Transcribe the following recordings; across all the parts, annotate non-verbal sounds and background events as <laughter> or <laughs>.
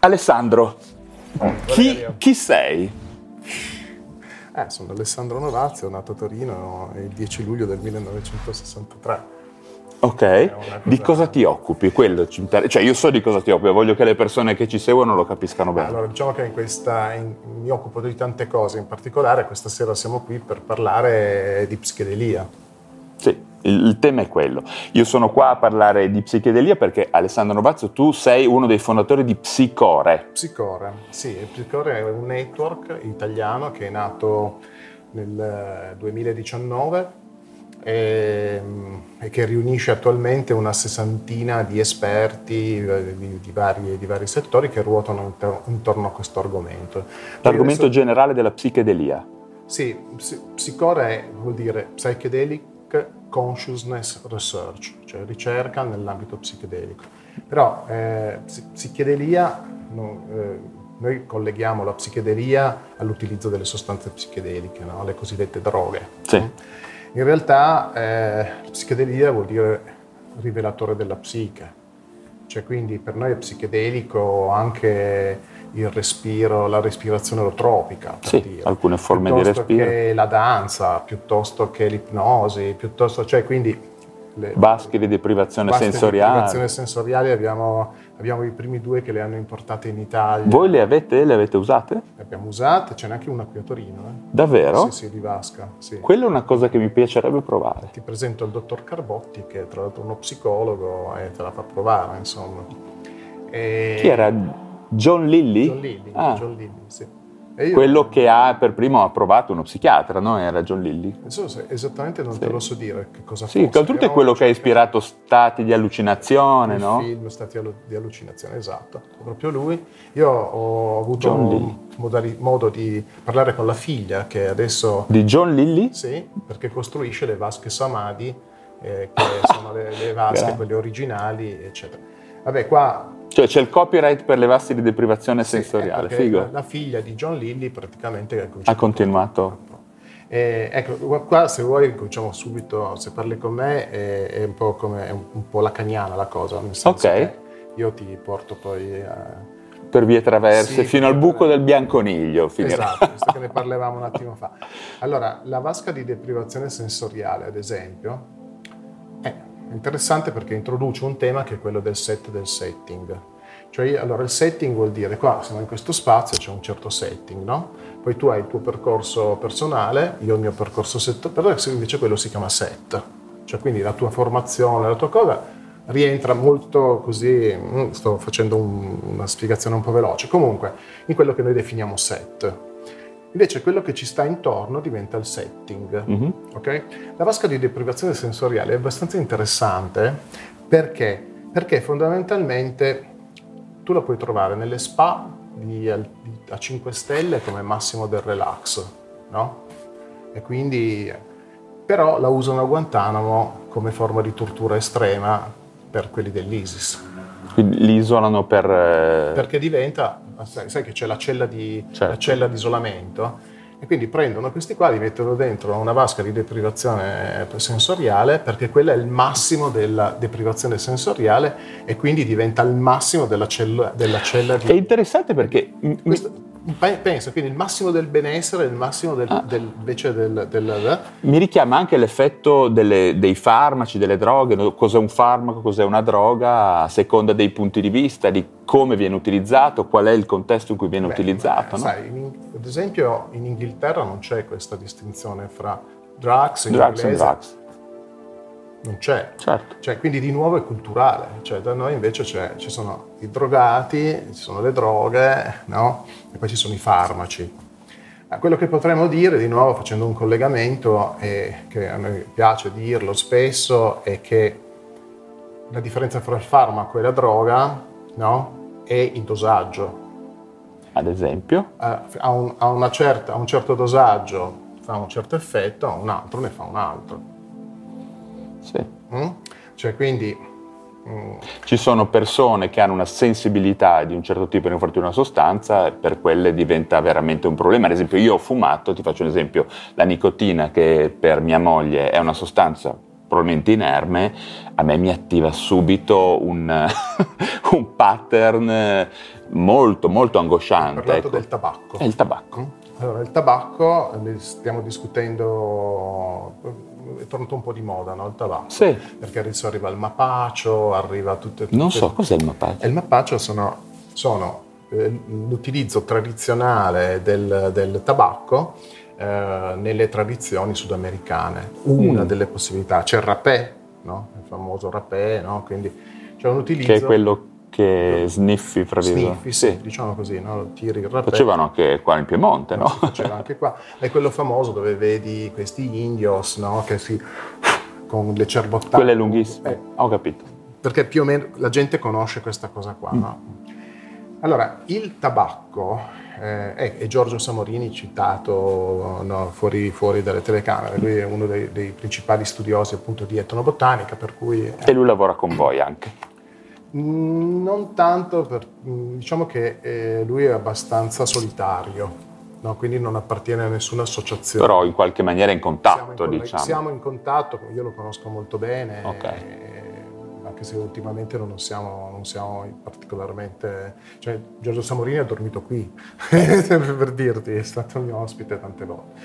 Alessandro, chi, chi sei? Eh, sono Alessandro Novazio, nato a Torino il 10 luglio del 1963. Ok, di cosa ti occupi? Quello ci inter- cioè io so di cosa ti occupi, voglio che le persone che ci seguono lo capiscano bene. Allora, diciamo che in questa, in, mi occupo di tante cose, in particolare questa sera siamo qui per parlare di psichedelia. Il, il tema è quello. Io sono qua a parlare di psichedelia perché Alessandro Novazio, tu sei uno dei fondatori di Psicore. Psicore, sì, Psicore è un network italiano che è nato nel 2019 e, e, che riunisce attualmente una sessantina di esperti eh, di, di, vari, di vari, settori che ruotano intorno a questo argomento. L'argomento adesso, generale della psichedelia? Sì, psicore vuol dire psychedelic consciousness research, cioè ricerca nell'ambito psichedelico. Però eh, psichedelia, no, eh, noi colleghiamo la psichedelia all'utilizzo delle sostanze psichedeliche, no? le cosiddette droghe. Sì. No? In realtà eh, psichedelia vuol dire rivelatore della psiche, cioè quindi per noi è psichedelico anche il respiro, la respirazione olotropica, sì, dire. alcune forme di respiro. Piuttosto che la danza, piuttosto che l'ipnosi, piuttosto, cioè quindi le basche di deprivazione sensoriale. Di deprivazione sensoriale abbiamo, abbiamo, i primi due che le hanno importate in Italia. Voi le avete, le avete usate? Le abbiamo usate, c'è neanche una qui a Torino. Eh. Davvero? Sì, sì, di vasca. Sì. Quella è una cosa che mi piacerebbe provare. Ti presento il dottor Carbotti, che è tra l'altro uno psicologo, e te la fa provare, insomma. E... Chi era? John Lilly? John Lilly, ah. John Lilly sì. Io, Quello che ha per primo approvato uno psichiatra, no? Era John Lilly. esattamente non sì. te lo so dire che cosa sì, fosse. Sì, oltretutto è quello che ha ispirato Stati di allucinazione, il no? film Stati di allucinazione, esatto. Proprio lui. Io ho avuto modali, modo di parlare con la figlia che adesso... Di John Lilly? Sì, perché costruisce le vasche Samadhi, eh, che sono le, le vasche, quelle originali, eccetera. Vabbè, qua cioè c'è il copyright per le vasche di deprivazione sì, sensoriale, figo. La, la, figlia di John Lilly praticamente ha continuato. Eh, ecco, qua se vuoi cominciamo subito, se parli con me è, è un po' come è un, un, po' lacaniana la cosa, nel senso okay. io ti porto poi a... Per vie traverse, sì, fino al buco del bianconiglio. Finirà. Esatto, visto che ne <laughs> parlavamo un attimo fa. Allora, la vasca di deprivazione sensoriale, ad esempio, interessante perché introduce un tema che è quello del set del setting. Cioè, allora il setting vuol dire, qua siamo in questo spazio, c'è un certo setting, no? Poi tu hai il tuo percorso personale, io il mio percorso settoriale, invece quello si chiama set. Cioè, quindi la tua formazione, la tua cosa rientra molto così, mm, sto facendo un, una spiegazione un po' veloce, comunque in quello che noi definiamo set. Invece quello che ci sta intorno diventa il setting. Mm-hmm. Okay? La vasca di deprivazione sensoriale è abbastanza interessante perché? perché fondamentalmente tu la puoi trovare nelle spa di, a 5 stelle come massimo del relax, no? E quindi, però la usano a Guantanamo come forma di tortura estrema per quelli dell'ISIS. Quindi li isolano per... Eh, perché diventa, sai, sai che c'è la cella, di, certo. la cella di isolamento e quindi prendono questi qua, li mettono dentro una vasca di deprivazione sensoriale perché quella è il massimo della deprivazione sensoriale e quindi diventa il massimo della cella, della cella di... È interessante perché... Questo, penso, quindi il massimo del benessere, il massimo del, ah. del, invece del, del, Mi richiama anche l'effetto delle, dei farmaci, delle droghe, cos'è un farmaco, cos'è una droga, a seconda dei punti di vista, di come viene utilizzato, qual è il contesto in cui viene Beh, utilizzato. no? sai, in, ad esempio in Inghilterra non c'è questa distinzione fra drugs in drugs inglese, drugs. Non c'è. Certo. Cioè, quindi di nuovo è culturale. Cioè, da noi invece ci sono i drogati, ci sono le droghe, no? E poi ci sono i farmaci. Quello che potremmo dire, di nuovo facendo un collegamento, e che a noi piace dirlo spesso, è che la differenza fra il farmaco e la droga, no? è il dosaggio. Ad esempio? A, a, un, a, certa, a un certo dosaggio fa un certo effetto, a un altro ne fa un altro. Sì. Mm? Cioè quindi ci sono persone che hanno una sensibilità di un certo tipo nei confronti di una sostanza per quelle diventa veramente un problema. Ad esempio io ho fumato, ti faccio un esempio, la nicotina che per mia moglie è una sostanza probabilmente inerme, a me mi attiva subito un, <laughs> un pattern molto molto angosciante. Hai parlato ecco. del tabacco. È il tabacco. Mm. Allora, il tabacco, ne stiamo discutendo è tornato un po' di moda, no? Il tabacco. Sì. Perché adesso arriva il mapacio, arriva tutte... tutte non so, cos'è il mapacio? il mapacio sono, sono eh, l'utilizzo tradizionale del, del tabacco eh, nelle tradizioni sudamericane. Una mm. delle possibilità, c'è il rapè, no? Il famoso rapè, no? Quindi c'è un utilizzo... Che è quello che sniffi, fra Sniffi, sì, sì, diciamo così, no? tiri il rapè. Facevano anche qua in Piemonte, no? Faceva anche qua. È quello famoso dove vedi questi indios, no? Che si... con le cerbottate. Quelle lunghissime, eh, ho capito. Perché più o meno la gente conosce questa cosa qua, mm. no? Allora, il tabacco, eh, è, Giorgio Samorini citato no, fuori, fuori, dalle telecamere, lui è uno dei, dei, principali studiosi appunto di etnobotanica, per cui... Eh, e lui lavora con voi anche? Mm, non tanto, per, mm, diciamo che eh, lui è abbastanza solitario, no? quindi non appartiene a nessuna associazione. Però in qualche maniera in contatto, siamo in, diciamo. Siamo in contatto, io lo conosco molto bene, okay. eh, anche se ultimamente non siamo, non siamo particolarmente... Cioè, Giorgio Samorini ha dormito qui, <laughs> per dirti, è stato mio ospite tante volte.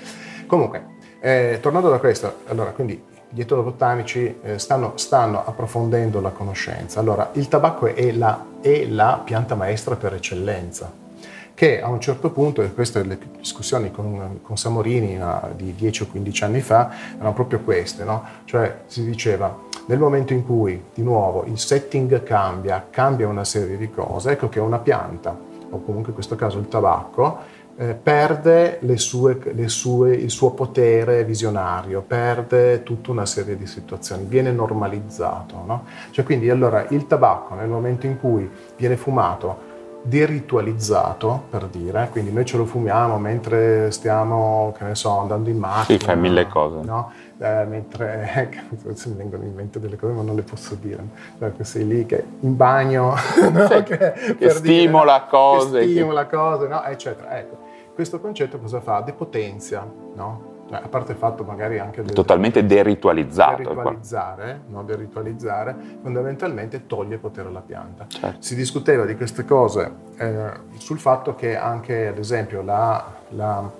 Comunque, eh, tornando da questo, allora, quindi gli etnobotanici eh, stanno, stanno, approfondendo la conoscenza. Allora, il tabacco è la, è la, pianta maestra per eccellenza, che a un certo punto, e queste le discussioni con, con Samorini uh, di 10 o 15 anni fa, erano proprio queste, no? Cioè si diceva, nel momento in cui, di nuovo, il setting cambia, cambia una serie di cose, ecco che una pianta, o comunque in questo caso il tabacco, eh, perde le sue, le sue, il suo potere visionario, perde tutta una serie di situazioni, viene normalizzato. No? Cioè, quindi allora il tabacco nel momento in cui viene fumato deritualizzato, per dire, quindi noi ce lo fumiamo mentre stiamo, che ne so, andando in macchina. Sì, fai mille cose. No? Eh, mentre <laughs> forse mi vengono in mente delle cose, ma non le posso dire. Perché sei lì che in bagno <laughs> no? sì, che, che stimola dire, cose. Che stimola che... cose, no? eccetera. Ecco, questo concetto cosa fa? Depotenzia, no? Cioè, a parte il fatto magari anche... Del, totalmente deritualizzato. Deritualizzare, no? deritualizzare, fondamentalmente toglie potere alla pianta. Certo. Si discuteva di queste cose eh, sul fatto che anche, ad esempio, la, la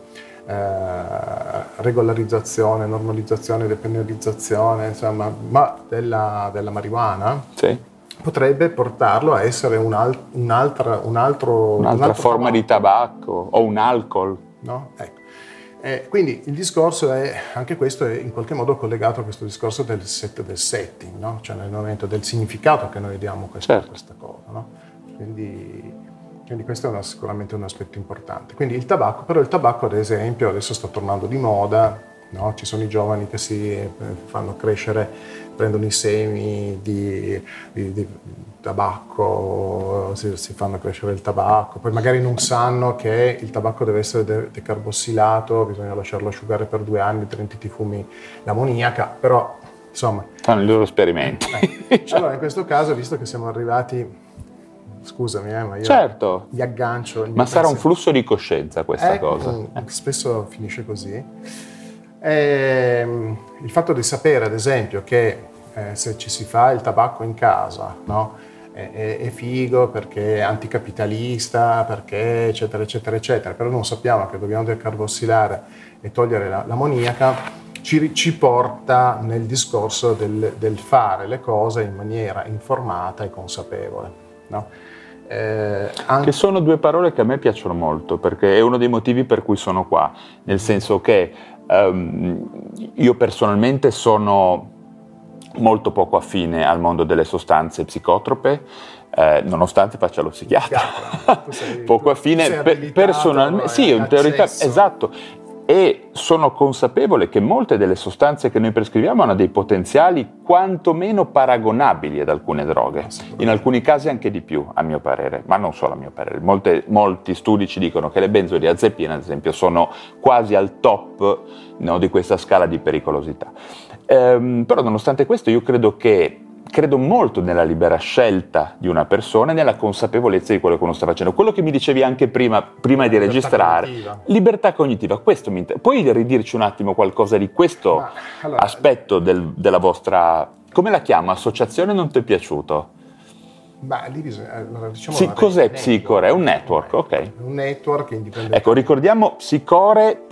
eh, regolarizzazione, normalizzazione, depenalizzazione, insomma, ma della, della marijuana, sì. Potrebbe portarlo a essere un al, un'altra, un altro, un'altra un forma tabacco. di tabacco o un alcol. No? Ecco. Eh, quindi il discorso è, anche questo è in qualche modo collegato a questo discorso del set del setting, no? cioè nel momento del significato che noi diamo a questa, certo. questa cosa. No? Quindi, quindi, questo è una, sicuramente un aspetto importante. Quindi il tabacco, però il tabacco ad esempio adesso sta tornando di moda, no? ci sono i giovani che si eh, fanno crescere, prendono i semi di, di, di tabacco, si, si, fanno crescere il tabacco, poi magari non sanno che il tabacco deve essere de- decarbossilato, bisogna lasciarlo asciugare per due anni, altrimenti ti fumi l'ammoniaca, però insomma... Fanno i loro esperimenti. Eh. Allora in questo caso, visto che siamo arrivati scusami, eh, ma io certo. mi aggancio. Ma sarà un flusso di coscienza questa eh, cosa. Spesso finisce così. E, ehm, il fatto di sapere, ad esempio, che eh, se ci si fa il tabacco in casa, no? è, figo perché è anticapitalista, perché eccetera eccetera eccetera, però non sappiamo che dobbiamo decarbossilare e togliere la, l'ammoniaca, ci, ci, porta nel discorso del, del, fare le cose in maniera informata e consapevole. No? Eh, anche... Che sono due parole che a me piacciono molto, perché è uno dei motivi per cui sono qua, nel senso che um, io personalmente sono molto poco affine al mondo delle sostanze psicotrope, eh, nonostante faccia lo psichiatra. Sei, <laughs> poco affine pe- personalmente, sì, in teoria, esatto. E sono consapevole che molte delle sostanze che noi prescriviamo hanno dei potenziali quantomeno paragonabili ad alcune droghe, in alcuni casi anche di più, a mio parere, ma non solo a mio parere. Molte, molti studi ci dicono che le benzodiazepine, ad esempio, sono quasi al top no, di questa scala di pericolosità. Ehm, però nonostante questo io credo che credo molto nella libera scelta di una persona e nella consapevolezza di quello che uno sta facendo. Quello che mi dicevi anche prima, prima di libertà registrare, cognitiva. libertà cognitiva, questo mi inter- puoi ridirci un attimo qualcosa di questo Ma, allora, aspetto del, della vostra, come la chiama, associazione non ti è piaciuto? Beh, lì bisogna, allora, diciamo sì, cos'è Psicore? È un network, ok. Un network indipendente. Ecco, ricordiamo psicore.org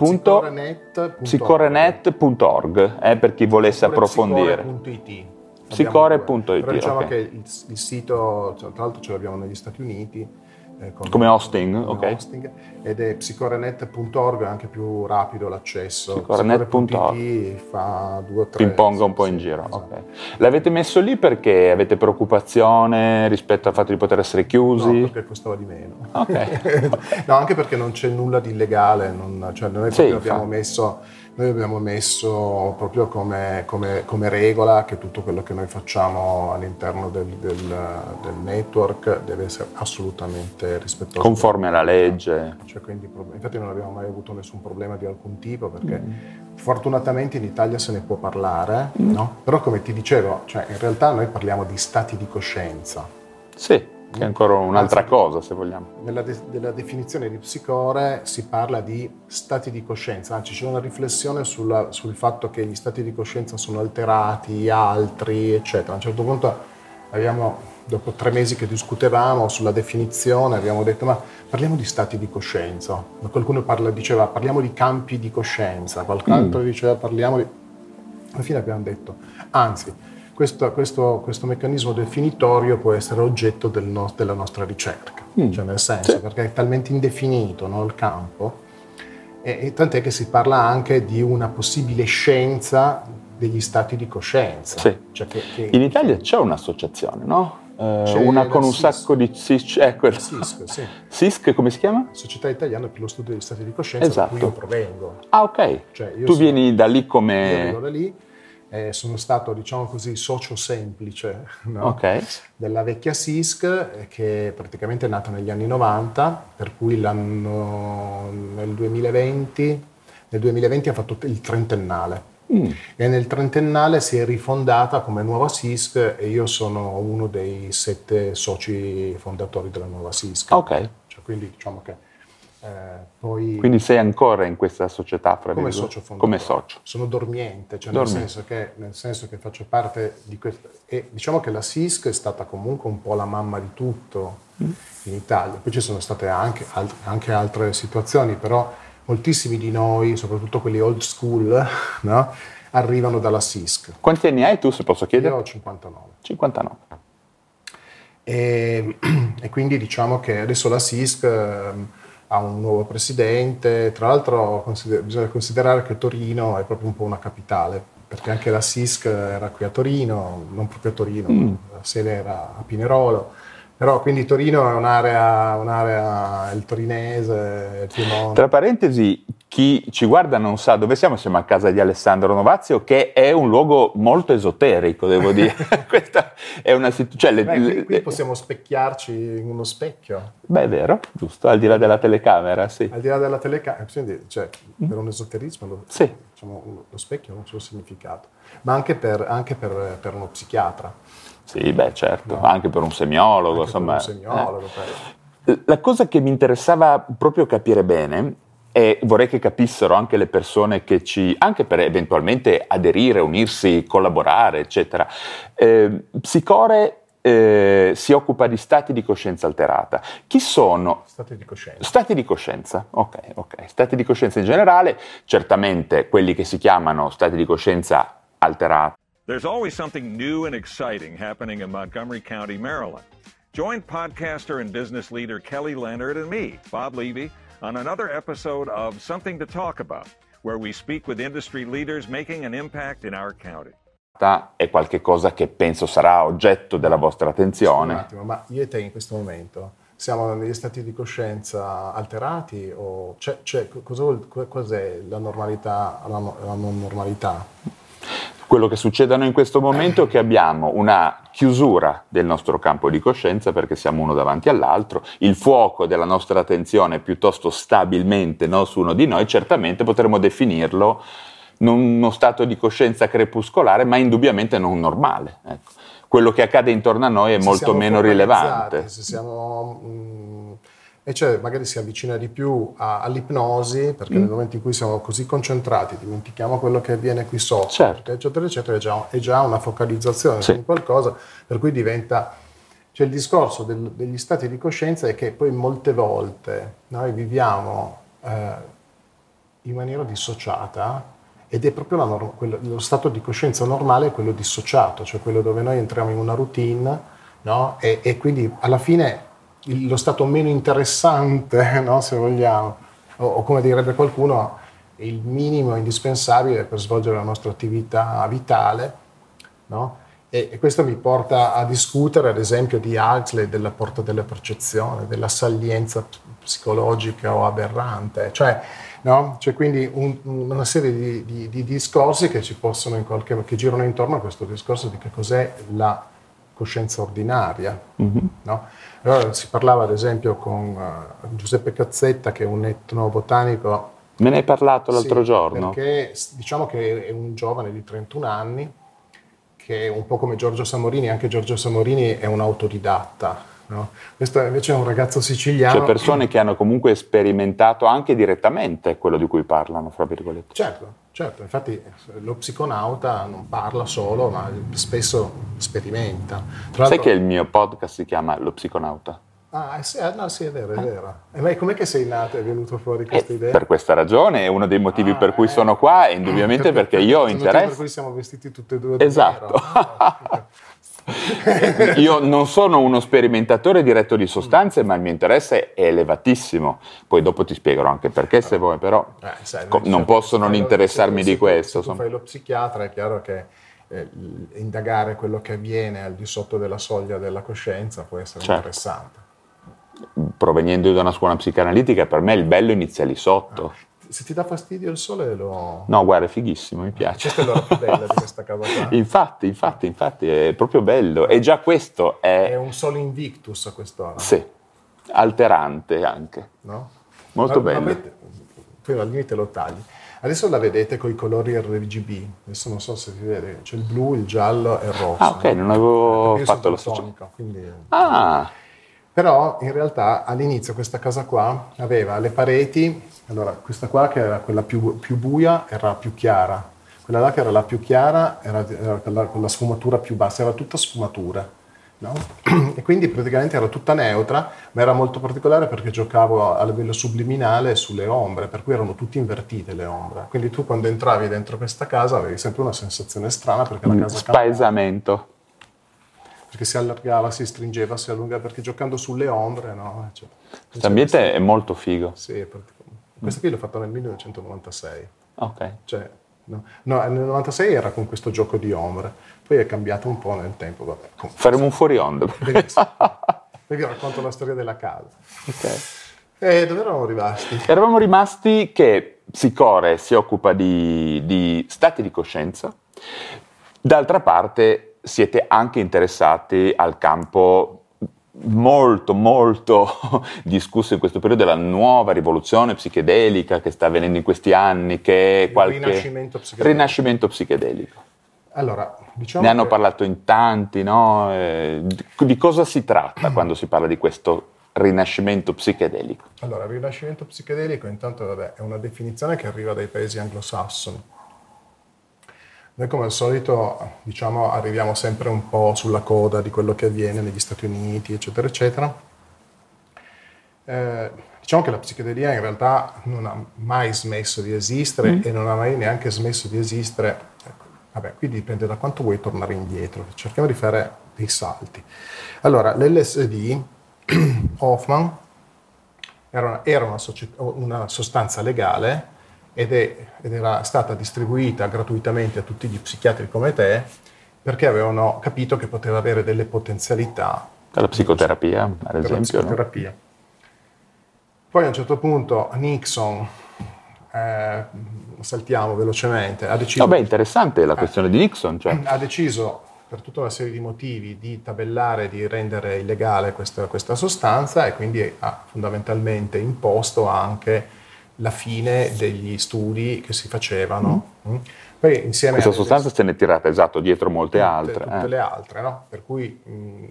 eh, per chi volesse approfondire. Psicore.it Sicore.it. Però diciamo okay. che il, il, sito, tra l'altro ce l'abbiamo negli Stati Uniti. Eh, con, come hosting, come ok. Hosting, ed è psicorenet.org, è anche più rapido l'accesso. Psicorenet.org fa due o tre. Ping-ponga un po' in giro, esatto. ok. L'avete messo lì perché avete preoccupazione rispetto al fatto di poter essere chiusi? No, perché costava di meno. Ok. <laughs> no, anche perché non c'è nulla di illegale, non, cioè noi sì, abbiamo messo noi abbiamo messo proprio come, come, come, regola che tutto quello che noi facciamo all'interno del, del, del network deve essere assolutamente rispettoso. Conforme alla legge. Cioè, quindi, infatti non abbiamo mai avuto nessun problema di alcun tipo perché mm. fortunatamente in Italia se ne può parlare, mm. no? però come ti dicevo, cioè, in realtà noi parliamo di stati di coscienza. Sì che è ancora un'altra cosa, se vogliamo. Nella, de- nella, definizione di psicore si parla di stati di coscienza, anzi c'è una riflessione sulla, sul fatto che gli stati di coscienza sono alterati, altri, eccetera. A un certo punto abbiamo, dopo tre mesi che discutevamo sulla definizione, abbiamo detto ma parliamo di stati di coscienza. Qualcuno parla, diceva parliamo di campi di coscienza, qualcun altro mm. diceva parliamo di... Alla fine abbiamo detto, anzi, questo, questo, questo, meccanismo definitorio può essere oggetto del no, della nostra ricerca, mm. cioè nel senso sì. perché è talmente indefinito no, il campo, e, e tant'è che si parla anche di una possibile scienza degli stati di coscienza. Sì. Cioè che, che, In Italia c'è un'associazione, no? Eh, una con un SISC. sacco di SISC, eh, quella. SISC, sì. SISC come si chiama? Società Italiana per lo Studio degli Stati di Coscienza, esatto. da cui io provengo. Ah, ok. Cioè, tu sono, vieni da lì come... Io vengo da lì eh, sono stato, diciamo così, socio semplice <laughs> no? okay. della vecchia SISC, eh, che praticamente è nata negli anni 90, per cui l'anno, nel 2020, nel 2020 ha fatto il trentennale. Mm. E nel trentennale si è rifondata come nuova SISC e io sono uno dei sette soci fondatori della nuova SISC. Ok. Cioè, quindi diciamo che poi, Quindi sei ancora in questa società? Come socio. Come socio. Sono dormiente, cioè. Nel, senso che, nel, senso che, faccio parte di questo. E diciamo che la SISC è stata comunque un po' la mamma di tutto mm. in Italia. Poi ci sono state anche, anche, altre situazioni, però moltissimi di noi, soprattutto quelli old school, <laughs> no? arrivano dalla SISC. Quanti anni hai tu, se posso chiedere? Io ho 59. 59. E, e quindi diciamo che adesso la SISC ehm, ha un nuovo presidente, tra l'altro consider- bisogna considerare che Torino è proprio un po' una capitale, perché anche la SISC era qui a Torino, non proprio a Torino, mm. la sede era a Pinerolo, però quindi Torino è un'area, un'area il torinese, il Piemonte. Tra parentesi, chi ci guarda non sa dove siamo, siamo a casa di Alessandro Novazio, che è un luogo molto esoterico, devo dire. <laughs> <laughs> Questa è una situazione. Cioè, qui, qui, possiamo specchiarci in uno specchio. Beh, è vero, giusto, al di là della telecamera, sì. Al di là della telecamera, cioè, per un esoterismo lo, sì. diciamo, lo specchio ha un suo significato, ma anche per, anche per, per uno psichiatra. Sì, beh, certo, no. anche per un semiologo, anche insomma. Per un semiologo, eh. per... La cosa che mi interessava proprio capire bene e vorrei che capissero anche le persone che ci, anche per eventualmente aderire, unirsi, collaborare, eccetera. Eh, Psicore eh, si occupa di stati di coscienza alterata. Chi sono? Stati di coscienza. Stati di coscienza, ok, ok. Stati di coscienza in generale, certamente quelli che si chiamano stati di coscienza alterati. There's always something new and exciting happening in Montgomery County, Maryland. Join podcaster and business leader Kelly Leonard and me, Bob Levy, on another episode of Something to Talk About, where we speak with industry leaders making an impact in our county. È qualcosa che penso sarà oggetto della vostra attenzione. un attimo, ma io e te in questo momento siamo negli stati di coscienza alterati o c'è, c'è, cos'è la normalità, la, la non normalità? Quello che succede a noi in questo momento è che abbiamo una chiusura del nostro campo di coscienza perché siamo uno davanti all'altro, il fuoco della nostra attenzione è piuttosto stabilmente no, su uno di noi, certamente potremmo definirlo non uno stato di coscienza crepuscolare, ma indubbiamente non normale. Ecco. Quello che accade intorno a noi è se molto meno rilevante. Se siamo, mh, mm, e cioè magari si avvicina di più a, all'ipnosi, perché mm. nel momento in cui siamo così concentrati, dimentichiamo quello che avviene qui sotto, certo. eccetera, eccetera, è già, è già una focalizzazione sì. su qualcosa, per cui diventa... Cioè il discorso del, degli stati di coscienza è che poi molte volte noi viviamo eh, in maniera dissociata ed è proprio norma, quello, lo stato di coscienza normale è quello dissociato, cioè quello dove noi entriamo in una routine no? e, e, quindi alla fine lo stato meno interessante, <laughs> no? se vogliamo, o, o, come direbbe qualcuno, il minimo indispensabile per svolgere la nostra attività vitale. No? E, e, questo mi porta a discutere, ad esempio, di Huxley, della porta della percezione, della salienza psicologica o aberrante. Cioè, No? C'è quindi un, una serie di, di, di, discorsi che ci possono in qualche che girano intorno a questo discorso di che cos'è la coscienza ordinaria. Mm-hmm. No? Allora, si parlava ad esempio con uh, Giuseppe Cazzetta, che è un etnobotanico. Me ne hai parlato l'altro sì, giorno. Perché diciamo che è un giovane di 31 anni, che è un po' come Giorgio Samorini, anche Giorgio Samorini è un autodidatta, No? Questo invece è un ragazzo siciliano. Cioè persone che hanno comunque sperimentato anche direttamente quello di cui parlano, fra virgolette. Certo, certo. Infatti lo psiconauta non parla solo, ma spesso sperimenta. Sai che il mio podcast si chiama Lo psiconauta? Ah, sì, ah, no, sì, è vero, è vero. E ma com'è che sei nato e è venuto fuori questa eh, idea? Per questa ragione, è uno dei motivi ah, per cui eh. sono qua, e indubbiamente perché, perché io ho interesse. Per cui siamo vestiti tutti e due Esatto. Ah, Io non sono uno sperimentatore diretto di sostanze, ma il mio interesse è elevatissimo. Poi dopo ti spiegherò anche perché, se vuoi, però eh, sai, co- non posso non interessarmi lo, di questo. Se tu fai lo psichiatra, è chiaro che eh, indagare quello che avviene al di sotto della soglia della coscienza può essere certo. interessante. Provenendo da una scuola psicanalitica, per me il bello inizia lì sotto. Se ti dà fastidio il sole lo... No, guarda, è fighissimo, mi piace. Questa è l'ora più bella di questa casa qua. <laughs> infatti, infatti, infatti, è proprio bello. E già questo è... È un sole invictus a quest'ora. Sì, alterante anche. No? Molto ma, bello. Ma poi al limite lo tagli. Adesso la vedete con i colori RGB, adesso non so se si vede, c'è il blu, il giallo e il rosso. Ah ok, non avevo fatto lo stesso. Quindi... Ah! Però in realtà all'inizio questa casa qua aveva le pareti, allora questa qua che era quella più, più buia era più chiara, quella là che era la più chiara era, era quella con la sfumatura più bassa, era tutta sfumatura. No? <clears throat> E quindi praticamente era tutta neutra, ma era molto particolare perché giocavo a livello subliminale sulle ombre, per cui erano tutte invertite le ombre. Quindi tu quando entravi dentro questa casa avevi sempre una sensazione strana perché la casa... Spaesamento perché si allargava, si stringeva, si allungava, perché giocando sulle ombre, no? Cioè, Questo ambiente è molto figo. Sì, questo qui l'ho fatto nel 1996. Ok. Cioè, no, no, nel 96 era con questo gioco di ombre, poi è cambiato un po' nel tempo. Vabbè, Faremo un fuori onda. Poi <laughs> vi racconto la storia della casa. Ok. E dove eravamo rimasti? Eravamo rimasti che Psicore si occupa di, di stati di coscienza, d'altra parte siete anche interessati al campo molto molto <laughs> discusso in questo periodo della nuova rivoluzione psichedelica che sta avvenendo in questi anni che è qualche rinascimento psichedelico, rinascimento psichedelico. Allora, diciamo ne hanno parlato in tanti no? eh, di, cosa si tratta <clears throat> quando si parla di questo rinascimento psichedelico allora il rinascimento psicchedelico intanto vabbè, è una definizione che arriva dai paesi anglosassoni noi come al solito diciamo, arriviamo sempre un po' sulla coda di quello che avviene negli Stati Uniti, eccetera, eccetera. Eh, diciamo che la psichedelia in realtà non ha mai smesso di esistere mm. e non ha mai neanche smesso di esistere. Ecco, vabbè, qui dipende da quanto vuoi tornare indietro. Cerchiamo di fare dei salti. Allora, l'LSD, <clears throat> Hoffman, era una, era una, una sostanza legale ed, è, ed era stata distribuita gratuitamente a tutti gli psichiatri come te perché avevano capito che poteva avere delle potenzialità Per la psicoterapia, ad per la esempio. no? psicoterapia. Poi a un certo punto Nixon, eh, saltiamo velocemente, ha deciso, No, beh, interessante la questione di Nixon. Cioè. <clears throat> ha deciso per tutta una serie di motivi di tabellare, di rendere illegale questa, questa sostanza e quindi ha fondamentalmente imposto anche la fine degli studi che si facevano. Mm. Poi insieme Questa sostanza se n'è tirata, esatto, dietro molte tutte- altre. tutte eh. le altre, no? Per cui mh,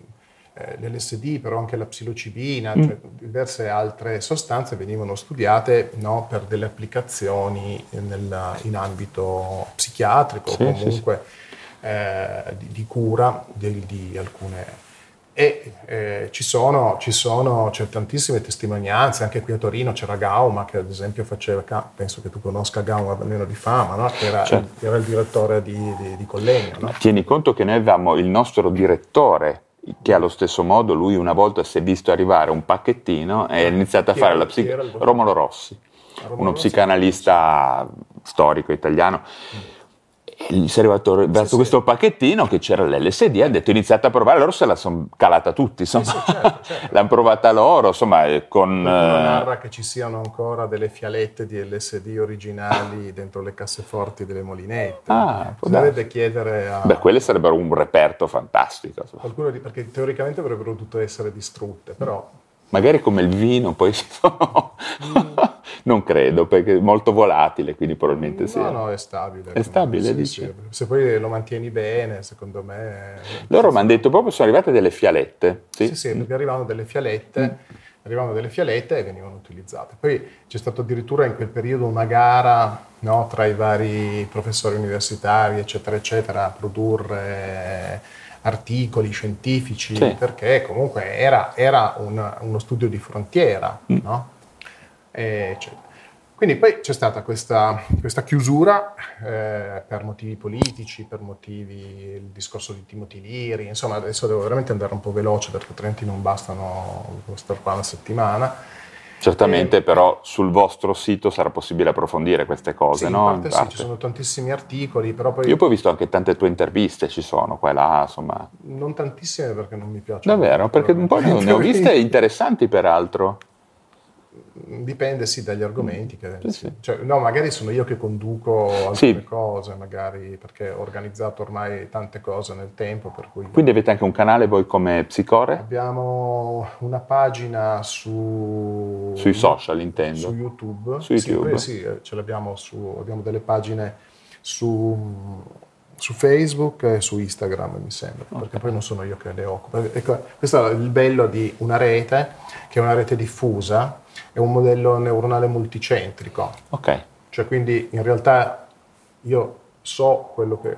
eh, l'LSD, però anche la psilocibina, Mm. cioè diverse altre sostanze venivano studiate no, per delle applicazioni nel- in ambito psichiatrico Sì, o sì, comunque eh, di, di cura di, di alcune. E eh, ci sono, ci sono, c'è tantissime testimonianze, anche qui a Torino c'era Gauma che ad esempio faceva, penso che tu conosca Gauma almeno di fama, no? che era, Certo. il, era il direttore di, di, di Collegno. no? Tieni conto che noi avevamo il nostro direttore che allo stesso modo lui una volta si è visto arrivare un pacchettino e ha iniziato a fare la chi psic- era il- Romolo Rossi, Romolo uno Rossi? psicanalista storico italiano. Gli si è arrivato verso sì. questo pacchettino che c'era l'LSD, ha detto iniziate a provare, loro se la sono calata tutti, insomma. sì, certo, <laughs> certo. l'hanno provata loro, insomma, con... Qualcuno eh, narra che ci siano ancora delle fialette di LSD originali <laughs> dentro le casseforti delle molinette. Ah, Bisognerebbe chiedere a Beh, quelle sarebbero un reperto fantastico. qualcuno perché teoricamente avrebbero dovuto essere distrutte, però Magari come il vino, poi si <laughs> sono... non credo, perché è molto volatile, quindi probabilmente sì. no, no, è stabile. È stabile, Sì, dici? sì. Se poi lo mantieni bene, secondo me... Loro mi hanno detto proprio sono arrivate delle fialette. Sì, Sì, sì, perché arrivavano delle fialette, arrivavano delle fialette e venivano utilizzate. Poi c'è stato addirittura in quel periodo una gara no, tra i vari professori universitari, eccetera, eccetera, a produrre articoli scientifici, Sì. perché comunque era, era un- uno studio di frontiera, no? E eccetera. Quindi poi c'è stata questa, questa chiusura eh, per motivi politici, per motivi, il discorso di Timothy Leary, insomma adesso devo veramente andare un po' veloce perché altrimenti non bastano, devo stare qua una settimana. Certamente, Eh, però sul vostro sito sarà possibile approfondire queste cose, sì, no? in parte In sì, parte. ci sono tantissimi articoli, però poi Io poi ho visto anche tante tue interviste, ci sono, qua e là, insomma. non tantissime perché non mi piacciono. Davvero? Perché un po' ne ho viste interessanti peraltro. Dipende sì dagli argomenti. Che, Sì, sì. Cioè, no, magari sono io che conduco alcune Sì. cose, magari perché ho organizzato ormai tante cose nel tempo, per cui Quindi avete anche un canale voi come Psicore? abbiamo una pagina su Sui social, intendo. su YouTube. Su YouTube. Sì, sì, eh, ce l'abbiamo su, abbiamo delle pagine su, su Facebook e su Instagram, mi sembra, perché poi non sono io che le occupo. Ecco, questo è il bello di una rete, che è una rete diffusa, è un modello neuronale multicentrico. Ok. Cioè, quindi in realtà io so quello che...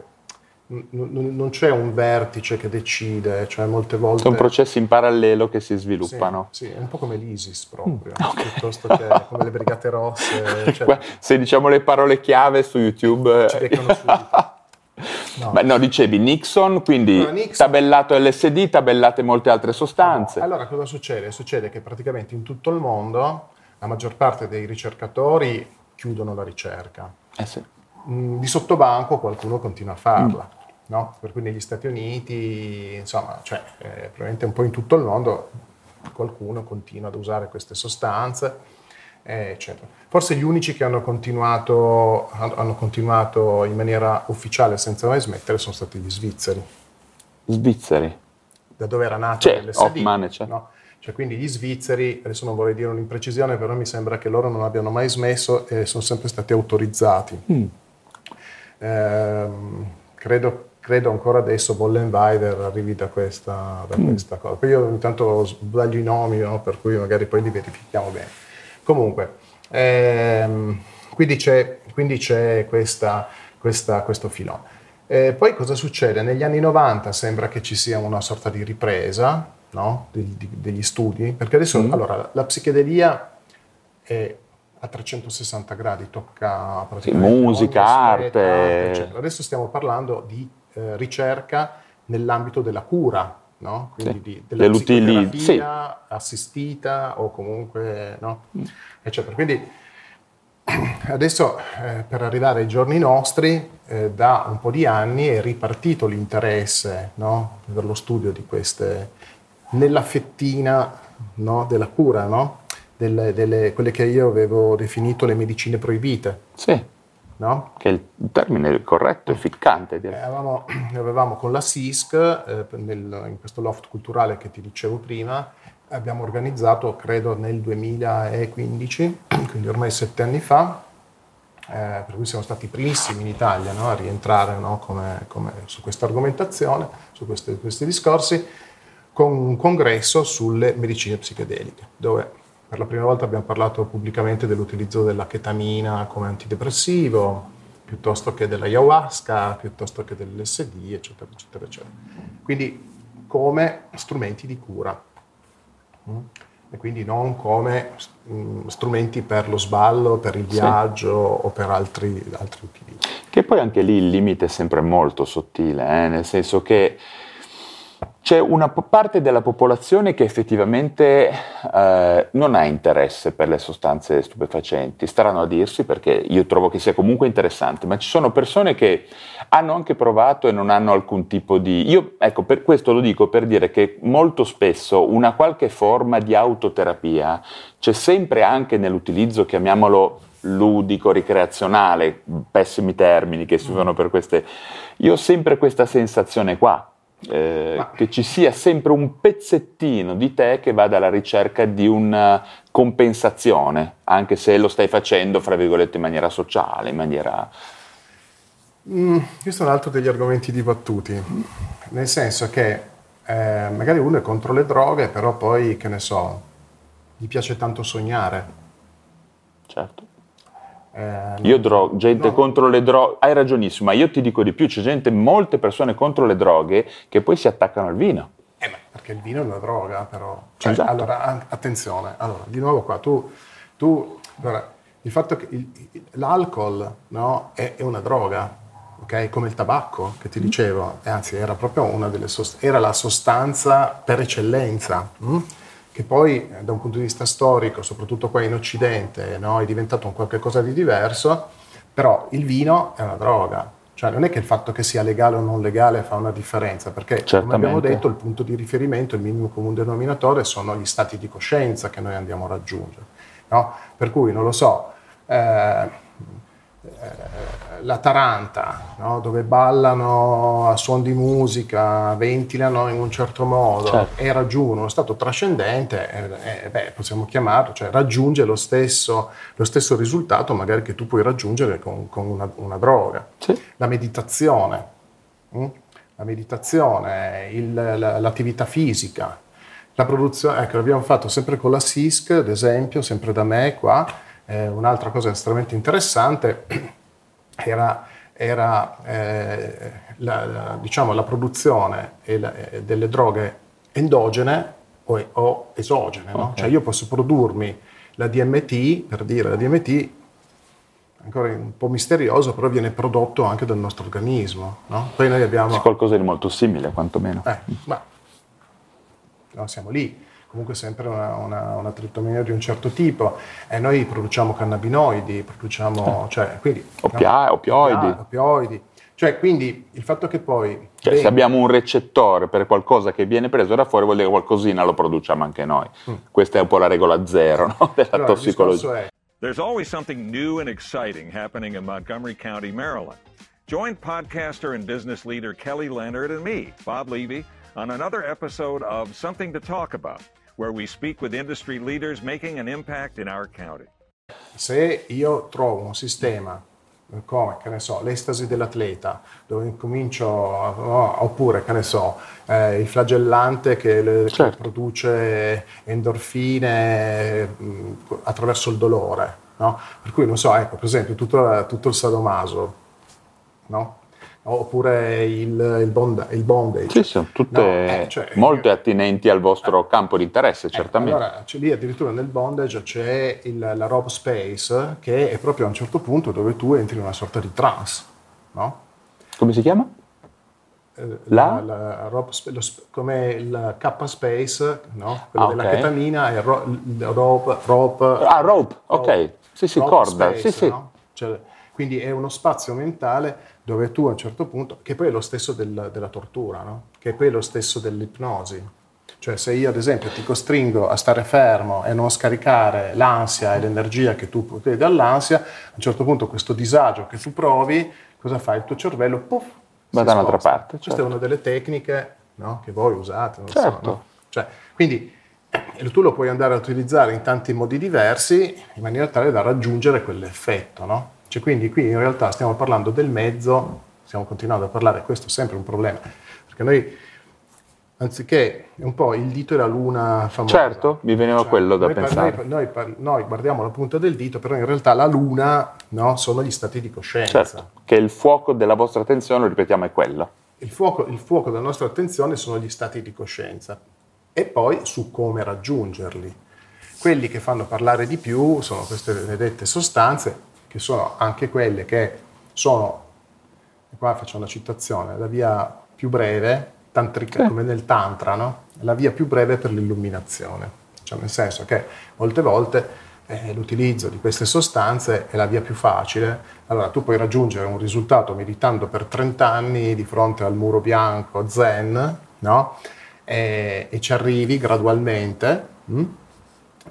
n- n- non c'è un vertice che decide, cioè molte volte... Sono processi in parallelo che si sviluppano. Sì, sì, è un po' come l'ISIS proprio, Mm, piuttosto che <laughs> come le Brigate Rosse, cioè, Se diciamo le parole chiave su YouTube... ci beccano subito. <laughs> No. Ma no, dicevi Nixon, quindi Allora, Nixon- tabellato LSD, tabellate molte altre sostanze. Allora cosa succede? Succede che praticamente in tutto il mondo la maggior parte dei ricercatori chiudono la ricerca. Eh sì. Mm, Di sottobanco qualcuno continua a farla. Mm. No? Per cui negli Stati Uniti, insomma, cioè, eh, probabilmente un po' in tutto il mondo qualcuno continua ad usare queste sostanze, eh, eccetera. Forse gli unici che hanno continuato, hanno continuato in maniera ufficiale senza mai smettere sono stati gli svizzeri, Svizzeri. da dove era nato C'è, l'LSD. Hoffman, c'è. no? Cioè, quindi gli svizzeri, adesso non vorrei dire un'imprecisione, però mi sembra che loro non abbiano mai smesso e sono sempre stati autorizzati. Mm. Ehm, credo, credo ancora adesso Bollenweider arrivi da questa, da Mm. questa cosa. Poi io intanto sbaglio i nomi, no? per cui magari poi li verifichiamo bene. Comunque, ehm, quindi c'è, quindi c'è questa, questa- questo filone. Eh, poi cosa succede? Negli anni 90 sembra che ci sia una sorta di ripresa no? Degli- di- degli studi, perché adesso Mm. allora, la psichedelia è a 360 gradi, tocca Sì, praticamente musica, ogni aspetto, arte. eccetera. Adesso stiamo parlando di eh, ricerca nell'ambito della cura, no? quindi Sì. di, della psicoterapia assistita o comunque, no? eccetera. Quindi <clears throat> adesso eh, per arrivare ai giorni nostri, eh, da un po' di anni è ripartito l'interesse no? per lo studio di queste nella fettina no, della cura, no? delle, delle, quelle che io avevo definito le medicine proibite. Sì. No? Che è il termine corretto, efficace. Eh, avevamo, avevamo, con la SISC, eh, nel, in questo loft culturale che ti dicevo prima, abbiamo organizzato, credo nel 2015, <clears throat> quindi ormai sette anni fa, eh, per cui siamo stati i primissimi in Italia no, a rientrare no, come, come su questa argomentazione, su questi, questi discorsi, con un congresso sulle medicine psichedeliche, dove per la prima volta abbiamo parlato pubblicamente dell'utilizzo della chetamina come antidepressivo, piuttosto che dell'ayahuasca, piuttosto che dell'LSD, eccetera, eccetera, eccetera. Quindi come strumenti di cura. Mm? E quindi non come mm, strumenti per lo sballo, per il viaggio sì. o per altri, altri utilizzi. Che poi anche lì il limite è sempre molto sottile, eh? nel senso che c'è una parte della popolazione che effettivamente eh, non ha interesse per le sostanze stupefacenti, staranno a dirsi perché io trovo che sia comunque interessante, ma ci sono persone che hanno anche provato e non hanno alcun tipo di... Io, ecco, per questo lo dico per dire che molto spesso una qualche forma di autoterapia c'è sempre anche nell'utilizzo, chiamiamolo ludico, ricreazionale, pessimi termini che si usano per queste... Io ho sempre questa sensazione qua eh, che ci sia sempre un pezzettino di te che vada alla ricerca di una compensazione, anche se lo stai facendo, fra virgolette, in maniera sociale, in maniera... Mm, questo è un altro degli argomenti dibattuti, nel senso che eh, magari uno è contro le droghe, però poi, che ne so, gli piace tanto sognare. Certo. Eh, io dro- gente no. contro le droghe, hai ragionissimo, ma io ti dico di più, c'è gente, molte persone contro le droghe che poi si attaccano al vino. Eh, ma perché il vino è una droga, però. Cioè, esatto. Allora, attenzione, allora, di nuovo qua, tu, tu allora, il fatto che il, l'alcol no, è, è, una droga, ok? Come il tabacco che ti mm. dicevo, e anzi era proprio una delle sost- era la sostanza per eccellenza. Hm? Che poi eh, da un punto di vista storico, soprattutto qua in Occidente, no, è diventato un qualche cosa di diverso, però il vino è una droga. Cioè non è che il fatto che sia legale o non legale fa una differenza, perché Certamente. come abbiamo detto il punto di riferimento, il minimo comune denominatore sono gli stati di coscienza che noi andiamo a raggiungere. No? Per cui non lo so, eh, la Taranta, no? dove ballano a suon di musica, ventilano in un certo modo certo. e raggiungono uno stato trascendente, eh, eh, beh, possiamo chiamarlo, cioè raggiunge lo stesso, lo stesso, risultato magari che tu puoi raggiungere con, con una, una, droga. Sì. La meditazione, hm? la meditazione, il, l'attività fisica, la produzione, ecco, l'abbiamo fatto sempre con la SISC, ad esempio, sempre da me qua, eh, un'altra cosa estremamente interessante <clears throat> era, era eh, la, la, diciamo, la, produzione la, eh, delle droghe endogene o, o esogene. Okay. No? Cioè io posso produrmi la DMT, per dire la DMT, ancora un po' misterioso, però viene prodotto anche dal nostro organismo. No? Poi noi abbiamo... C'è qualcosa di molto simile, quantomeno. Eh, ma no, siamo lì comunque sempre una, una, una triptomania di un certo tipo e noi produciamo cannabinoidi, produciamo, cioè, quindi, Oppia- no? oppioidi. oppioidi. Cioè, quindi il fatto che poi... Cioè, se abbiamo un recettore per qualcosa che viene preso da fuori, vuol dire che qualcosina lo produciamo anche noi. Mm. Questa è un po' la regola zero no? della allora, tossicologia. È... There's always something new and exciting happening in Montgomery County, Maryland. Join podcaster and business leader Kelly Leonard and me, Bob Levy, on another episode of Something to Talk About where we speak with industry leaders making an impact in our county. Se io trovo un sistema come, che ne so, l'estasi dell'atleta, dove comincio, no, oppure, che ne so, eh, il flagellante che, le, certo. che produce endorfine mh, mm, attraverso il dolore, no? Per cui, non so, ecco, per esempio, tutto, tutto il sadomaso, no? Oppure il, il, bond, il bondage. Sì, sono tutte no, eh, cioè, molto attinenti al vostro eh, campo di interesse, certamente. allora, c'è lì addirittura nel bondage c'è il, la rope space, che è proprio a un certo punto dove tu entri in una sorta di trance, no? Come si chiama? Eh, la? la, la rope, lo, come il K space, no? Quello ah, della okay. ketamina è ro, rope, rope. Ah, rope, ok. Sì, sì, corda. Space, sì, sì. No? Cioè, quindi è uno spazio mentale dove tu a un certo punto, che poi è lo stesso del, della tortura, no? che poi è lo stesso dell'ipnosi, Cioè se io ad esempio ti costringo a stare fermo e non scaricare l'ansia e l'energia che tu provi dall'ansia, a un certo punto questo disagio che tu provi, cosa fa? Il tuo cervello puff, va da un'altra parte. Certo. Questa è una delle tecniche no, che voi usate. certo. So, no? cioè, quindi tu lo puoi andare a utilizzare in tanti modi diversi in maniera tale da raggiungere quell'effetto. No? Cioè, quindi qui in realtà stiamo parlando del mezzo, stiamo continuando a parlare, questo è sempre un problema, perché noi anziché un po' il dito e la luna famosa. Certo, mi veniva cioè, quello da noi, pensare. Noi, noi, noi, guardiamo la punta del dito, però in realtà la luna no, sono gli stati di coscienza. Certo, che il fuoco della vostra attenzione, lo ripetiamo, è quello. Il fuoco, il fuoco della nostra attenzione sono gli stati di coscienza e poi su come raggiungerli. Quelli che fanno parlare di più sono queste benedette sostanze, che sono anche quelle che sono, e qua faccio una citazione, la via più breve tantrica, come nel tantra, no? la via più breve per l'illuminazione. Cioè nel senso che molte volte eh, l'utilizzo di queste sostanze è la via più facile. Allora tu puoi raggiungere un risultato meditando per 30 anni di fronte al muro bianco zen, no? e, e, ci arrivi gradualmente, mh?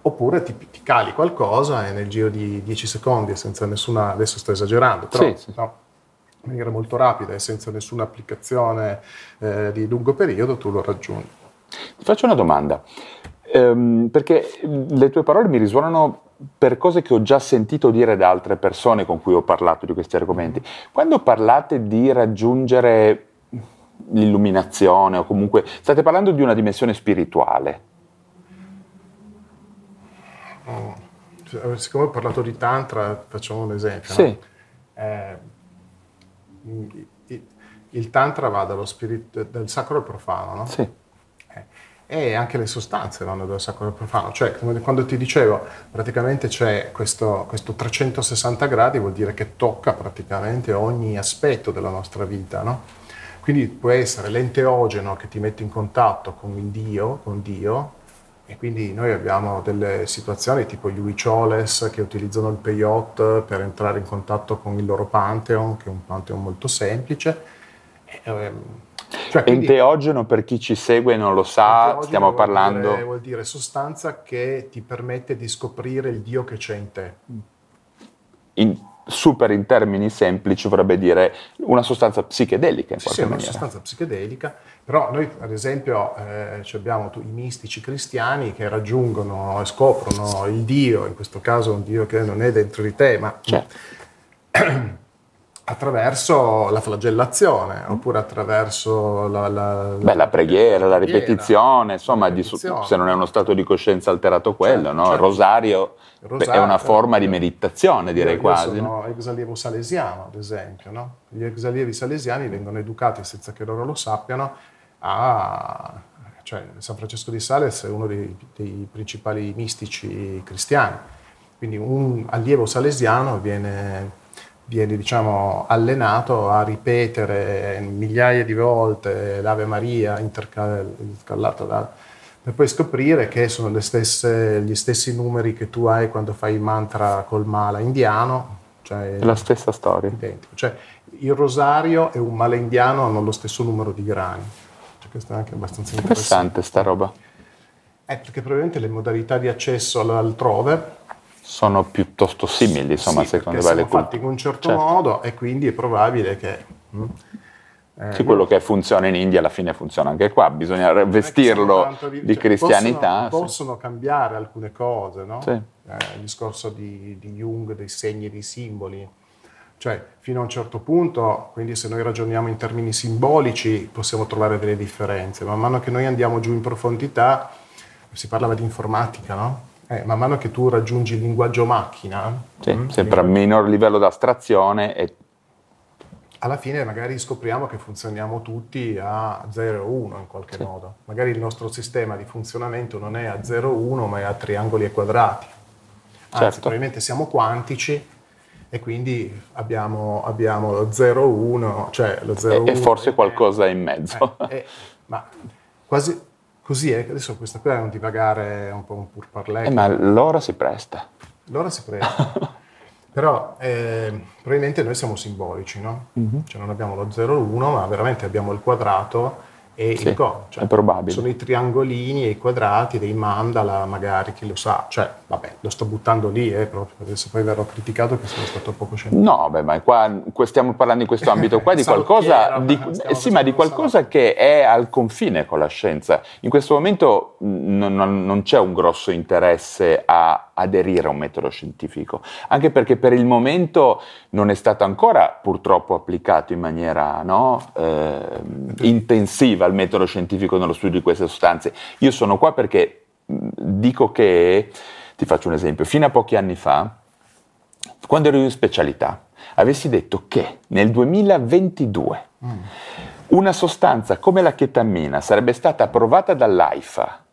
Oppure ti, ti, cali qualcosa e nel giro di 10 secondi, senza nessuna, adesso sto esagerando, però sì, sì. No? in maniera molto rapida e senza nessuna applicazione eh, di lungo periodo, tu lo raggiungi. Ti faccio una domanda, ehm, perché le tue parole mi risuonano per cose che ho già sentito dire da altre persone con cui ho parlato di questi argomenti. Quando parlate di raggiungere l'illuminazione o comunque state parlando di una dimensione spirituale? Oh. Siccome ho parlato di Tantra, facciamo un esempio. Sì. No? Eh, il tantra va dallo spirito, dal sacro al profano, no? Sì. Eh, e anche le sostanze vanno dal sacro al profano, cioè come quando ti dicevo, praticamente c'è questo, questo 360 gradi, vuol dire che tocca praticamente ogni aspetto della nostra vita, no? Quindi può essere l'enteogeno che ti mette in contatto con il Dio, con Dio, e quindi noi abbiamo delle situazioni tipo gli Huicholes che utilizzano il Peyot per entrare in contatto con il loro Pantheon, che è un Pantheon molto semplice. Ehm, cioè, quindi, enteogeno per chi ci segue e non lo sa, stiamo vuol parlando... Dire, vuol dire sostanza che ti permette di scoprire il Dio che c'è in te. In, super in termini semplici vorrebbe dire una sostanza psichedelica in sì, qualche sì, maniera. una sostanza psichedelica, però noi ad esempio eh, abbiamo i mistici cristiani che raggiungono e scoprono il Dio, in questo caso un Dio che non è dentro di te, ma certo. <clears throat> attraverso la flagellazione oppure attraverso la, la, Beh, la preghiera, la ripetizione, insomma, la ripetizione. Di, se non è uno stato di coscienza alterato quello, certo, no? certo. rosario, rosario, è una forma di meditazione, direi io quasi. Io sono ex allievo salesiano, ad esempio. No? Gli ex allievi salesiani vengono educati senza che loro lo sappiano a... Cioè, San Francesco di Sales è uno dei, dei principali mistici cristiani. Quindi un allievo salesiano viene viene diciamo, allenato a ripetere migliaia di volte l'Ave Maria intercalata da, per poi scoprire che sono stesse, gli stessi numeri che tu hai quando fai il mantra col mala indiano. Cioè, è la stessa storia. Identico. Cioè, il rosario e un mala indiano hanno lo stesso numero di grani. Cioè, questo è anche abbastanza interessante. Interessante sta roba. Eh, perché probabilmente le modalità di accesso altrove sono piuttosto simili, insomma, sì, secondo me le fatti in un certo, certo, modo e quindi è probabile che... Mm, eh, sì, quello che funziona in India alla fine funziona anche qua, bisogna vestirlo di, di cioè, cristianità. Possono, sì. possono, cambiare alcune cose, no? Sì. Eh, il discorso di, di Jung dei segni e dei simboli. Cioè, fino a un certo punto, quindi se noi ragioniamo in termini simbolici, possiamo trovare delle differenze. Man mano che noi andiamo giù in profondità, si parlava di informatica, no? Eh, man mano che tu raggiungi il linguaggio macchina, sì, mh, sempre a minor livello di astrazione e alla fine magari scopriamo che funzioniamo tutti a 0 e 1 in qualche sì. modo. Magari il nostro sistema di funzionamento non è a 0 e 1 ma è a triangoli e quadrati. Anzi, certo. probabilmente siamo quantici e quindi abbiamo, abbiamo lo 0 1, cioè lo 0 e, 1 e forse qualcosa in mezzo. Eh, eh, ma quasi Così è, adesso questa qui è un divagare un po' un pur parler. Eh, ma l'ora si presta. L'ora si presta. <laughs> Però eh, probabilmente noi siamo simbolici, no? Mm-hmm. Cioè non abbiamo lo 0,1, ma veramente abbiamo il quadrato e Sì, il Go. Cioè, è probabile. Sono i triangolini e i quadrati dei mandala, magari chi lo sa. Cioè, vabbè, lo sto buttando lì, eh, proprio, adesso poi verrò criticato che sono stato poco scientifico. No, beh, ma qua, stiamo parlando in questo <laughs> ambito qua di qualcosa, di, stiamo eh, sì, ma di qualcosa che è al confine con la scienza. In questo momento non, non- non c'è un grosso interesse a aderire a un metodo scientifico, anche perché per il momento non è stato ancora purtroppo applicato in maniera no, eh, intensiva il metodo scientifico nello studio di queste sostanze. Io sono qua perché dico che, ti faccio un esempio, fino a pochi anni fa, quando ero in specialità, avessi detto che nel 2022 una sostanza come la chetamina sarebbe stata approvata dall'AIFA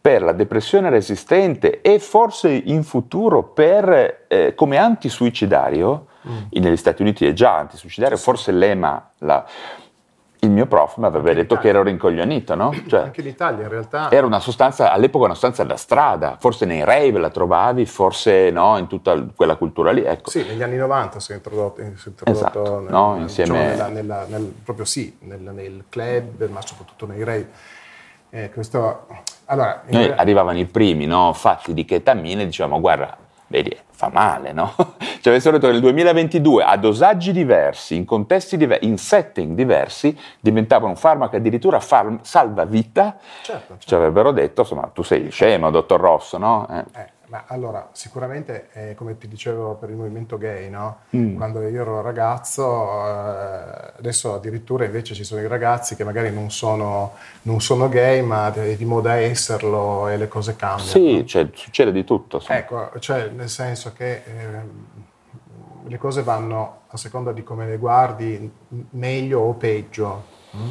per la depressione resistente e forse in futuro per, eh, come antisuicidario, negli Stati Uniti è già antisuicidario, forse l'EMA, la- il mio prof mi avrebbe detto che ero rincoglionito, no? <clears throat> Cioè, Anche in Italia in realtà era una sostanza, all'epoca una sostanza da strada, forse nei rave la trovavi, forse no, in tutta quella cultura lì, ecco. Sì, negli anni 90 si è introdotto, si è introdotto Esatto, nel- no? nel- Insieme- diciamo, nella- nella- nel- proprio sì, nel, nel club, ma soprattutto nei rave. Eh, questo, allora, Noi re- arrivavano i primi, no, fatti di chetamine e dicevamo, guarda, vedi, fa male, no? Ci avessero detto che nel 2022 a dosaggi diversi, in contesti diversi, in setting diversi, diventava un farmaco addirittura far- salvavita, certo, ci avrebbero detto, insomma, tu sei scemo, dottor Rosso, no? Eh. Eh, ma allora, sicuramente, eh, come ti dicevo per il movimento gay, no? Mm. quando io ero ragazzo, eh, adesso addirittura invece ci sono i ragazzi che magari non sono, non sono gay, ma è di moda esserlo e le cose cambiano. Sì, cioè, succede di tutto. insomma. Ecco, cioè nel senso che ehm, le cose vanno a seconda di come le guardi, meglio o peggio. mm?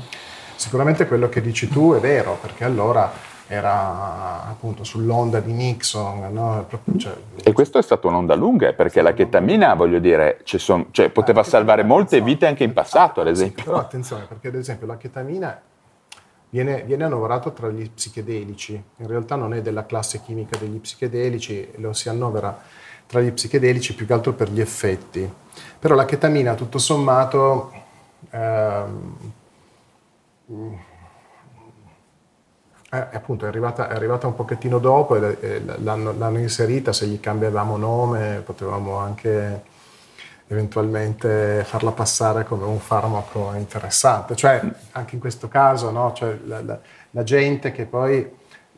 Sicuramente quello che dici tu è vero, perché allora era appunto sull'onda di Nixon, no? Cioè, E questo è stata un'onda lunga, eh, perché la chetamina, voglio dire, son- cioè, poteva salvare molte vite anche in passato, ad esempio. però attenzione, perché ad esempio la chetamina viene, viene annoverata tra gli psichedelici, in realtà non è della classe chimica degli psichedelici, lo si annovera tra gli psichedelici più che altro per gli effetti. Però la chetamina, tutto sommato, ehm, è, appunto, è, arrivata, è arrivata un pochettino dopo e e l'hanno, l'hanno inserita, se gli cambiavamo nome potevamo anche eventualmente farla passare come un farmaco interessante. Cioè, anche in questo caso, no? Cioè, la, la- la gente che poi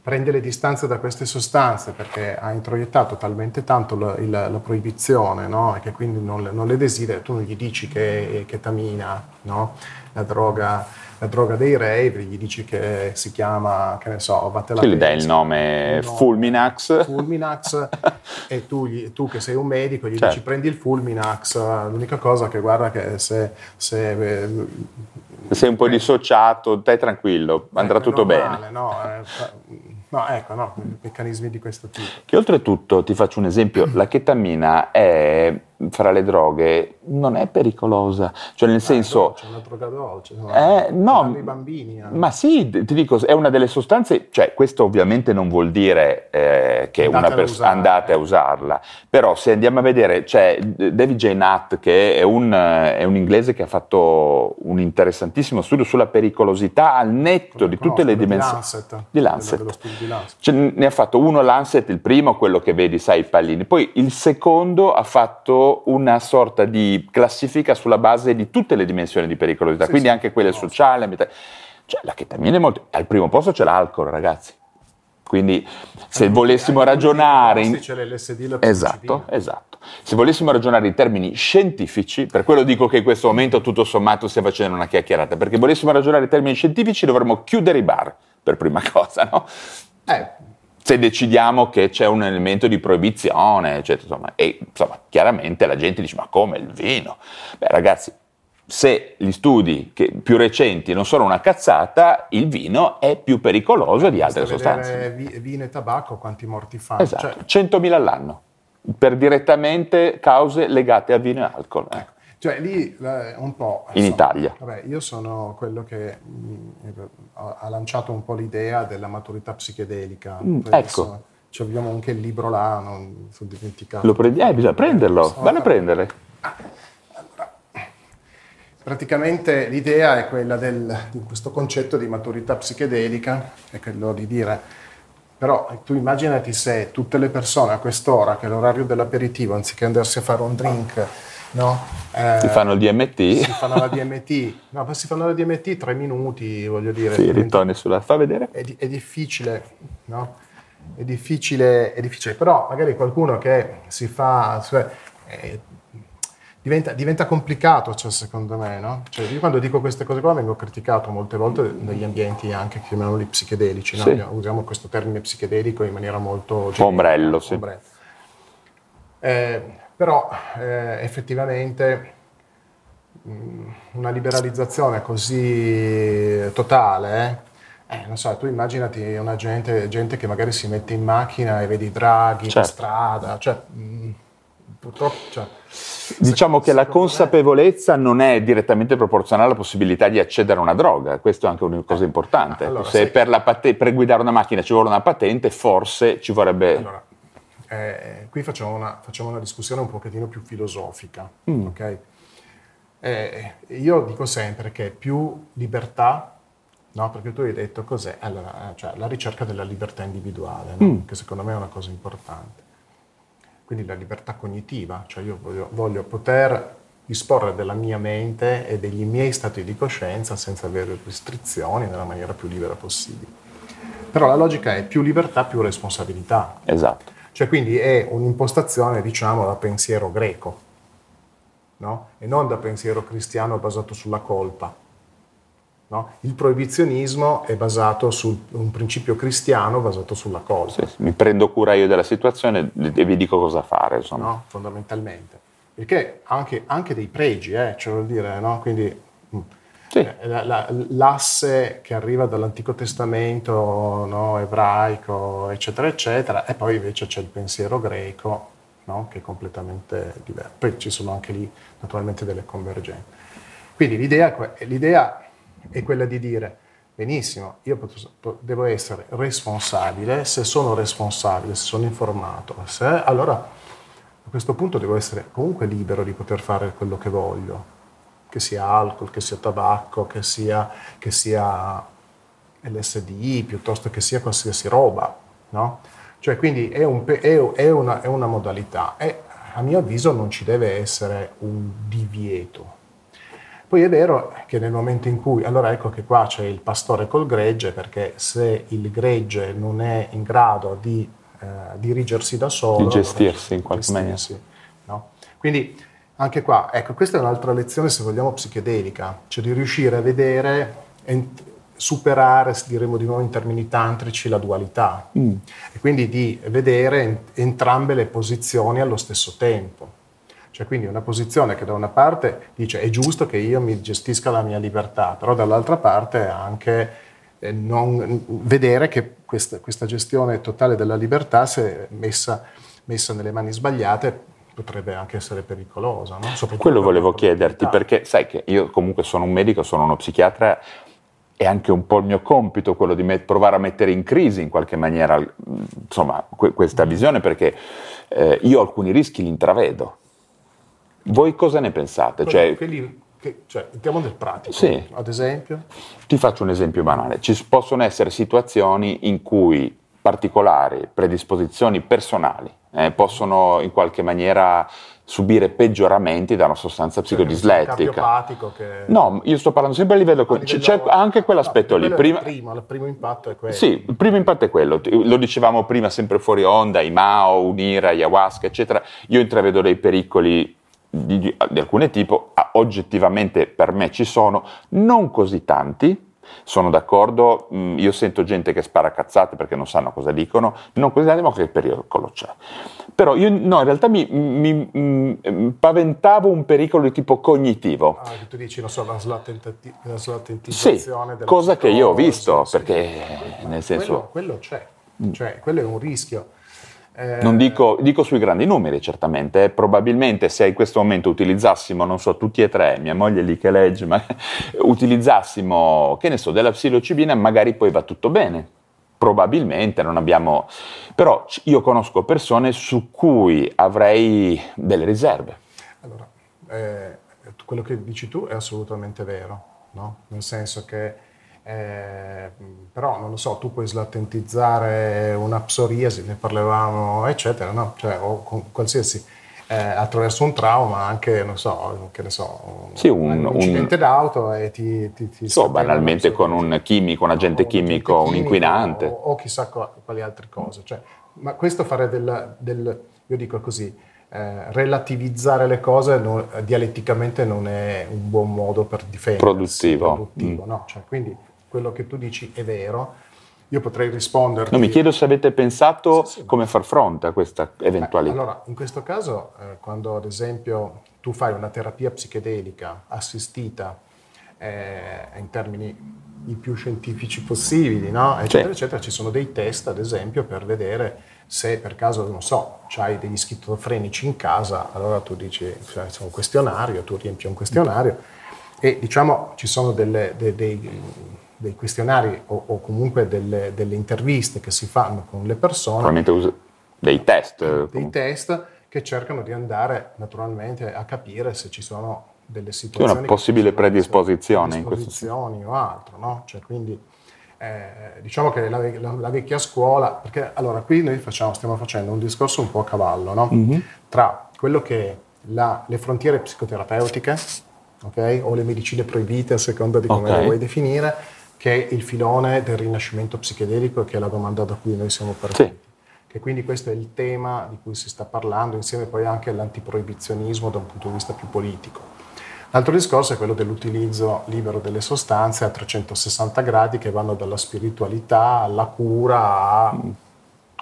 prende le distanze da queste sostanze perché ha introiettato talmente tanto la, il- la proibizione no? e che quindi non non le desidera, tu non gli dici che è chetamina, no? la, droga, la droga dei rave, gli dici che si chiama, che ne so, vattela Sì, gli dai il nome. Fulminax. Fulminax <laughs> e tu, gli- tu che sei un medico gli Certo. dici prendi il Fulminax, l'unica cosa che guarda che se, se eh, Se sei un po' dissociato, stai tranquillo, andrà è tutto normale, bene. No, eh, no, ecco, no, meccanismi di questo tipo. Che oltretutto, ti faccio un esempio, la chetamina è, fra le droghe, non è pericolosa. Cioè nel senso... C'è una droga dolce, no? Eh, no, bambini. eh. ma sì, ti dico, è una delle sostanze, cioè questo ovviamente non vuol dire eh, che Andate una a pers- usare. andate a usarla, però se andiamo a vedere, c'è David J. Nutt che è un, è un inglese che ha fatto un interessantissimo studio sulla pericolosità al netto di tutte le dimensioni. Di Lancet. Di Lancet. Di Lancet. Cioè, ne ha fatto uno Lancet, il primo, quello che vedi, sai, i pallini. Poi il secondo ha fatto una sorta di classifica sulla base di tutte le dimensioni di pericolosità, Sì, quindi sì, anche quelle sociali. ambientali. Cioè, la chetamina è molto... Al primo posto c'è l'alcol, ragazzi. Quindi se Anche- volessimo ragionare... in c'è l'LSD, la Esatto, esatto. Se volessimo ragionare in termini scientifici, per quello dico che in questo momento tutto sommato stia facendo una chiacchierata, perché volessimo ragionare in termini scientifici dovremmo chiudere i bar, per prima <laughs> cosa, no? Eh, se decidiamo che c'è un elemento di proibizione, eccetera, insomma, e insomma, chiaramente la gente dice: Ma come il vino? Beh, ragazzi, se gli studi che- più recenti non sono una cazzata, il vino è più pericoloso di altre sostanze. vi- vino e tabacco quanti morti fa. Esatto, Cioè, 100.000 all'anno per direttamente cause legate a vino e alcol. eh. Cioè lì un po'... In Italia. Vabbè, io sono quello che mh, ha ha lanciato un po' l'idea della maturità psichedelica. Mm, ecco. ci abbiamo anche il libro là, non sono dimenticato. Lo prendi- eh, bisogna prenderlo, vale a prendere. praticamente l'idea è quella del, di questo concetto di maturità psichedelica, è quello di dire, però tu immaginati se tutte le persone a quest'ora, che è l'orario dell'aperitivo, anziché andarsi a fare un drink, no? Eh, si fanno il DMT. Si fanno la DMT, no, ma si fanno la DMT tre minuti, voglio dire. Sì, ritorni sulla... fa vedere. È, è difficile, no? È difficile, è difficile, però magari qualcuno che si fa... Cioè, eh, diventa, diventa, complicato, cioè, secondo me, no? Cioè, io quando dico queste cose qua vengo criticato molte volte negli ambienti anche, chiamiamoli psichedelici, no? sì. usiamo questo termine psichedelico in maniera molto... Generica, ombrello, sì. Ombrello. Eh, però eh, effettivamente mm, una liberalizzazione così totale... Eh, non so, tu immaginati una gente, gente, che magari si mette in macchina e vedi draghi certo. per strada, cioè, mh, mm, purtroppo... Cioè, Diciamo che la consapevolezza non è direttamente proporzionale alla possibilità di accedere a una droga, questo è anche una cosa importante. Allora, Se per, patente, per, guidare una macchina ci vuole una patente, forse ci vorrebbe... Allora, eh, qui facciamo una, facciamo una, discussione un pochettino più filosofica, mm. ok? Eh, io dico sempre che più libertà, no? Perché tu hai detto cos'è? Allora, eh, cioè, la ricerca della libertà individuale, no? mm. che secondo me è una cosa importante quindi la libertà cognitiva, cioè io voglio, voglio poter disporre della mia mente e degli miei stati di coscienza senza avere restrizioni nella maniera più libera possibile. Però la logica è più libertà, più responsabilità. Esatto. Cioè quindi è un'impostazione, diciamo, da pensiero greco, no? E non da pensiero cristiano basato sulla colpa. No? Il proibizionismo è basato su un principio cristiano basato sulla cosa. Sì, mi prendo cura io della situazione e vi dico cosa fare. Insomma. No, fondamentalmente. Perché anche, anche dei pregi, eh, cioè vuol dire, no? Quindi sì. Eh, la, la, l'asse che arriva dall'Antico Testamento no, ebraico, eccetera, eccetera, e poi invece c'è il pensiero greco, no, che è completamente diverso. Poi ci sono anche lì naturalmente delle convergenze. Quindi l'idea, l'idea è quella di dire, benissimo, io devo essere responsabile, se sono responsabile, se sono informato, se, allora a questo punto devo essere comunque libero di poter fare quello che voglio, che sia alcol, che sia tabacco, che sia, che sia LSD, piuttosto che sia qualsiasi roba, no? Cioè, quindi è, un, è, è, una, è una modalità e a mio avviso non ci deve essere un divieto, poi è vero che nel momento in cui, allora ecco che qua c'è il pastore col gregge, perché se il gregge non è in grado di eh, dirigersi da solo, di gestirsi in qualche maniera. No? Quindi anche qua, ecco, questa è un'altra lezione, se vogliamo, psichedelica, cioè di riuscire a vedere, ent- superare, diremo di nuovo in termini tantrici, la dualità, mm. e quindi di vedere ent- entrambe le posizioni allo stesso tempo. Cioè quindi una posizione che da una parte dice è giusto che io mi gestisca la mia libertà, però dall'altra parte anche eh, non, vedere che questa, questa, gestione totale della libertà, se messa, messa nelle mani sbagliate, potrebbe anche essere pericolosa. No? Quello volevo chiederti, perché sai che io comunque sono un medico, sono uno psichiatra, è anche un po' il mio compito quello di met- provare a mettere in crisi in qualche maniera insomma, que- questa mm. visione, perché eh, io alcuni rischi li intravedo voi cosa ne pensate? Cioè, quelli che, cioè, entriamo nel pratico, sì. ad esempio? Ti faccio un esempio banale. Ci possono essere situazioni in cui particolari predisposizioni personali eh, possono in qualche maniera subire peggioramenti da una sostanza psicodislettica. Che... No, io sto parlando sempre a livello... A livello... C'è anche quell'aspetto no, lì. Prima... Il, primo, il primo impatto è quello. Sì, il primo impatto è quello. Lo dicevamo prima sempre fuori onda, i Mao, Unira, Ayahuasca, eccetera. Io intravedo dei pericoli di, di, di alcune tipo, oggettivamente per me ci sono, non così tanti, sono d'accordo, mm, io sento gente che spara cazzate perché non sanno cosa dicono, non ma che pericolo c'è. Però io no, in realtà mi, mi, mi mm, paventavo un pericolo di tipo cognitivo. Ah, tu dici, non so, la slatentizzazione sì, cosa che io ho visto, sì, perché sì. nel senso... Quello, quello c'è, cioè quello è un rischio. Eh... Non dico, dico, sui grandi numeri, certamente. Eh, probabilmente se in questo momento utilizzassimo, non so, tutti e tre, mia moglie lì che legge, ma <laughs> utilizzassimo, che ne so, della psilocibina, magari poi va tutto bene. Probabilmente non abbiamo. Però io conosco persone su cui avrei delle riserve. Allora, eh, quello che dici tu è assolutamente vero, no? nel senso che eh, però non lo so, tu puoi slatentizzare una psoriasi, ne parlavamo, eccetera, no? cioè, o con qualsiasi eh, attraverso un trauma, anche, non so, che ne so, sì, un, un incidente un, d'auto e ti... ti, ti so, banalmente con un chimico, un agente chimico, un, inquinante. O, o, chissà quali altre cose. Cioè, ma questo fare del, del io dico così, eh, relativizzare le cose no, dialetticamente non è un buon modo per difendersi. Produttivo. produttivo mm. no? cioè, quindi quello che tu dici è vero, io potrei rispondere. No, mi chiedo se avete pensato sì, sì. come far fronte a questa eventualità. Beh, allora, in questo caso, eh, quando ad esempio tu fai una terapia psichedelica assistita eh, in termini i più scientifici possibili, no? eccetera, sì. eccetera, ci sono dei test, ad esempio, per vedere se per caso, non so, hai degli schizofrenici in casa, allora tu dici, cioè, c'è un questionario, tu riempi un questionario e diciamo ci sono delle, dei, dei dei questionari o, o comunque delle, delle, interviste che si fanno con le persone. Probabilmente dei test. Dei comunque. test che cercano di andare naturalmente a capire se ci sono delle situazioni. C'è una possibile predisposizione in questo o altro, no? Cioè, quindi eh, diciamo che la, la, la, vecchia scuola, perché allora qui noi facciamo, stiamo facendo un discorso un po' a cavallo, no? mm-hmm. Tra quello che la, le frontiere psicoterapeutiche, okay? o le medicine proibite a seconda di come okay. le vuoi definire, che è il filone del rinascimento psichedelico, che è la domanda da cui noi siamo partiti. Sì. Che quindi questo è il tema di cui si sta parlando, insieme poi anche all'antiproibizionismo da un punto di vista più politico. L'altro discorso è quello dell'utilizzo libero delle sostanze a 360 gradi che vanno dalla spiritualità alla cura a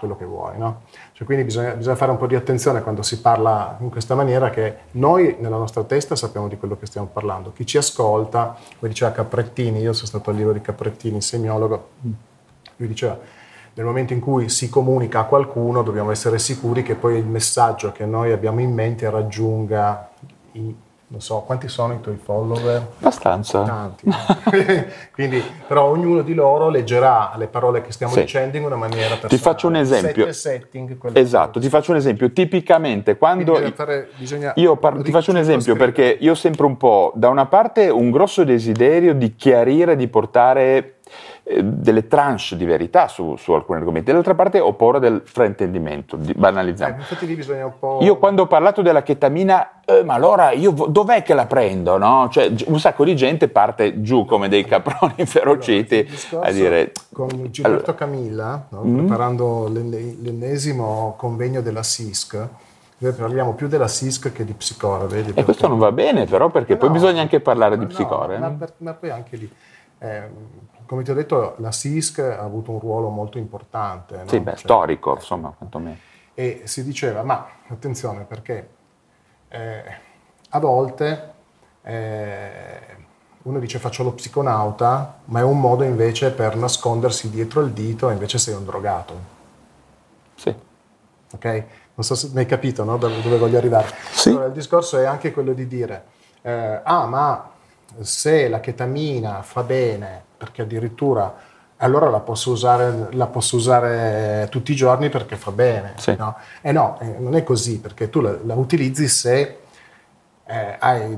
quello che vuoi. No? Cioè, quindi bisogna, bisogna, fare un po' di attenzione quando si parla in questa maniera che noi nella nostra testa sappiamo di quello che stiamo parlando. Chi ci ascolta, come diceva Caprettini, io sono stato al libro di Caprettini, semiologo, lui diceva nel momento in cui si comunica a qualcuno dobbiamo essere sicuri che poi il messaggio che noi abbiamo in mente raggiunga i non so, quanti sono i tuoi follower? Abbastanza. Tanti. <laughs> Quindi, però ognuno di loro leggerà le parole che stiamo sì. dicendo in una maniera personale. Ti faccio un esempio. Setting, esatto, ti faccio un esempio. Tipicamente quando... Fare, io par- ti faccio un esempio perché io ho sempre un po', da una parte, un grosso desiderio di chiarire, di portare eh, delle tranche di verità su, su, alcuni argomenti, dall'altra parte ho paura del fraintendimento, di banalizzare. Eh, infatti lì bisogna un po'... Io quando ho parlato della chetamina, eh, ma allora io dov'è che la prendo? No? Cioè, un sacco di gente parte giù come dei caproni <laughs> inferociti allora, a dire... Con Gilberto allora, Camilla, no? mm-hmm. preparando l'ennesimo convegno della SISC, noi parliamo più della SISC che di psicore, vedi? E questo non va bene però perché no, poi bisogna anche parlare di psicore. Ma, ma, poi anche lì... Eh, come ti ho detto, la SISC ha avuto un ruolo molto importante. No? Sì, beh, cioè, storico, insomma, quantomeno. E si diceva, ma attenzione, perché eh, a volte eh, uno dice faccio lo psiconauta, ma è un modo invece per nascondersi dietro il dito e invece sei un drogato. Sì. Ok? Non so se mi hai capito no? dove, dove voglio arrivare. Sì. Allora, il discorso è anche quello di dire, eh, ah, ma se la chetamina fa bene perché addirittura allora la posso usare, la posso usare tutti i giorni perché fa bene. Sì. No? E no, eh, non è così, perché tu la, la utilizzi se eh, hai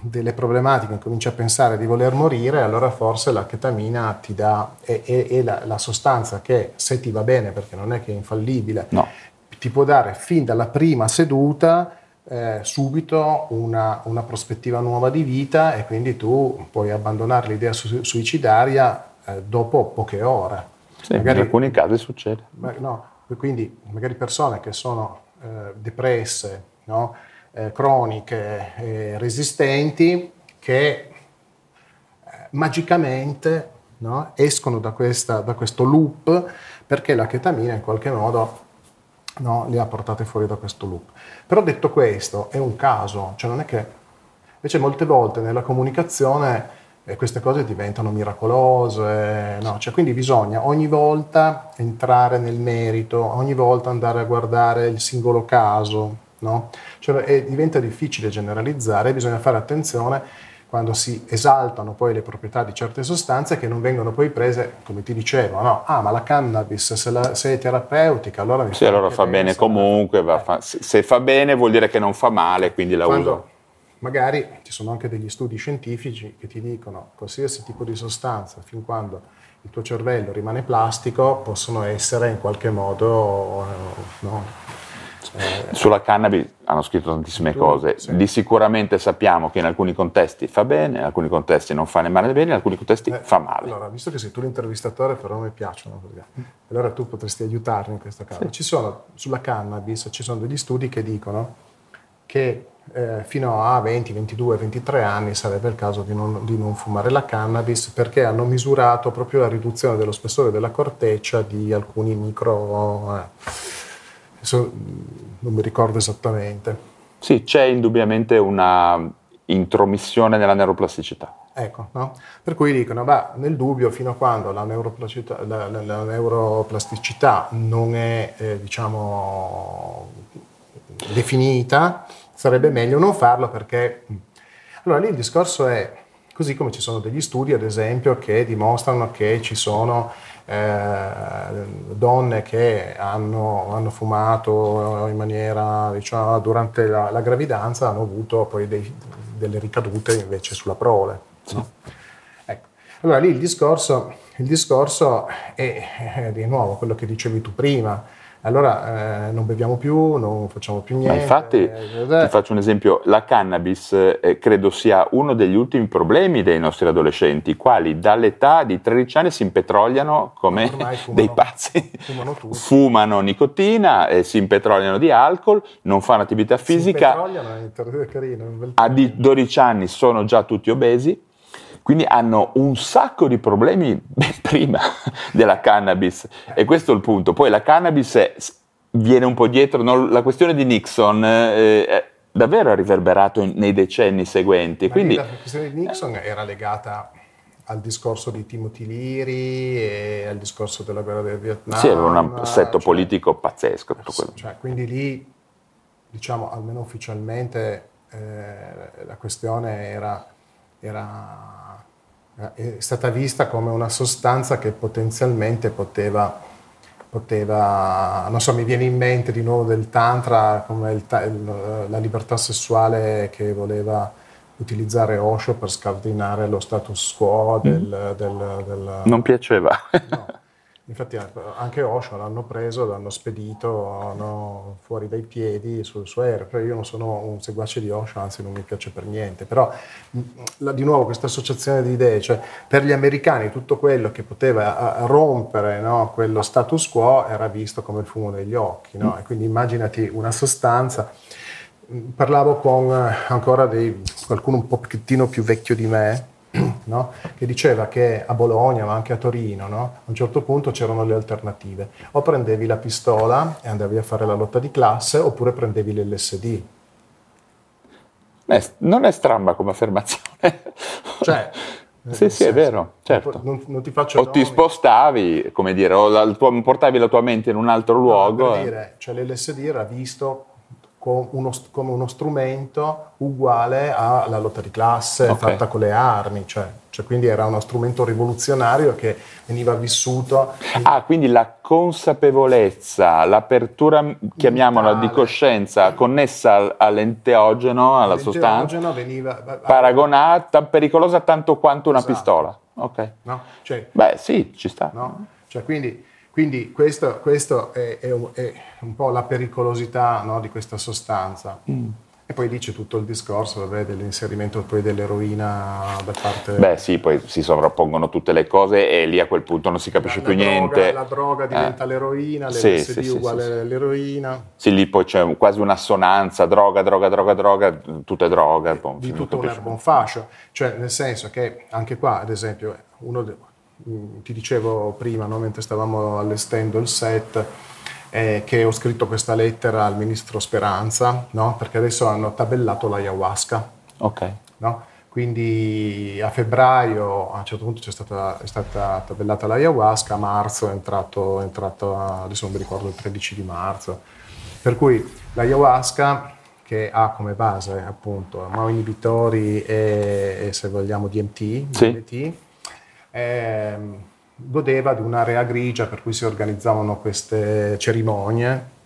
delle problematiche cominci a pensare di voler morire, allora forse la chetamina ti dà, è, è, è la, la, sostanza che se ti va bene, perché non è che è infallibile, no. ti può dare fin dalla prima seduta eh, subito una, una, prospettiva nuova di vita e quindi tu puoi abbandonare l'idea su- suicidaria eh, dopo poche ore. Sì, magari, in alcuni casi succede. Ma, no, quindi magari persone che sono eh, depresse, no? Eh, croniche, resistenti, che eh, magicamente no? escono da, questa, da questo loop perché la chetamina in qualche modo no, le ha portate fuori da questo loop. Però detto questo, è un caso, cioè non è che... Invece molte volte nella comunicazione eh, queste cose diventano miracolose, no? cioè, quindi bisogna ogni volta entrare nel merito, ogni volta andare a guardare il singolo caso, no? cioè, diventa difficile generalizzare, bisogna fare attenzione quando si esaltano poi le proprietà di certe sostanze che non vengono poi prese, come ti dicevo, no? Ah, ma la cannabis, se, la, se è terapeutica, allora mi Sì, allora fa bene comunque, va, fa, se fa bene vuol dire che non fa male, quindi la quando, uso. magari ci sono anche degli studi scientifici che ti dicono qualsiasi tipo di sostanza, fin quando il tuo cervello rimane plastico, possono essere in qualche modo no, eh, Sulla cannabis hanno scritto tantissime cose, di sicuramente sappiamo che in alcuni contesti fa bene, in alcuni contesti non fa nemmeno bene, in alcuni contesti eh, fa male. Allora, visto che sei tu l'intervistatore, però mi piacciono, allora tu potresti aiutarmi in questo caso. Sì. Ci sono, sulla cannabis ci sono degli studi che dicono che eh, fino a 20, 22, 23 anni sarebbe il caso di non, di non, fumare la cannabis perché hanno misurato proprio la riduzione dello spessore della corteccia di alcuni micro... Eh, Adesso non mi ricordo esattamente. Sì, c'è indubbiamente una intromissione nella neuroplasticità. Ecco, no? per cui dicono, beh, nel dubbio, fino a quando la neuroplasticità, la, la, la neuroplasticità non è, eh, diciamo, definita, sarebbe meglio non farlo perché... Allora lì il discorso è, così come ci sono degli studi, ad esempio, che dimostrano che ci sono eh, donne che hanno, hanno, fumato in maniera, diciamo, durante la, la gravidanza hanno avuto poi dei, delle ricadute invece sulla prole. No? Ecco. Allora lì il discorso, il discorso è, è di nuovo quello che dicevi tu prima, allora eh, non beviamo più, non facciamo più niente. Ma infatti, eh, ti faccio un esempio, la cannabis eh, credo sia uno degli ultimi problemi dei nostri adolescenti, quali dall'età di 13 anni si impetrogliano come <laughs> fumano, dei pazzi. Fumano, fumano nicotina, eh, si impetrogliano di alcol, non fanno attività fisica. Si impetrogliano, è carino, a 12 anni sono già tutti obesi quindi hanno un sacco di problemi ben <laughs> prima della cannabis e questo è il punto. Poi la cannabis è, viene un po' dietro, no? la questione di Nixon eh, eh, davvero ha riverberato in, nei decenni seguenti. Quindi, la questione di Nixon era legata al discorso di Timothy Leary e al discorso della guerra del Vietnam. Sì, aveva un assetto cioè, politico pazzesco. Cioè, quindi lì, diciamo, almeno ufficialmente eh, la questione era, era è stata vista come una sostanza che potenzialmente poteva, poteva non so, mi viene in mente di nuovo del Tantra come il, il, la libertà sessuale che voleva utilizzare Osho per scardinare lo status quo del... Mm. del, del non piaceva. No. <laughs> Infatti eh, anche Osho l'hanno preso, l'hanno spedito no, fuori dai piedi sul suo aereo. Io non sono un seguace di Osho, anzi non mi piace per niente. Però mm, di nuovo questa associazione di idee, cioè per gli americani tutto quello che poteva rompere no, quello status quo era visto come il fumo negli occhi. No? Quindi immaginati una sostanza. Mm, parlavo con eh, ancora dei, qualcuno un pochettino più vecchio di me, no? che diceva che a Bologna, ma anche a Torino, no? a un certo punto c'erano le alternative. O prendevi la pistola e andavi a fare la lotta di classe, oppure prendevi l'LSD. Non è stramba come affermazione. Cioè, <laughs> sì, sì, è vero, certo. Non, non ti o nomi. ti spostavi, come dire, o la, portavi la tua mente in un altro no, luogo. Per dire, cioè l'LSD era visto come uno, come uno strumento uguale alla lotta di classe okay. fatta con le armi, cioè, cioè, quindi era uno strumento rivoluzionario che veniva vissuto. Ah, quindi la consapevolezza, l'apertura, chiamiamola di coscienza, connessa all'enteogeno, alla sostanza, veniva paragonata, pericolosa tanto quanto una esatto. pistola. Ok. No? Cioè, Beh, sì, ci sta. No? Cioè, quindi quindi questo, questo è, è, un, è, un po' la pericolosità no, di questa sostanza. Mm. E poi dice tutto il discorso vabbè, dell'inserimento poi dell'eroina da parte... Beh sì, poi si sovrappongono tutte le cose e lì a quel punto non si capisce la, più la niente. Droga, la droga diventa eh. l'eroina, l'LSD sì, sì, uguale sì, all'eroina. Sì, lì poi c'è quasi un'assonanza, droga, droga, droga, droga, tutto è droga. Boh, di tutto un erbo un fascio. Cioè nel senso che anche qua, ad esempio, uno... De- ti dicevo prima, no, mentre stavamo allestendo il set, eh, che ho scritto questa lettera al ministro Speranza, no? perché adesso hanno tabellato l'ayahuasca. Ok. No? Quindi a febbraio a un certo punto stata, è stata tabellata l'ayahuasca, a marzo è entrato, è entrato, adesso non mi ricordo, il 13 di marzo. Per cui l'ayahuasca che ha come base appunto inibitori e, e se vogliamo DMT, sì. DMT eh, godeva di un'area grigia per cui si organizzavano queste cerimonie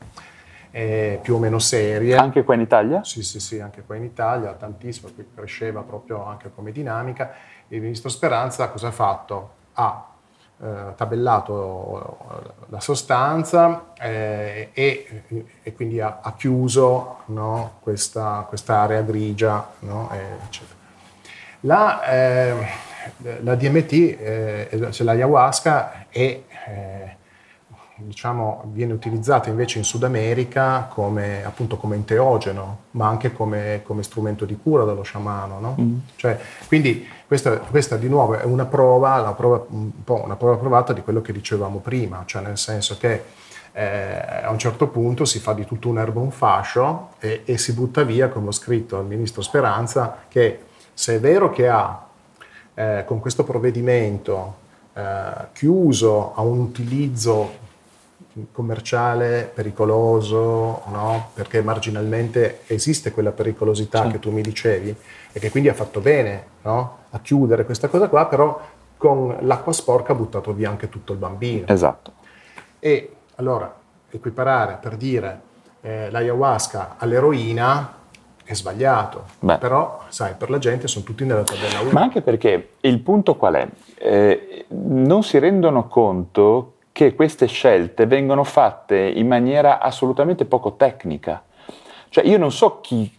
eh, più o meno serie. Anche qua in Italia? Sì, sì, sì, anche qua in Italia, tantissimo, cresceva proprio anche come dinamica. Il ministro Speranza cosa ha fatto? Ha eh, tabellato la sostanza eh, e, e, quindi ha, ha chiuso no, questa area grigia, no, eccetera. La, eh, la DMT, eh, cioè l'ayahuasca, è, eh, diciamo, viene utilizzata invece in Sud America come, appunto, come enteogeno, ma anche come, come, strumento di cura dello sciamano. No? Mm. Cioè, quindi questa, questa, di nuovo è una prova, prova, un po' una prova provata di quello che dicevamo prima, cioè nel senso che eh, a un certo punto si fa di tutto un erbo un fascio e, e si butta via, come ho scritto al ministro Speranza, che se è vero che ha eh, con questo provvedimento eh, chiuso a un utilizzo commerciale pericoloso, no? perché marginalmente esiste quella pericolosità sì. che tu mi dicevi e che quindi ha fatto bene no? a chiudere questa cosa qua, però con l'acqua sporca ha buttato via anche tutto il bambino. Esatto. E allora equiparare per dire eh, l'ayahuasca all'eroina è sbagliato, Beh. però sai, per la gente sono tutti nella tabella 1. Ma anche perché il punto qual è? Eh, non si rendono conto che queste scelte vengono fatte in maniera assolutamente poco tecnica. Cioè io non so chi,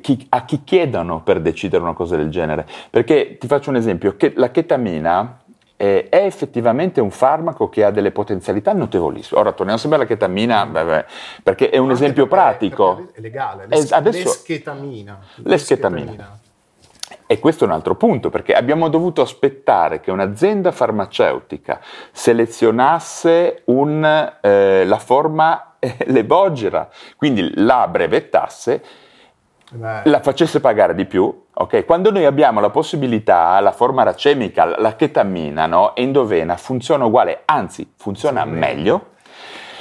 chi, a chi chiedano per decidere una cosa del genere, perché ti faccio un esempio, che la chetamina eh, è effettivamente un farmaco che ha delle potenzialità notevolissime. Ora torniamo sempre alla chetamina, beh, beh, perché è un Anche esempio perché, pratico. Perché è legale, l'es- adesso, l'eschetamina. L'eschetamina. E questo è un altro punto, perché abbiamo dovuto aspettare che un'azienda farmaceutica selezionasse un, eh, la forma <laughs> eh, lebogera, quindi la brevettasse. La facesse pagare di più Okay? Quando noi abbiamo la possibilità, la forma racemica, la chetamina, no? endovena, funziona uguale, anzi funziona sì, meglio.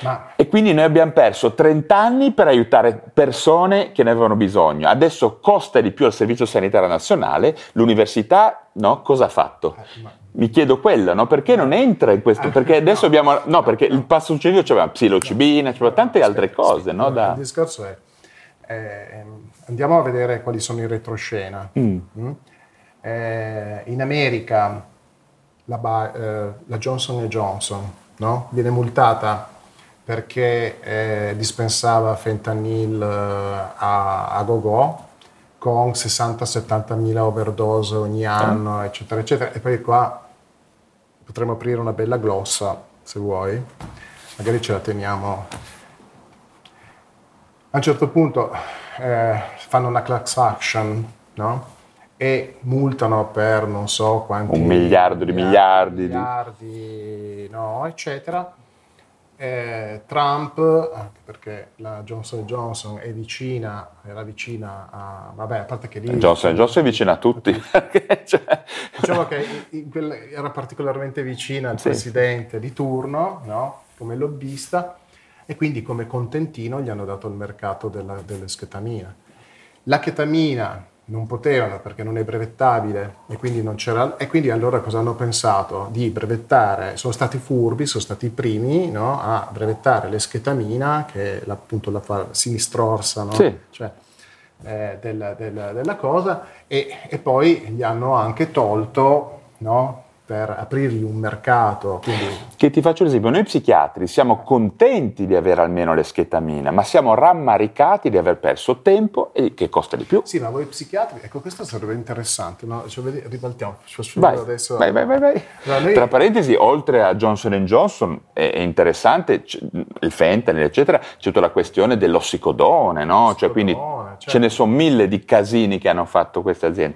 Ma... E quindi noi abbiamo perso 30 anni per aiutare persone che ne avevano bisogno. Adesso costa di più al Servizio Sanitario Nazionale, l'università no? cosa ha fatto? Eh, ma... Mi chiedo quello, no? perché non entra in questo? Eh, perché adesso no, abbiamo... No, perché il passo successivo c'aveva psilocibina, c'aveva tante altre cose. No? Da... Il discorso è... è Andiamo a vedere quali sono in retroscena. Mm. Mm? Eh, in America la, eh, la, Johnson Johnson no? viene multata perché eh, dispensava fentanyl eh, a, a go-go con 60-70 mila overdose ogni anno, mm. eccetera, eccetera. E poi qua potremmo aprire una bella glossa, se vuoi. Magari ce la teniamo. A un certo punto eh, fanno una class action, no? E multano per non so quanti... Un miliardo di miliardi. Miliardi, miliardi no, eccetera. Eh, Trump, anche perché la Johnson Johnson è vicina, era vicina a... Vabbè, a parte che lì... Johnson Johnson è vicina a tutti. <laughs> <laughs> cioè... Diciamo che era particolarmente vicina al sì. presidente di turno, no? come lobbista, e quindi come contentino gli hanno dato il mercato della, dell'esketamina. La chetamina non potevano perché non è brevettabile e quindi non c'era e quindi allora cosa hanno pensato? Di brevettare, sono stati furbi, sono stati i primi no? a brevettare l'eschetamina che è appunto la sinistrorsa no? sì. cioè, eh, della, della, della, cosa e, e, poi gli hanno anche tolto no? Per aprirgli un mercato. Quindi... Che ti faccio l'esempio, noi psichiatri siamo contenti di avere almeno l'eschetamina, ma siamo rammaricati di aver perso tempo e che costa di più. Sì, ma voi psichiatri, ecco questo sarebbe interessante, no? cioè, vedi, ribaltiamo, vai, adesso. Vai, vai, vai, vai. Allora, noi... Tra parentesi, oltre a Johnson Johnson, è, interessante, il fentanyl, eccetera, c'è tutta la questione dell'ossicodone, no? Cioè, quindi certo. ce ne sono mille di casini che hanno fatto queste aziende.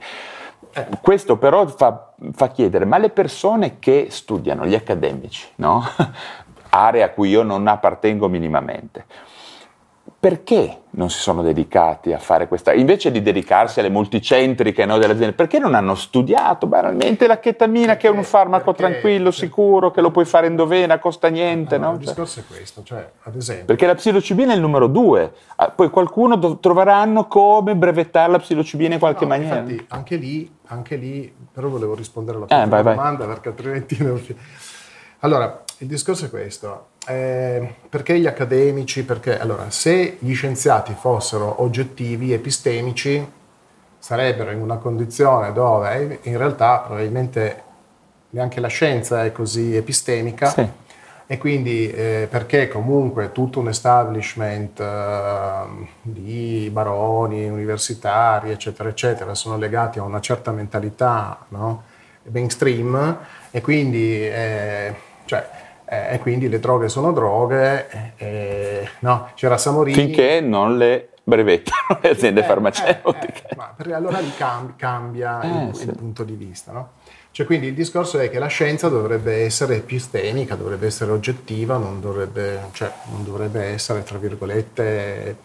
Questo però fa, fa, chiedere, ma le persone che studiano, gli accademici, no? <laughs> area a cui io non appartengo minimamente, perché non si sono dedicati a fare questa, invece di dedicarsi alle multicentriche no, delle aziende, perché non hanno studiato banalmente la chetamina perché, che è un farmaco perché, tranquillo, perché, sicuro, che lo puoi fare in dovena, costa niente. No, no? Il cioè, discorso è questo, cioè, ad esempio. Perché la psilocibina è il numero due, ah, poi qualcuno do- troveranno come brevettare la psilocibina in qualche maniera. Infatti anche lì, anche lì, però volevo rispondere alla tua eh, vai, domanda vai. perché altrimenti non... Allora, il discorso è questo. Eh, perché gli accademici? Perché allora, se gli scienziati fossero oggettivi, epistemici, sarebbero in una condizione dove in realtà probabilmente neanche la scienza è così epistemica. Sì. E quindi eh, perché comunque tutto un establishment eh, di baroni, universitari, eccetera, eccetera, sono legati a una certa mentalità no? mainstream e quindi, eh, cioè, eh, e quindi le droghe sono droghe. no? C'era Samorini. Finché non le brevettano le aziende eh, farmaceutiche. ma allora lì cambia, il, sì. il punto di vista. No? Cioè, quindi il discorso è che la scienza dovrebbe essere epistemica, dovrebbe essere oggettiva, non dovrebbe, cioè, non dovrebbe essere, tra virgolette,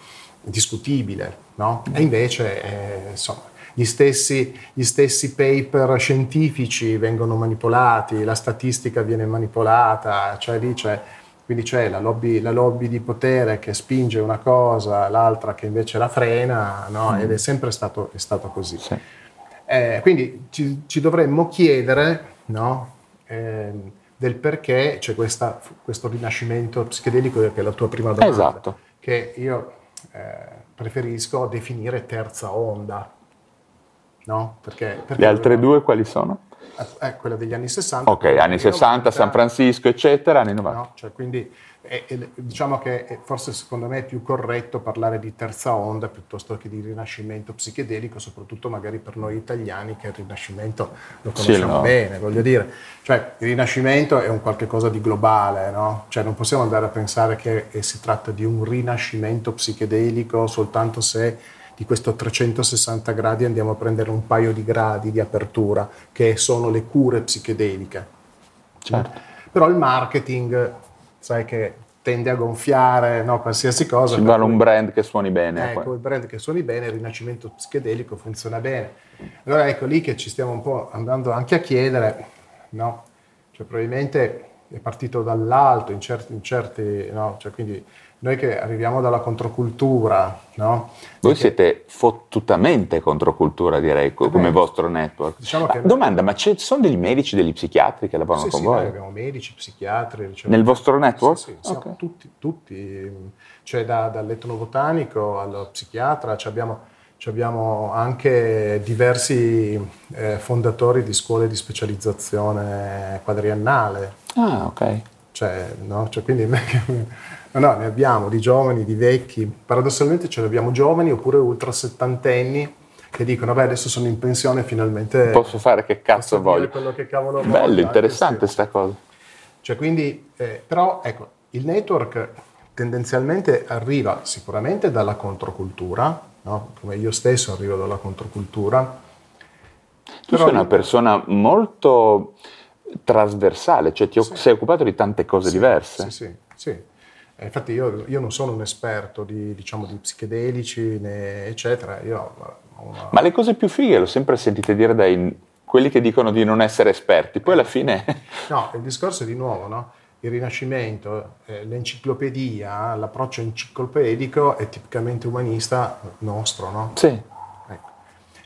discutibile, no? E invece, eh, insomma, gli stessi, gli stessi, paper scientifici vengono manipolati, la statistica viene manipolata, cioè lì c'è, quindi c'è la lobby, la lobby di potere che spinge una cosa, l'altra che invece la frena, no? mm. ed è sempre stato, è stato così. Sì. Eh, quindi ci, ci, dovremmo chiedere no, eh, del perché c'è questa, questo rinascimento psichedelico, che è la tua prima domanda, esatto. che io eh, preferisco definire terza onda. No? Perché, perché Le altre due quali sono? Eh, eh quella degli anni 60. Ok, anni 60, San Francisco, eccetera, anni 90. No? Cioè, quindi e, e, diciamo che forse secondo me è più corretto parlare di terza onda piuttosto che di rinascimento psichedelico, soprattutto magari per noi italiani che il rinascimento lo conosciamo sì, no. bene, voglio dire. Cioè, il rinascimento è un qualche cosa di globale, no? Cioè, non possiamo andare a pensare che si tratta di un rinascimento psichedelico soltanto se di questo 360 gradi andiamo a prendere un paio di gradi di apertura, che sono le cure psichedeliche. Certo. Però il marketing sai che tende a gonfiare no, qualsiasi cosa. Ci vuole un brand che suoni bene. Ecco, poi. il brand che suoni bene, il rinascimento psichedelico funziona bene. Allora ecco lì che ci stiamo un po' andando anche a chiedere, no? Cioè probabilmente è partito dall'alto in certi, in certi no? Cioè, quindi noi che arriviamo dalla controcultura, no? Voi che... siete fottutamente controcultura, direi, come Beh, vostro network. Diciamo ma, che... Domanda, ma ci sono degli medici, degli psichiatri che lavorano sì, con sì, voi? Noi abbiamo medici, psichiatri. Diciamo, Nel vostro network? Sì, sì okay. tutti, tutti, cioè da, dall'etnobotanico allo psichiatra, abbiamo, abbiamo, anche diversi eh, fondatori di scuole di specializzazione quadriennale. Ah, ok. Cioè, no? cioè, quindi <laughs> No, ne abbiamo di giovani, di vecchi. Paradossalmente ce ne abbiamo giovani oppure ultra settantenni che dicono, beh, adesso sono in pensione, finalmente... Posso fare che cazzo voglio. quello che cavolo Bello, voglio, interessante questa cosa. Cioè, quindi, eh, però, ecco, il network tendenzialmente arriva sicuramente dalla controcultura, no? come io stesso arrivo dalla controcultura. Tu sei una persona molto trasversale, cioè ti sì. sei occupato di tante cose sì, diverse. Sì, sì, sì. Eh, infatti io, io, non sono un esperto di, diciamo, di psichedelici, né, eccetera. Una... Ma le cose più fighe l'ho sempre sentite dire dai quelli che dicono di non essere esperti, poi alla fine... <laughs> no, il discorso è di nuovo, no? Il Rinascimento, eh, l'enciclopedia, l'approccio enciclopedico è tipicamente umanista nostro, no? Sì. Ecco.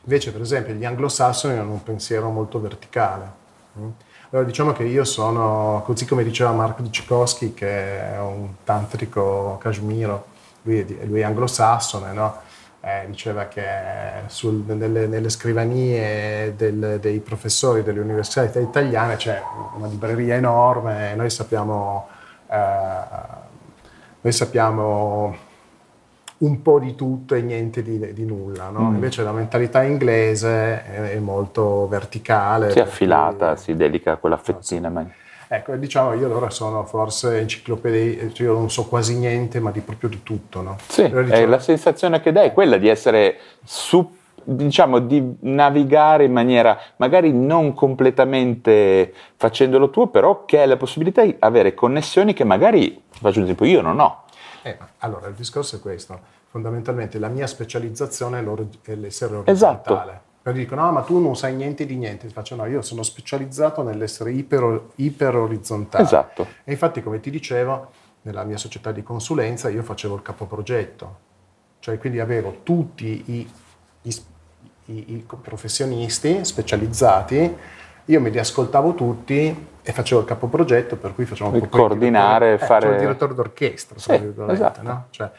Invece, per esempio, gli anglosassoni hanno un pensiero molto verticale. Mm? Allora, diciamo che io sono, così come diceva Marco Dicikowski, che è un tantrico kashmiro, lui è, lui è anglosassone, no? eh, diceva che sul, nelle, nelle, scrivanie del, dei professori delle università italiane c'è una libreria enorme, noi sappiamo, eh, noi sappiamo un po' di tutto e niente di, di nulla. No? Mm. Invece la mentalità inglese è, è molto verticale. Si è affilata, cui... si dedica a quella fettina. No, sì. Ecco, diciamo io allora sono forse enciclopedia, cioè io non so quasi niente, ma di proprio di tutto. No? Sì, diciamo... è la sensazione che dai, è quella di essere su diciamo di navigare in maniera magari non completamente facendolo tuo, però che hai la possibilità di avere connessioni che magari, faccio un esempio, io non ho. Eh, allora, il discorso è questo. Fondamentalmente la mia specializzazione è l'essere orizzontale. Esatto. Dicono, no, ma tu non sai niente di niente. Faccio, no, io sono specializzato nell'essere iper, iper orizzontale. Esatto. E infatti, come ti dicevo, nella mia società di consulenza io facevo il capoprogetto. Cioè, quindi avevo tutti i, i, i, i professionisti specializzati io me li ascoltavo tutti e facevo il capoprogetto, per cui facevo un coordinare, il fare... Cioè il direttore d'orchestra, sì, esatto. no? cioè,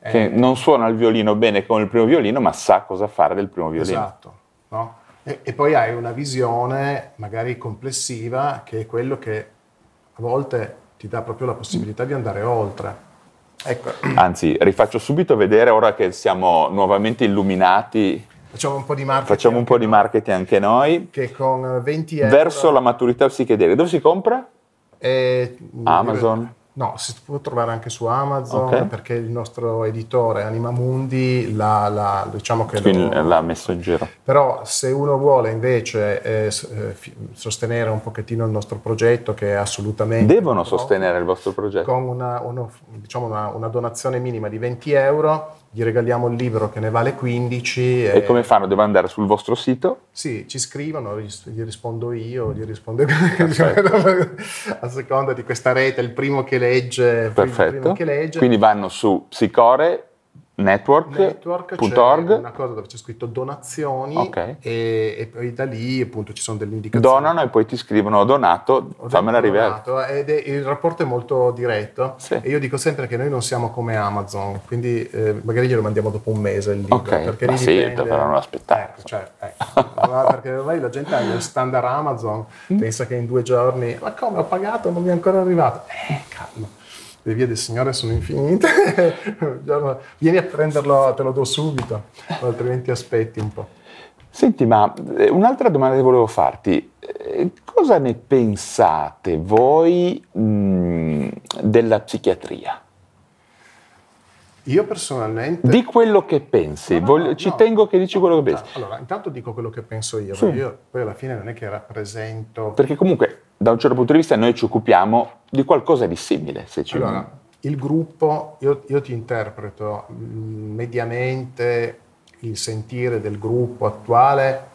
che eh... non suona il violino bene come il primo violino, ma sa cosa fare del primo violino. Esatto, no? e, e poi hai una visione magari complessiva che è quello che a volte ti dà proprio la possibilità di andare oltre. Ecco. Anzi, rifaccio subito vedere ora che siamo nuovamente illuminati. Facciamo un po' di marketing. Facciamo un po' di marketing anche noi. Che con 20 euro. Verso la maturità psichedelica. Dove si compra? Eh, Amazon. No, si può trovare anche su Amazon okay. perché il nostro editore Animamundi l'ha, l'ha, diciamo che lo, l'ha messo in giro. Però se uno vuole invece eh, eh sostenere un pochettino il nostro progetto che è assolutamente... Devono sostenere il vostro progetto. Con una, uno, diciamo una, una donazione minima di 20 euro gli regaliamo il libro che ne vale 15. E, e come fanno? Devo andare sul vostro sito? Sì, ci scrivono, gli rispondo io, gli rispondo <laughs> a seconda di questa rete, il primo che legge. Perfetto. Che legge. Quindi vanno su Psicore network.org network una cosa dove c'è scritto donazioni okay. e, e, poi da lì appunto ci sono delle indicazioni donano e poi ti scrivono donato fammela arrivare ed è, il rapporto è molto diretto sì. e io dico sempre che noi non siamo come Amazon quindi eh, magari glielo mandiamo dopo un mese il libro okay. perché Ma sì, dipende... però non aspettare ecco, cioè, ecco. perché ormai la gente ha il standard Amazon mm. pensa che in due giorni ma come ho pagato non mi è ancora arrivato eh calma le vie del Signore sono infinite, <laughs> vieni a prenderlo, te lo do subito, altrimenti aspetti un po'. Senti, ma eh, un'altra domanda che volevo farti, eh, cosa ne pensate voi mh, della psichiatria? Io personalmente... Di quello che pensi, no, no, Voglio, no, ci tengo che dici quello che pensi. Allora, intanto dico quello che penso io, sì. io poi alla fine non è che rappresento... Perché comunque, da un certo punto di vista, noi ci occupiamo di qualcosa di simile. Se ci... Allora, il gruppo, io, io ti interpreto mediamente il sentire del gruppo attuale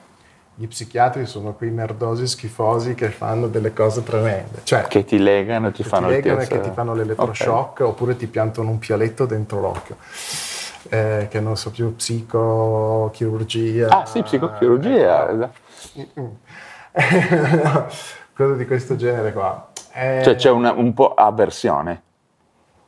gli psichiatri sono quei merdosi schifosi che fanno delle cose tremende. Cioè, che ti legano, ti che fanno ti legano e che ti fanno l'elettroshock okay. oppure ti piantano un pialetto dentro l'occhio. Eh, che non so più, psicochirurgia. Ah sì, psicochirurgia. Eh, <laughs> cose di questo genere qua. Eh, cioè c'è una, un po' avversione.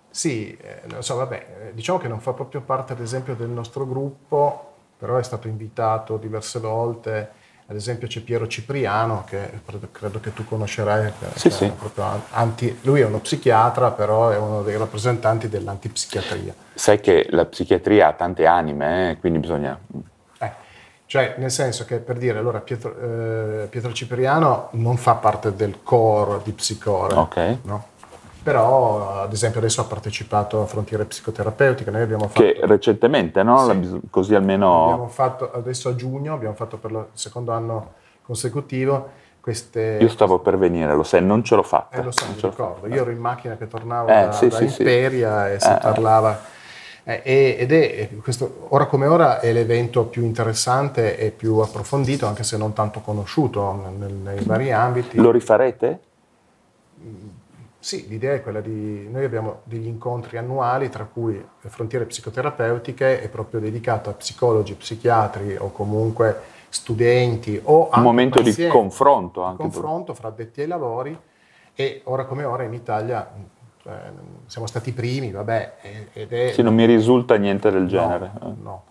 Sì, eh, so, vabbè, eh, diciamo che non fa proprio parte ad esempio del nostro gruppo, però è stato invitato diverse volte ad esempio c'è Piero Cipriano, che credo che tu conoscerai, sì, sì. Anti, lui è uno psichiatra, però è uno dei rappresentanti dell'antipsichiatria. Sai che la psichiatria ha tante anime, eh? quindi bisogna... Eh, cioè, nel senso che per dire, allora Pietro, eh, Pietro Cipriano non fa parte del core di Psicore, okay. no? Però ad esempio adesso ha partecipato a Frontiere Psicoterapeutiche, noi abbiamo fatto... Che recentemente, no? Sì. Così almeno... Abbiamo fatto, adesso a giugno, abbiamo fatto per il secondo anno consecutivo queste... Io stavo per venire, lo sai, non ce l'ho fatta. Eh, lo so, mi ricordo. Io ero in macchina che tornavo eh, da, sì, da sì, Imperia e si eh, parlava... Eh, ed è questo, ora come ora è l'evento più interessante e più approfondito, anche se non tanto conosciuto nei, nei vari ambiti. Lo rifarete? Sì, l'idea è quella di... Noi abbiamo degli incontri annuali, tra cui Frontiere Psicoterapeutiche è proprio dedicato a psicologi, psichiatri o comunque studenti o Un momento di confronto. Anche confronto fra addetti ai lavori e ora come ora in Italia cioè, siamo stati i primi, vabbè. Ed è, sì, non mi risulta niente del genere. No, no.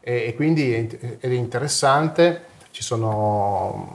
E, e, quindi è, è interessante, sono,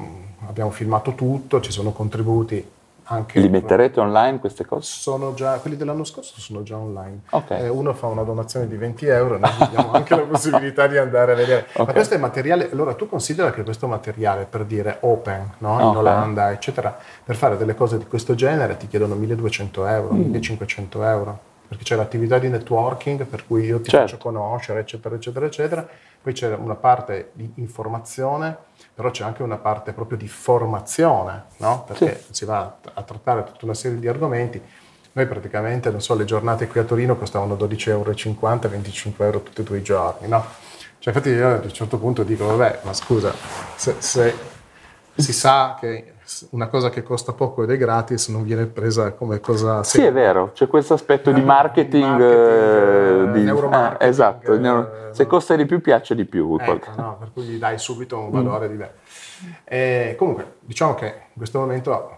abbiamo filmato tutto, ci sono contributi anche Li metterete online queste cose? Sono già, quelli dell'anno scorso sono già online. Okay. Eh, uno fa una donazione di 20 euro noi abbiamo anche la <laughs> possibilità di andare a vedere. Okay. Ma questo è materiale, allora tu considera che questo materiale per dire open, no? in okay. Olanda, eccetera, per fare delle cose di questo genere ti chiedono 1200 euro, mm. 1500 euro perché c'è l'attività di networking per cui io ti certo. faccio conoscere, eccetera, eccetera, eccetera. Poi c'è una parte di informazione però c'è anche una parte proprio di formazione, no? perché sì. si va a trattare tutta una serie di argomenti. Noi praticamente, non so, le giornate qui a Torino costavano 12,50 euro, 25 euro tutti e due i giorni, no? Cioè, infatti io a un certo punto dico, vabbè, ma scusa, se, se si sa che una cosa che costa poco ed è gratis non viene presa come cosa Sì, è vero, c'è questo aspetto di marketing, Di marketing, eh, di- neuromarketing, eh, esatto, eh, neuro- se costa di più piace di più. Ecco, no, per cui gli dai subito un valore diverso. Eh, comunque, diciamo che in questo momento,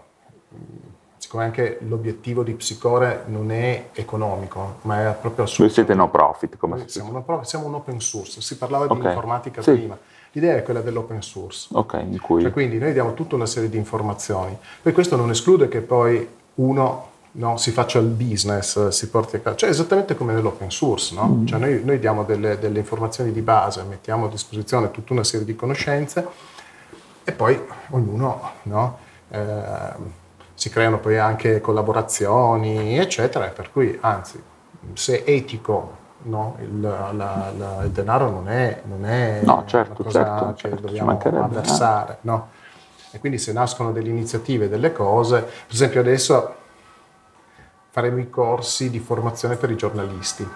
siccome anche l'obiettivo di Psicore non è economico, ma è proprio Voi assurdo. siete no profit, come Noi si siamo, siamo un open source, si parlava Ok, di informatica sì. prima, l'idea è quella dell'open source. Ok, in cui... Cioè, quindi noi diamo tutta una serie di informazioni. Poi questo non esclude che poi uno no, si faccia il business, si porti a casa. Cioè esattamente come nell'open source. No? Mm. Cioè, noi, noi diamo delle, delle informazioni di base, mettiamo a disposizione tutta una serie di conoscenze e poi ognuno no, ehm, si creano poi anche collaborazioni, eccetera. Per cui, anzi, se è etico no, il, la- la- il denaro non è, non è No, certo, una cosa certo, che certo, dobbiamo mancherebbe. avversare. no? E quindi se nascono delle iniziative, delle cose, per esempio adesso faremo i corsi di formazione per i giornalisti.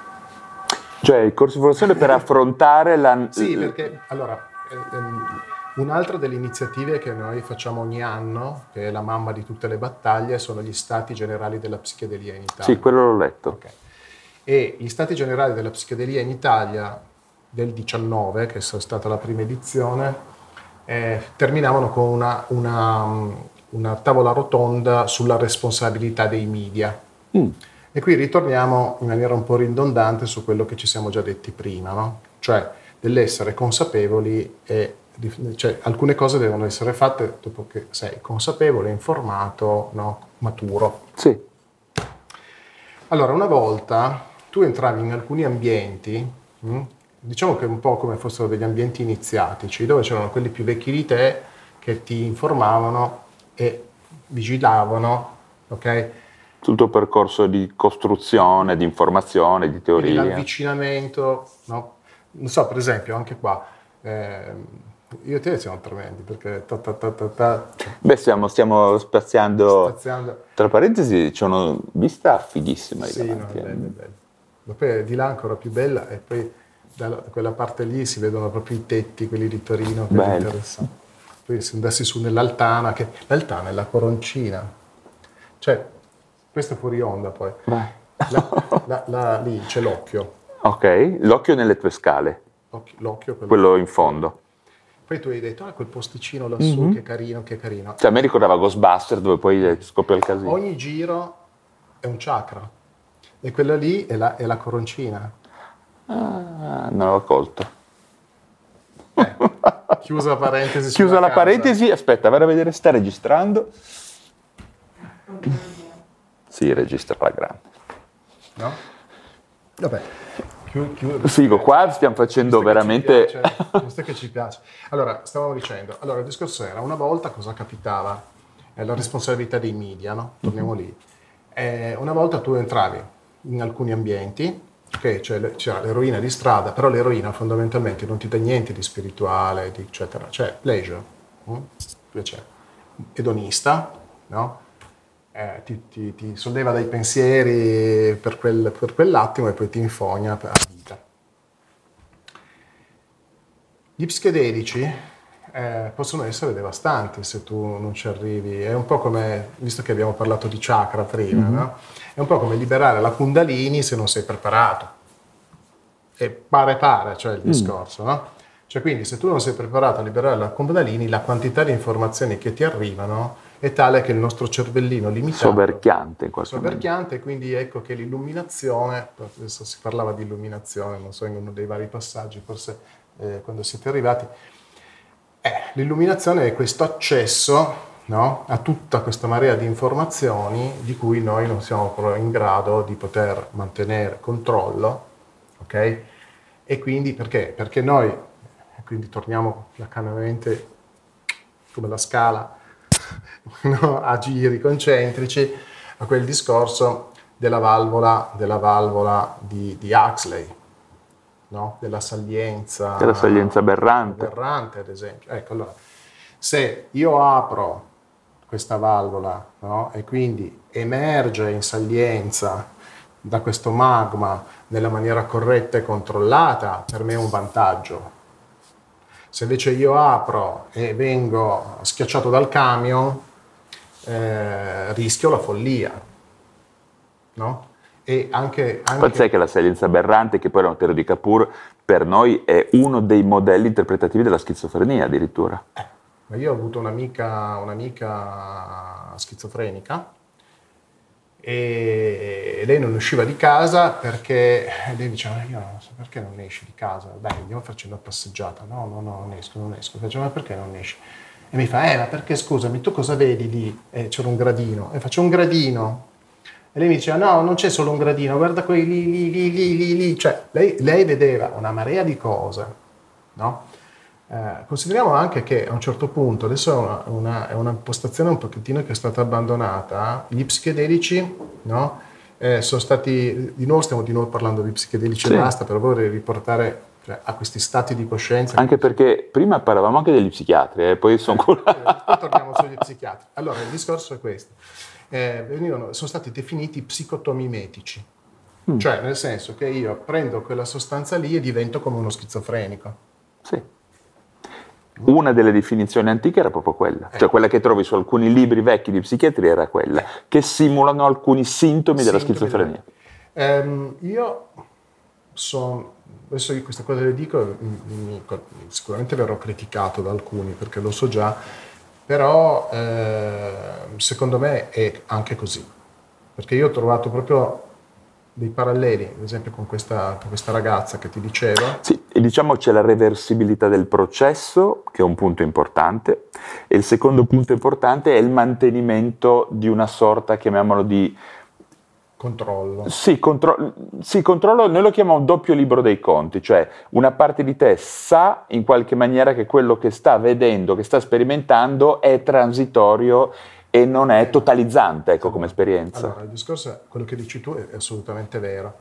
Cioè, il corso di formazione per affrontare la... Sì, perché allora, eh, ehm, un'altra delle iniziative che noi facciamo ogni anno, che è la mamma di tutte le battaglie, sono gli stati generali della psichedelia in Italia. Sì, quello l'ho letto. Ok. E gli stati generali della psichedelia in Italia del 19, che è stata la prima edizione, eh, terminavano con una, una, mm, una tavola rotonda sulla responsabilità dei media. Mm. E qui ritorniamo in maniera un po' ridondante su quello che ci siamo già detti prima, no? cioè dell'essere consapevoli e cioè, alcune cose devono essere fatte dopo che sei consapevole, informato, no? maturo. Sì, Allora, una volta tu entravi in alcuni ambienti, mh, diciamo che un po' come fossero degli ambienti iniziatici, dove c'erano quelli più vecchi di te che ti informavano e vigilavano, ok? tutto il percorso di costruzione, di informazione, di Quindi teoria. l'avvicinamento, no? Non so, per esempio, anche qua, ehm, io e te siamo tremendi perché ta ta ta ta ta, Beh, stiamo, stiamo spaziando... spaziando. Tra parentesi, c'è una vista fighissima Sì, no, eh. bello, bello. Poi di là ancora più bella e poi da quella parte lì si vedono proprio i tetti, quelli di Torino, che è interessante. Poi se andassi su nell'Altana, che l'Altana è la coroncina. Cioè, questo è fuori onda poi. La- la- la- lì c'è l'occhio. Ok, l'occhio nelle tue scale, Occhio- L'occhio, quello. quello in fondo. Poi tu hai detto, ah, quel posticino lassù, Mhm. che carino, che carino. Cioè, a me ricordava Ghostbuster dove poi scoppia il casino. Ogni giro è un chakra. E quella lì è la, è la coroncina. Ah, non l'ho colto. Chiusa la parentesi. Chiusa la casa. parentesi, aspetta, vado a vedere, sta registrando? Sì, registra la grande. No? Vabbè. Chiu- chiu- Figo, qua stiamo facendo che veramente... piace, <laughs> visto che ci piace. Allora, stavamo dicendo, allora il discorso era, una volta cosa capitava? Eh, la responsabilità dei media, no? Torniamo lì. Eh, una volta tu entravi in alcuni ambienti, ok, c'è le- c'era l'eroina di strada, però l'eroina fondamentalmente non ti dà niente di spirituale, di eccetera, cioè pleasure, mm? piacere, edonista, no? Eh, ti, ti- ti solleva dai pensieri per, quel- per quell'attimo e poi ti infogna la vita. Gli psichedelici eh, possono essere devastanti se tu non ci arrivi. È un po' come, visto che abbiamo parlato di chakra prima, no? È un po' come liberare la kundalini se non sei preparato. E pare pare, cioè il discorso, no? Cioè quindi se tu non sei preparato a liberare la kundalini, la quantità di informazioni che ti arrivano è tale che il nostro cervellino limitato Soverchiante in modo. soverchiante, quindi ecco che l'illuminazione, adesso si parlava di illuminazione, non so in uno dei vari passaggi, forse eh, quando siete arrivati, eh, l'illuminazione è questo accesso no, a tutta questa marea di informazioni di cui noi non siamo però in grado di poter mantenere controllo, ok? E quindi perché? Perché noi, quindi torniamo lacanamente come la scala, <laughs> no, a giri concentrici a quel discorso della valvola, della valvola di, di Huxley, no? della salienza. Della salienza aberrante. aberrante, ad esempio. Ecco, allora, se io apro questa valvola no? e quindi emerge in salienza da questo magma nella maniera corretta e controllata, per me è un vantaggio. Se invece io apro e vengo schiacciato dal camion, eh, rischio la follia. No? E anche, anche... Poi sai che la salienza aberrante, che poi era un teoria di Capur, per noi è uno dei modelli interpretativi della schizofrenia addirittura. Eh, io ho avuto un'amica, un'amica schizofrenica e lei non usciva di casa perché lei diceva io non so perché non esci di casa? Dai andiamo farci una passeggiata. No no no non esco non esco. Faccio ma perché non esci? E mi fa eh ma perché scusami tu cosa vedi lì? Eh, c'era un gradino. E faccio un gradino. E lei mi diceva no non c'è solo un gradino guarda quelli lì lì lì lì, lì. cioè lei, lei vedeva una marea di cose no? Eh, consideriamo anche che a un certo punto, adesso è una, una, è una impostazione un pochettino che è stata abbandonata, gli psichedelici no? eh, sono stati, di nuovo stiamo di nuovo parlando di psichedelici sì. e basta, però vorrei riportare cioè, a questi stati di coscienza. Anche perché prima parlavamo anche degli psichiatri, eh, poi sono eh, poi torniamo sugli psichiatri. Allora, il discorso è questo. Eh, venivano, sono stati definiti psicotomimetici, mm. cioè nel senso che io prendo quella sostanza lì e divento come uno schizofrenico. Sì. Una delle definizioni antiche era proprio quella, cioè quella che trovi su alcuni libri vecchi di psichiatria era quella, che simulano alcuni sintomi, sintomi della schizofrenia. Um, io sono, adesso io queste cose le dico, mi, mi, sicuramente verrò criticato da alcuni perché lo so già, però eh, secondo me è anche così, perché io ho trovato proprio dei paralleli, ad esempio con questa, con questa ragazza che ti dicevo. Sì, e diciamo c'è la reversibilità del processo, che è un punto importante, e il secondo punto importante è il mantenimento di una sorta, chiamiamolo di... Controllo. Sì, contro- sì, controllo, noi lo chiamiamo doppio libro dei conti, cioè una parte di te sa in qualche maniera che quello che sta vedendo, che sta sperimentando è transitorio e non è totalizzante ecco, come esperienza. Allora, il discorso è quello che dici tu è assolutamente vero.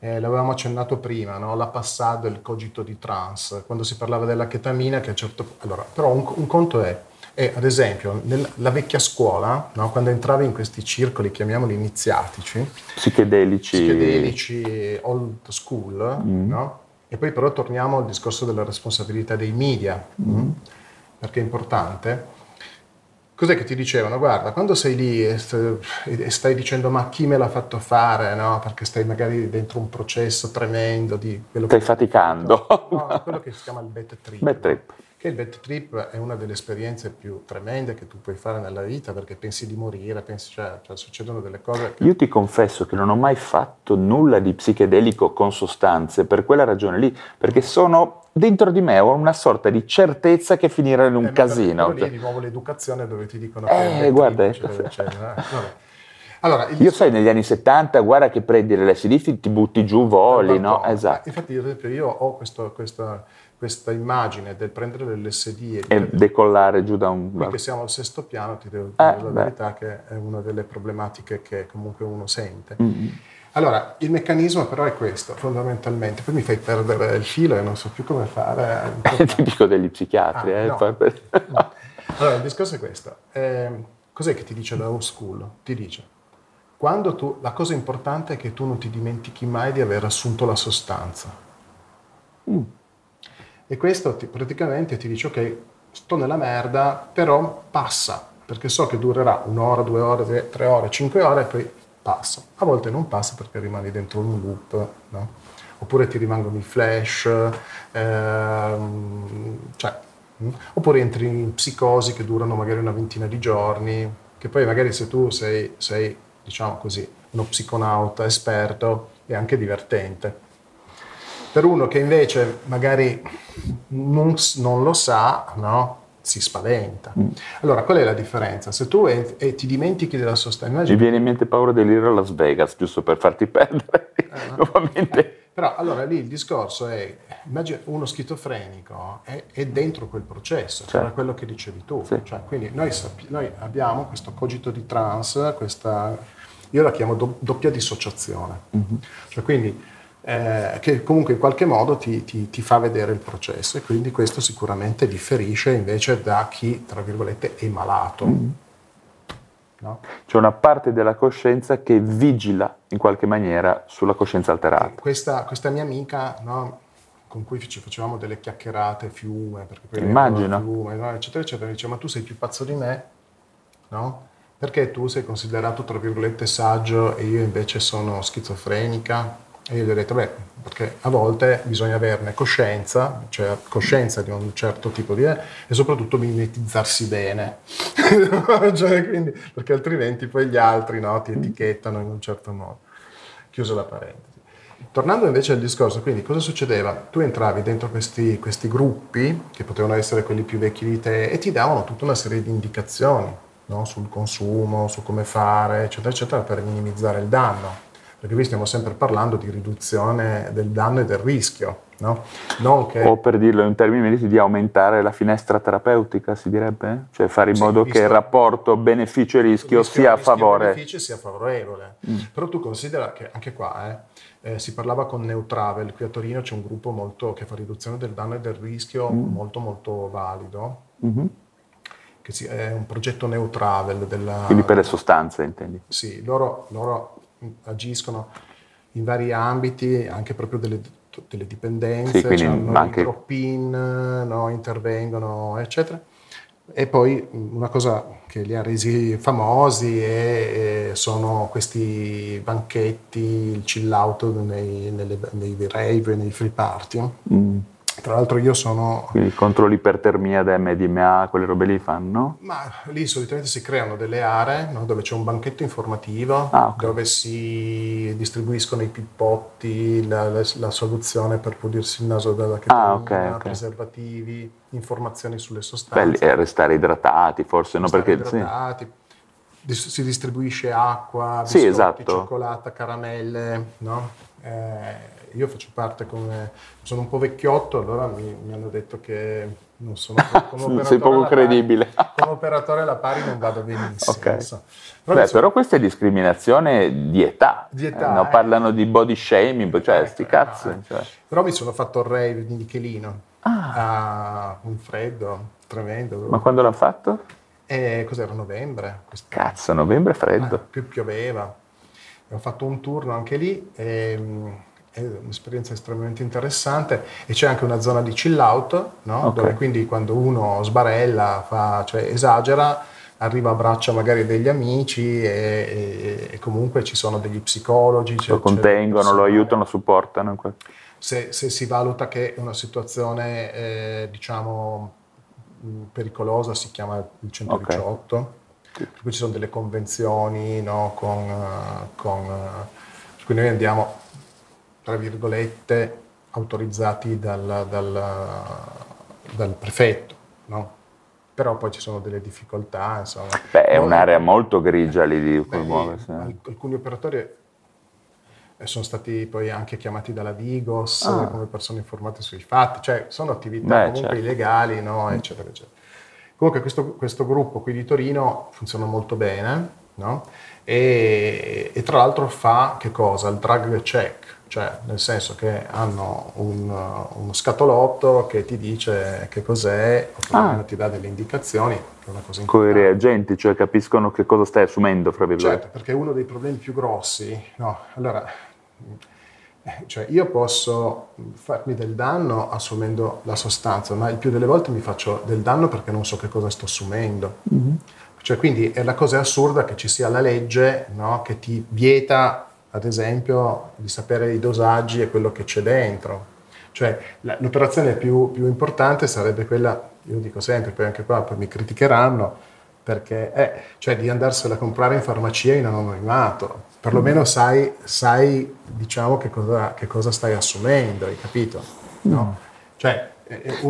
Eh, l'avevamo accennato prima, no? la passata del cogito di trans, quando si parlava della chetamina, che a certo allora, però un, un conto è, è, ad esempio, nella vecchia scuola, no? quando entravi in questi circoli, chiamiamoli iniziatici, psichedelici, psichedelici old school, mm. no? e poi però torniamo al discorso della responsabilità dei media, mm. perché è importante cos'è che ti dicevano? Guarda, quando sei lì e stai dicendo ma chi me l'ha fatto fare, no? Perché stai magari dentro un processo tremendo di quello stai che... faticando. <laughs> No, quello che si chiama il bad trip. Bad trip. Che il bad trip è una delle esperienze più tremende che tu puoi fare nella vita perché pensi di morire, pensi, cioè, cioè succedono delle cose. Che... Io ti confesso che non ho mai fatto nulla di psichedelico con sostanze per quella ragione lì, perché sono dentro di me ho una sorta di certezza che finirà in un eh, casino. Lì è di nuovo l'educazione dove ti dicono che eh, guarda, eccetera, eccetera. Eh, allora, io sai, negli anni 70, guarda che prendi l'LSD, ti butti giù, voli, no? Esatto. Infatti, io ho questo, questa, questa, immagine del prendere l'LSD e, e decollare giù da un... Che siamo al sesto piano, ti devo dire eh, la beh. verità che è una delle problematiche che comunque uno sente. Mm-hmm. Allora, il meccanismo però è questo, fondamentalmente. Poi mi fai perdere il filo e non so più come fare. <laughs> È tipico degli psichiatri. Ah, eh, no. <laughs> no. Allora, il discorso è questo. Eh, cos'è che ti dice la old school? Ti dice, quando tu, la cosa importante è che tu non ti dimentichi mai di aver assunto la sostanza. Mm. E questo ti, praticamente ti dice, ok, sto nella merda, però passa, perché so che durerà un'ora, due ore, tre ore, cinque ore, e poi passa. A volte non passa perché rimani dentro un loop, no? oppure ti rimangono i flash, ehm, cioè, mm? oppure entri in psicosi che durano magari una ventina di giorni, che poi magari se tu sei, sei diciamo così, uno psiconauta esperto è anche divertente. Per uno che invece magari non, non lo sa, no? Si spaventa. Mm. Allora, qual è la differenza? Se tu è, e ti dimentichi della sostanza... Mi viene in mente paura dell'ire a Las Vegas, giusto per farti <laughs> perdere eh, nuovamente. Eh, però allora lì il discorso è, immagina uno schizofrenico è, è dentro quel processo, cioè certo. quello che dicevi tu. Sì. Cioè, quindi noi, noi, abbiamo questo cogito di trans, questa, io la chiamo do, doppia dissociazione. Mm-hmm. Cioè, quindi eh, che comunque in qualche modo ti, ti, ti, fa vedere il processo e quindi questo sicuramente differisce invece da chi, tra virgolette, è malato. Mm. No? C'è una parte della coscienza che vigila in qualche maniera sulla coscienza alterata. Questa, questa mia amica, no, con cui ci facevamo delle chiacchierate, fiume, perché poi Immagino. Fiume, no, eccetera, eccetera, mi dice, ma tu sei più pazzo di me, no? perché tu sei considerato, tra virgolette, saggio e io invece sono schizofrenica? E io gli ho detto, beh, perché a volte bisogna averne coscienza, cioè coscienza di un certo tipo di... e soprattutto mimetizzarsi bene, <laughs> cioè, quindi, perché altrimenti poi gli altri no, ti etichettano in un certo modo. Chiuso la parentesi. Tornando invece al discorso, quindi cosa succedeva? Tu entravi dentro questi, questi gruppi, che potevano essere quelli più vecchi di te, e ti davano tutta una serie di indicazioni no? sul consumo, su come fare, eccetera, eccetera, per minimizzare il danno perché qui stiamo sempre parlando di riduzione del danno e del rischio. No? Che... O per dirlo in termini medici, di aumentare la finestra terapeutica, si direbbe? Cioè fare in sì, modo che il rapporto beneficio-rischio sia a favore. beneficio sia favorevole. Mm. Però tu considera che anche qua eh, eh, si parlava con Neutravel, qui a Torino c'è un gruppo molto, che fa riduzione del danno e del rischio mm. molto molto valido. Mm-hmm. Che è un progetto Neutravel. Della, Quindi per le sostanze, intendi? Sì, loro, loro agiscono in vari ambiti, anche proprio delle, delle dipendenze, sì, hanno anche... i drop-in, no, intervengono, eccetera. E poi una cosa che li ha resi famosi è, è, sono questi banchetti, il chill out nei, nelle, nei rave, nei free party. Mm tra l'altro io sono... Quindi contro l'ipertermia da MDMA, quelle robe lì fanno? Ma lì solitamente si creano delle aree no, dove c'è un banchetto informativo, ah, okay. dove si distribuiscono i pippotti, la, la, la soluzione per pulirsi il naso dalla chetamina, ah, okay, okay. preservativi, informazioni sulle sostanze. Belli, e restare idratati forse, no? Perché, idratati. Sì. Si distribuisce acqua, biscotti, sì, esatto. cioccolata, caramelle, no? Eh, io faccio parte come, sono un po' vecchiotto, allora mi, mi hanno detto che non sono <laughs> come sei poco credibile. Pari, come operatore alla pari non vado benissimo. Okay. So. Però, Beh, però questa è discriminazione di età. Di età eh, no, eh. Parlano di body shaming, cioè ecco, sti cazzo. No, cioè. Però mi sono fatto il rave di Michelino. Ah. A un freddo tremendo. Ma quando l'hanno fatto? Eh, cos'era? Novembre. Quest'anno. Cazzo, novembre freddo. Eh, più pioveva. Ho fatto un turno anche lì. E, ehm, è un'esperienza estremamente interessante e c'è anche una zona di chill out, no? okay. dove quindi quando uno sbarella, fa, cioè esagera, arriva a braccia magari degli amici e, e, e comunque ci sono degli psicologi. Lo contengono, lo aiutano, lo supportano. Se, se, si valuta che è una situazione, eh, diciamo, pericolosa, si chiama il 118. Okay. Per cui ci sono delle convenzioni no, con, con, quindi noi andiamo tra virgolette, autorizzati dal, dal, dal prefetto, no? però poi ci sono delle difficoltà. Insomma. Beh, è un'area molto grigia lì di cui muoversi. Alcuni operatori eh, sono stati poi anche chiamati dalla Digos ah. come persone informate sui fatti, cioè sono attività Beh, comunque certo. illegali, no? eccetera, eccetera. Comunque questo, questo, gruppo qui di Torino funziona molto bene no? e, e, tra l'altro fa che cosa? Il drug check, cioè nel senso che hanno un, uno scatolotto che ti dice che cos'è, o ah. ti dà delle indicazioni, che è una cosa Con i reagenti, cioè capiscono che cosa stai assumendo, fra virgolette. Certo, perché uno dei problemi più grossi, no, allora, eh, cioè io posso farmi del danno assumendo la sostanza, ma il più delle volte mi faccio del danno perché non so che cosa sto assumendo. Mm-hmm. Cioè, quindi è la cosa assurda che ci sia la legge no, che ti vieta ad esempio, di sapere i dosaggi e quello che c'è dentro. Cioè, l'operazione più, più importante sarebbe quella, io dico sempre, poi anche qua poi mi criticheranno, perché è, eh, cioè di andarsela a comprare in farmacia in anonimato. Perlomeno sai, sai diciamo, che cosa, che cosa, stai assumendo, hai capito? No? Mm. Cioè,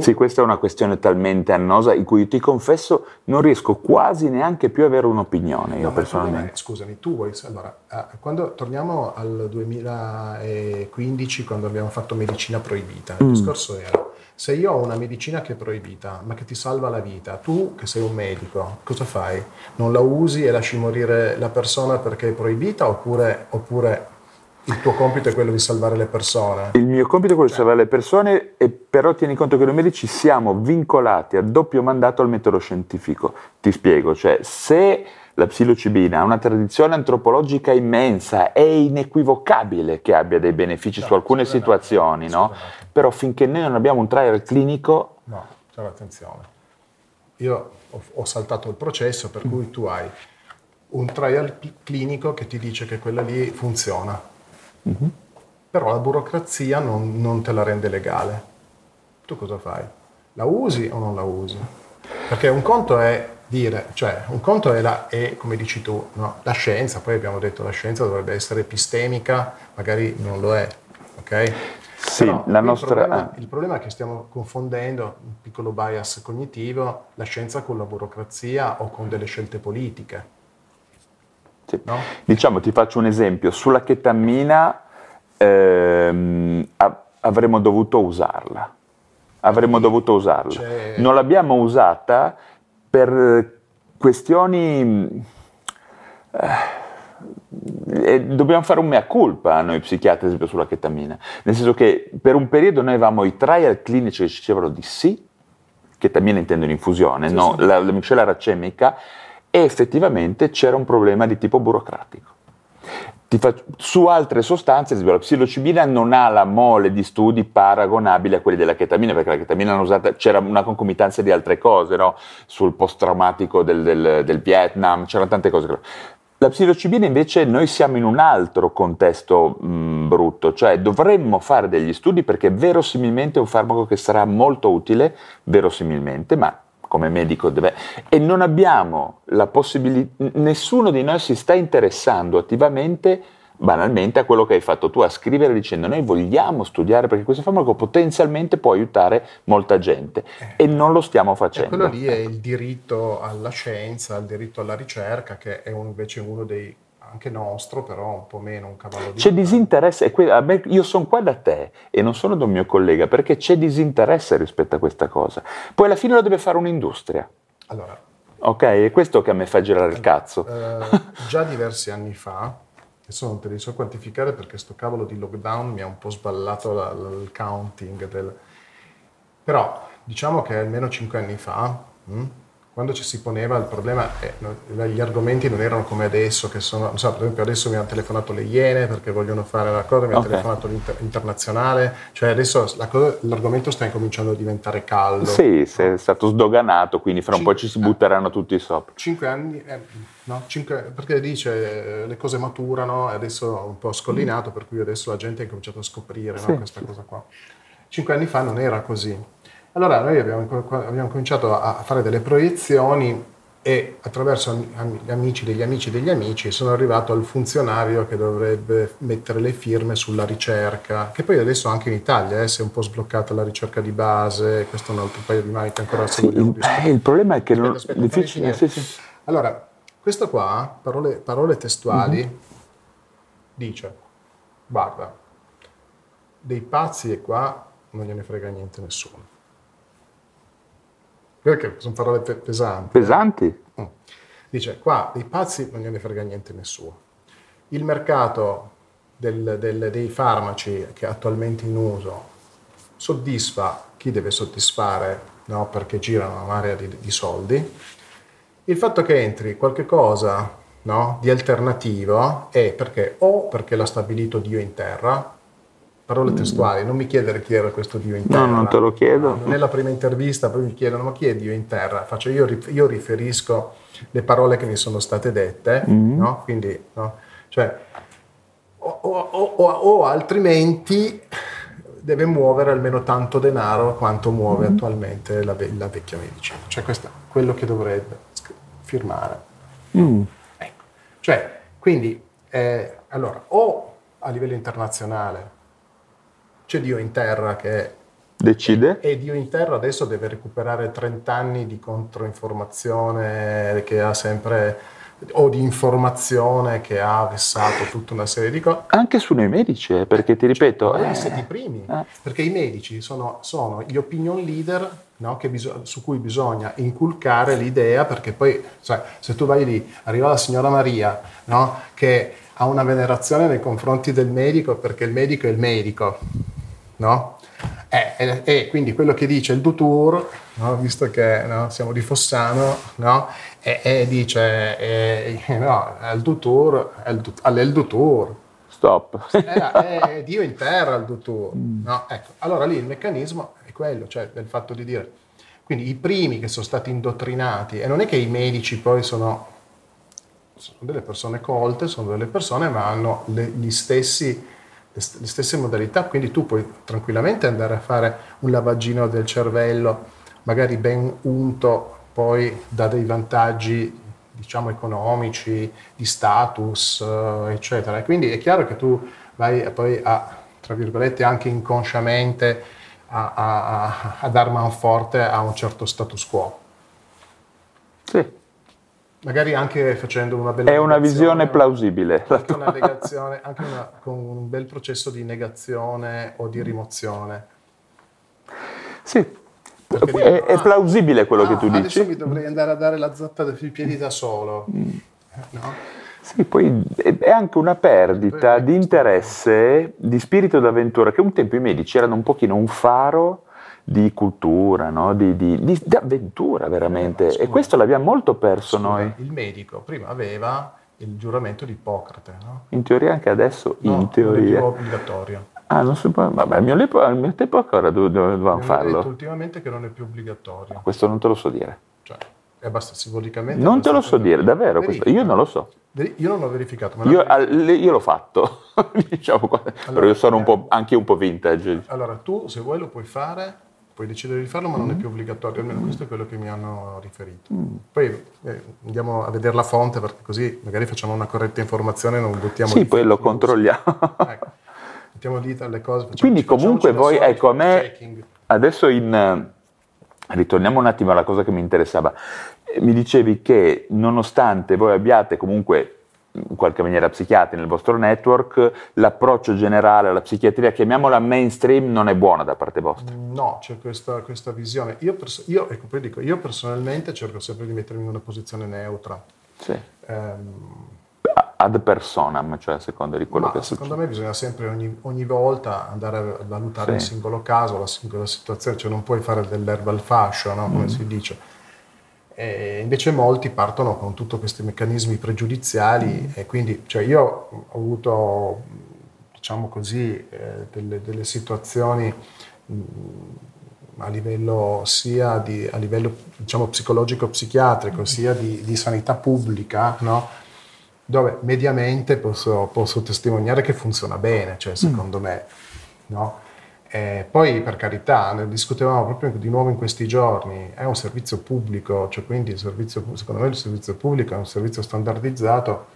sì, questa è una questione talmente annosa in cui ti confesso non riesco quasi neanche più ad avere un'opinione io no, personalmente. È, scusami, tu vuoi... Allora, eh, quando torniamo al 2015, quando abbiamo fatto medicina proibita, il mm. discorso era, se io ho una medicina che è proibita, ma che ti salva la vita, tu che sei un medico, cosa fai? Non la usi e lasci morire la persona perché è proibita oppure, oppure il tuo compito è quello di salvare le persone. Il mio compito è quello di salvare le persone, e però tieni conto che noi medici siamo vincolati a doppio mandato al metodo scientifico. Ti spiego, cioè se la psilocibina ha una tradizione antropologica immensa, è inequivocabile che abbia dei benefici no, su alcune situazioni, no? Però finché noi non abbiamo un trial clinico... No, c'è attenzione. Io ho, ho saltato il processo per cui tu hai un trial clinico che ti dice che quella lì funziona. Mm-hmm. Però la burocrazia non, non te la rende legale. Tu cosa fai? La usi o non la usi? Perché un conto è dire, cioè un conto è, la, è come dici tu, no? la scienza, poi abbiamo detto la scienza dovrebbe essere epistemica, magari non lo è, ok? Sì, la nostra... il, problema, il problema è che stiamo confondendo un piccolo bias cognitivo, la scienza con la burocrazia o con delle scelte politiche. Sì. No? Diciamo, ti faccio un esempio, sulla chetamina ehm, avremmo dovuto usarla, avremmo dovuto usarla. C'è... Non l'abbiamo usata per questioni... Eh, dobbiamo fare un mea culpa noi psichiatri, ad esempio, sulla chetamina. Nel senso che per un periodo noi avevamo i trial clinici che ci dicevano di sì, chetamina intendo in infusione, sì, no, sì. La, la miscela racemica, e effettivamente c'era un problema di tipo burocratico. Faccio, su altre sostanze, ad esempio la psilocibina non ha la mole di studi paragonabili a quelli della chetamina, perché la chetamina usata, c'era una concomitanza di altre cose, no? sul post-traumatico del, del, del, Vietnam, c'erano tante cose. La psilocibina invece noi siamo in un altro contesto mh, brutto, cioè dovremmo fare degli studi perché verosimilmente è un farmaco che sarà molto utile, verosimilmente, ma come medico deve... E non abbiamo la possibilità, nessuno di noi si sta interessando attivamente banalmente a quello che hai fatto tu, a scrivere dicendo noi vogliamo studiare perché questo farmaco potenzialmente può aiutare molta gente eh, e non lo stiamo facendo. quello lì è il diritto alla scienza, il diritto alla ricerca che è invece uno dei anche nostro, però un po' meno un cavallo di... C'è disinteresse, me, io sono qua da te e non sono da un mio collega perché c'è disinteresse rispetto a questa cosa. Poi alla fine lo deve fare un'industria. Allora... Ok, è questo che a me fa girare il cazzo. Eh, già diversi anni fa, adesso non te li so quantificare perché sto cavolo di lockdown mi ha un po' sballato la, la, il counting del... Però diciamo che almeno cinque anni fa, mh, hm, quando ci si poneva il problema, eh, gli argomenti non erano come adesso, che sono, so, per esempio adesso mi hanno telefonato le Iene perché vogliono fare la cosa, mi hanno okay. telefonato l'internazionale, cioè adesso cosa, l'argomento sta incominciando a diventare caldo. Sì, è stato sdoganato, quindi fra un Cin- po' ci si butteranno tutti sopra. Cinque anni, eh, no? Cinque, perché dice le cose maturano e adesso è un po' scollinato, mm. per cui adesso la gente ha incominciato a scoprire sì, no, questa cosa qua. Cinque anni fa non era così. Allora noi abbiamo, abbiamo cominciato a fare delle proiezioni e attraverso gli amici degli amici degli amici sono arrivato al funzionario che dovrebbe mettere le firme sulla ricerca, che poi adesso anche in Italia eh, si è un po' sbloccata la ricerca di base, questo è un altro paio di mani che ancora sì, il, eh, il problema è che aspetta, non aspetta, difficile. Sì, sì. Allora, questo qua, parole, parole testuali, mm-hmm. dice, guarda, dei pazzi e qua non gliene frega niente nessuno perché sono parole pesanti. Pesanti? Mm. Dice, qua dei pazzi non gliene frega niente nessuno. Il mercato del, del, dei farmaci che è attualmente in uso soddisfa chi deve soddisfare, no? perché girano una marea di, di, soldi. Il fatto che entri qualche cosa no? di alternativo è perché o perché l'ha stabilito Dio in terra, parole testuali, non mi chiedere chi era questo Dio in terra. No, non te lo chiedo. Non è la prima intervista, poi mi chiedono ma chi è Dio in terra? Faccio, io, io riferisco le parole che mi sono state dette, mm-hmm. no? Quindi, no? Cioè, o, o, o, o, altrimenti deve muovere almeno tanto denaro quanto muove mm-hmm. attualmente la, la, vecchia medicina. Cioè questo è quello che dovrebbe firmare. Mm. Ecco. Cioè, quindi, eh, allora, o a livello internazionale c'è Dio in terra che decide e Dio in terra adesso deve recuperare 30 anni di controinformazione che ha sempre o di informazione che ha vessato tutta una serie di cose. Anche su noi medici, eh, perché ti ripeto... Cioè, eh, i primi, eh. perché i medici sono, sono gli opinion leader no, bis- su cui bisogna inculcare l'idea, perché poi cioè, se tu vai lì, arriva la signora Maria, no, che ha una venerazione nei confronti del medico perché il medico è il medico, no? E, e, e, quindi quello che dice il Dutour, no? visto che no, siamo di Fossano, no? e, e, dice eh, no, il Dutour, il, il Dutour. Stop. <laughs> È, è, Dio in terra il Dutour. Mm. No? Ecco, allora lì il meccanismo è quello, cioè del fatto di dire. Quindi i primi che sono stati indottrinati, e non è che i medici poi sono sono delle persone colte, sono delle persone ma hanno le, gli stessi, le, stesse modalità, quindi tu puoi tranquillamente andare a fare un lavaggino del cervello, magari ben unto, poi dà dei vantaggi diciamo economici, di status, eh, eccetera. Quindi è chiaro che tu vai poi a, tra virgolette, anche inconsciamente a, a, a dar manforte a un certo status quo. Sì. Magari anche facendo una bella... È una visione plausibile. Anche, una negazione, anche una, con un bel processo di negazione o di rimozione. Sì, dico, è, è, plausibile quello ah, che tu adesso dici. Adesso mi dovrei andare a dare la zappa sui piedi da solo. Mm. No? Sì, poi è anche una perdita di interesse, di spirito d'avventura, che un tempo i medici erano un pochino un faro di cultura, no? di, di, di, di, avventura veramente. Eh, e questo l'abbiamo molto perso scusa, noi. Il medico prima aveva il giuramento di Ippocrate, no? In teoria anche adesso, no, in teoria. Non è obbligatorio. Ah, non si può. Vabbè, al mio, al mio tempo ancora dovevamo farlo. Detto ultimamente che non è più obbligatorio. Questo non te lo so dire. Cioè, è abbastanza simbolicamente. Non te lo so dire, davvero. Questo, io non lo so. Io non l'ho verificato. Io, io, l'ho fatto, <laughs> diciamo, allora, però io sono un po', anche un po' vintage. Allora, tu se vuoi lo puoi fare, puoi decidere di farlo, ma mm. non è più obbligatorio, almeno questo è quello che mi hanno riferito. Mm. Poi eh, andiamo a vedere la fonte, perché così magari facciamo una corretta informazione e non buttiamo... Sì, poi lo controlliamo. ecco, mettiamo dita alle cose. Facciamo, Quindi comunque voi, ecco, a me, checking. adesso in... Ritorniamo un attimo alla cosa che mi interessava. Mi dicevi che nonostante voi abbiate comunque in qualche maniera psichiatri nel vostro network, l'approccio generale alla psichiatria, chiamiamola mainstream, non è buona da parte vostra? No, c'è questa, questa visione. Io, pers- io, ecco, dico, io, personalmente cerco sempre di mettermi in una posizione neutra. Sì. Um, ad personam, cioè secondo di quello che secondo me bisogna sempre ogni, ogni, volta andare a valutare sì. il singolo caso, la singola situazione, cioè non puoi fare dell'erba al fascio, no? come mm. si dice. E invece molti partono con tutti questi meccanismi pregiudiziali mm. e quindi cioè io ho avuto, diciamo così, eh, delle, delle, situazioni mh, mm, a livello sia di, a livello diciamo, psicologico-psichiatrico sia di, di sanità pubblica, no? dove mediamente posso, posso, testimoniare che funziona bene, cioè mm. secondo mm. me. No? Eh, poi per carità, ne discutevamo proprio di nuovo in questi giorni, è un servizio pubblico, cioè quindi servizio, secondo me il servizio pubblico è un servizio standardizzato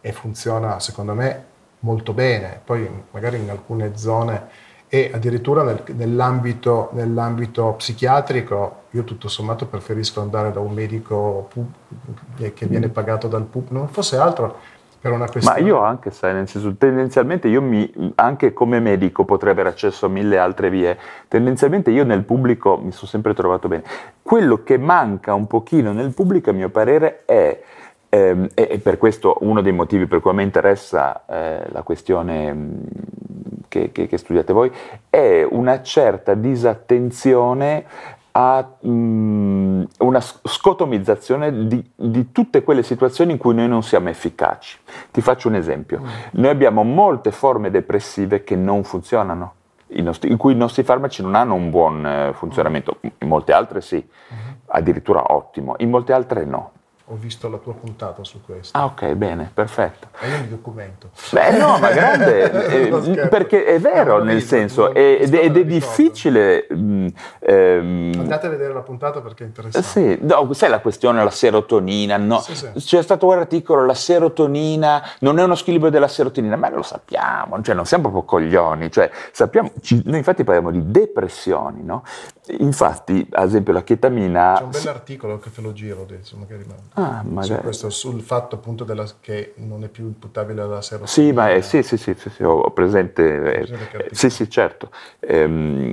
e funziona secondo me molto bene, poi magari in alcune zone e addirittura nel, nell'ambito, nell'ambito, psichiatrico io tutto sommato preferisco andare da un medico pub, che viene pagato dal pubblico, non fosse altro per una questione. Ma io anche, sai, nel senso, tendenzialmente io mi, anche come medico potrei avere accesso a mille altre vie, tendenzialmente io nel pubblico mi sono sempre trovato bene. Quello che manca un pochino nel pubblico a mio parere è eh, e per questo uno dei motivi per cui a me interessa eh, la questione mh, che, che, che, studiate voi è una certa disattenzione a mh, una scotomizzazione di, di, tutte quelle situazioni in cui noi non siamo efficaci. Ti faccio un esempio. Mm. Noi abbiamo molte forme depressive che non funzionano. Nostri, in cui i nostri farmaci non hanno un buon eh, funzionamento, in molte altre sì, mm-hmm. addirittura ottimo, in molte altre no ho visto la tua puntata su questo. Ah, ok, bene, perfetto. E io mi documento. Beh, no, ma grande, <laughs> eh, perché è vero, nel senso, ed, ed è difficile... Mh, mm, ehm, Andate a vedere la puntata perché è interessante. Sì, no, sai la questione della serotonina, no? Sì, sì. C'è stato un articolo, la serotonina non è uno squilibrio della serotonina, ma lo sappiamo, cioè non siamo proprio coglioni, cioè sappiamo, ci, noi infatti parliamo di depressioni, no? Infatti, ad esempio, la chetamina... C'è un bell'articolo che te lo giro adesso, magari... Ah, magari. Questo, sul fatto appunto della, che non è più imputabile alla serotonina. Sì, ma è, sì, sì, sì, sì, ho presente. Eh, sì, sì, certo. Ehm,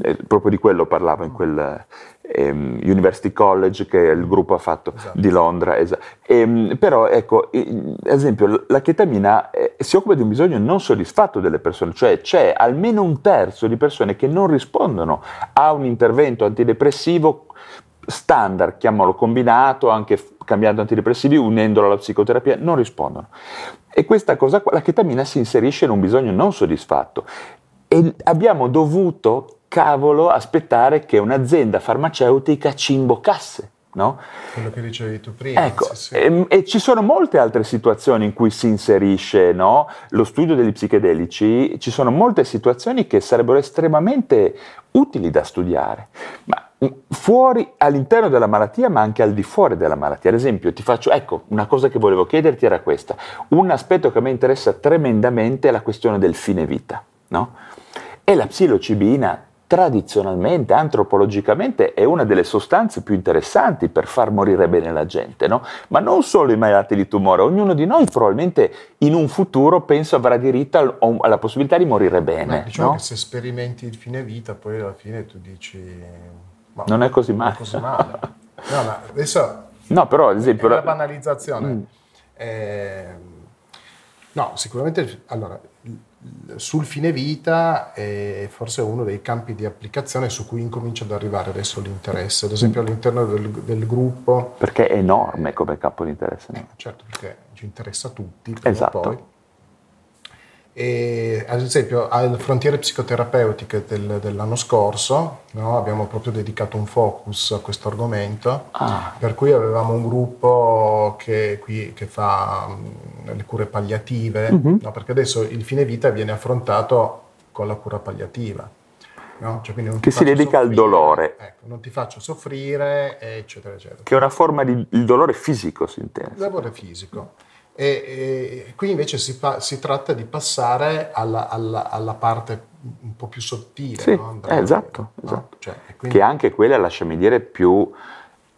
eh, proprio di quello parlavo in quel ehm, University College che il gruppo ha fatto esatto. di Londra. Esatto. Ehm, però, ecco, ad esempio, la chetamina eh, si occupa di un bisogno non soddisfatto delle persone, cioè c'è almeno un terzo di persone che non rispondono a un intervento antidepressivo standard, chiamalo combinato, anche cambiando antidepressivi, unendolo alla psicoterapia, non rispondono. E questa cosa qua, la chetamina si inserisce in un bisogno non soddisfatto. E abbiamo dovuto, cavolo, aspettare che un'azienda farmaceutica ci imboccasse no? Quello che dicevi tu prima. Ecco, sì, sì. E, e ci sono molte altre situazioni in cui si inserisce no? lo studio degli psichedelici, ci sono molte situazioni che sarebbero estremamente utili da studiare, ma fuori all'interno della malattia ma anche al di fuori della malattia. Ad esempio ti faccio, ecco, una cosa che volevo chiederti era questa, un aspetto che a me interessa tremendamente è la questione del fine vita, no? E la psilocibina tradizionalmente, antropologicamente, è una delle sostanze più interessanti per far morire bene la gente, no? Ma non solo i malati di tumore, ognuno di noi probabilmente in un futuro penso avrà diritto al, alla possibilità di morire bene. Ma diciamo no? che se sperimenti il fine vita, poi alla fine tu dici... ma Non è così male. così male. No, ma adesso No, però ad esempio... è una la- banalizzazione. Mm. Eh, no, sicuramente allora, sul fine vita è forse uno dei campi di applicazione su cui incomincia ad arrivare adesso l'interesse. Ad esempio all'interno del, del gruppo, Perché è enorme come campo di interesse. eh, certo perché ci interessa a tutti, prima o Esatto. poi. E, ad esempio alle frontiere psicoterapeutiche del- dell'anno scorso no, abbiamo proprio dedicato un focus a questo argomento Ah, per cui avevamo un gruppo che, qui, che fa mh, le cure palliative, Mhm. no, perché adesso il fine vita viene affrontato con la cura palliativa. no? Cioè, quindi non Che si dedica al soffrire, dolore. ecco, non ti faccio soffrire, eccetera, eccetera. che è una forma di il dolore fisico, si intende. È fisico. E, e qui invece si, fa- si tratta di passare alla, alla- alla parte un po' più sottile. Sì, no? eh, esatto, no? esatto. Cioè, quindi- Che anche quella, lasciami dire, più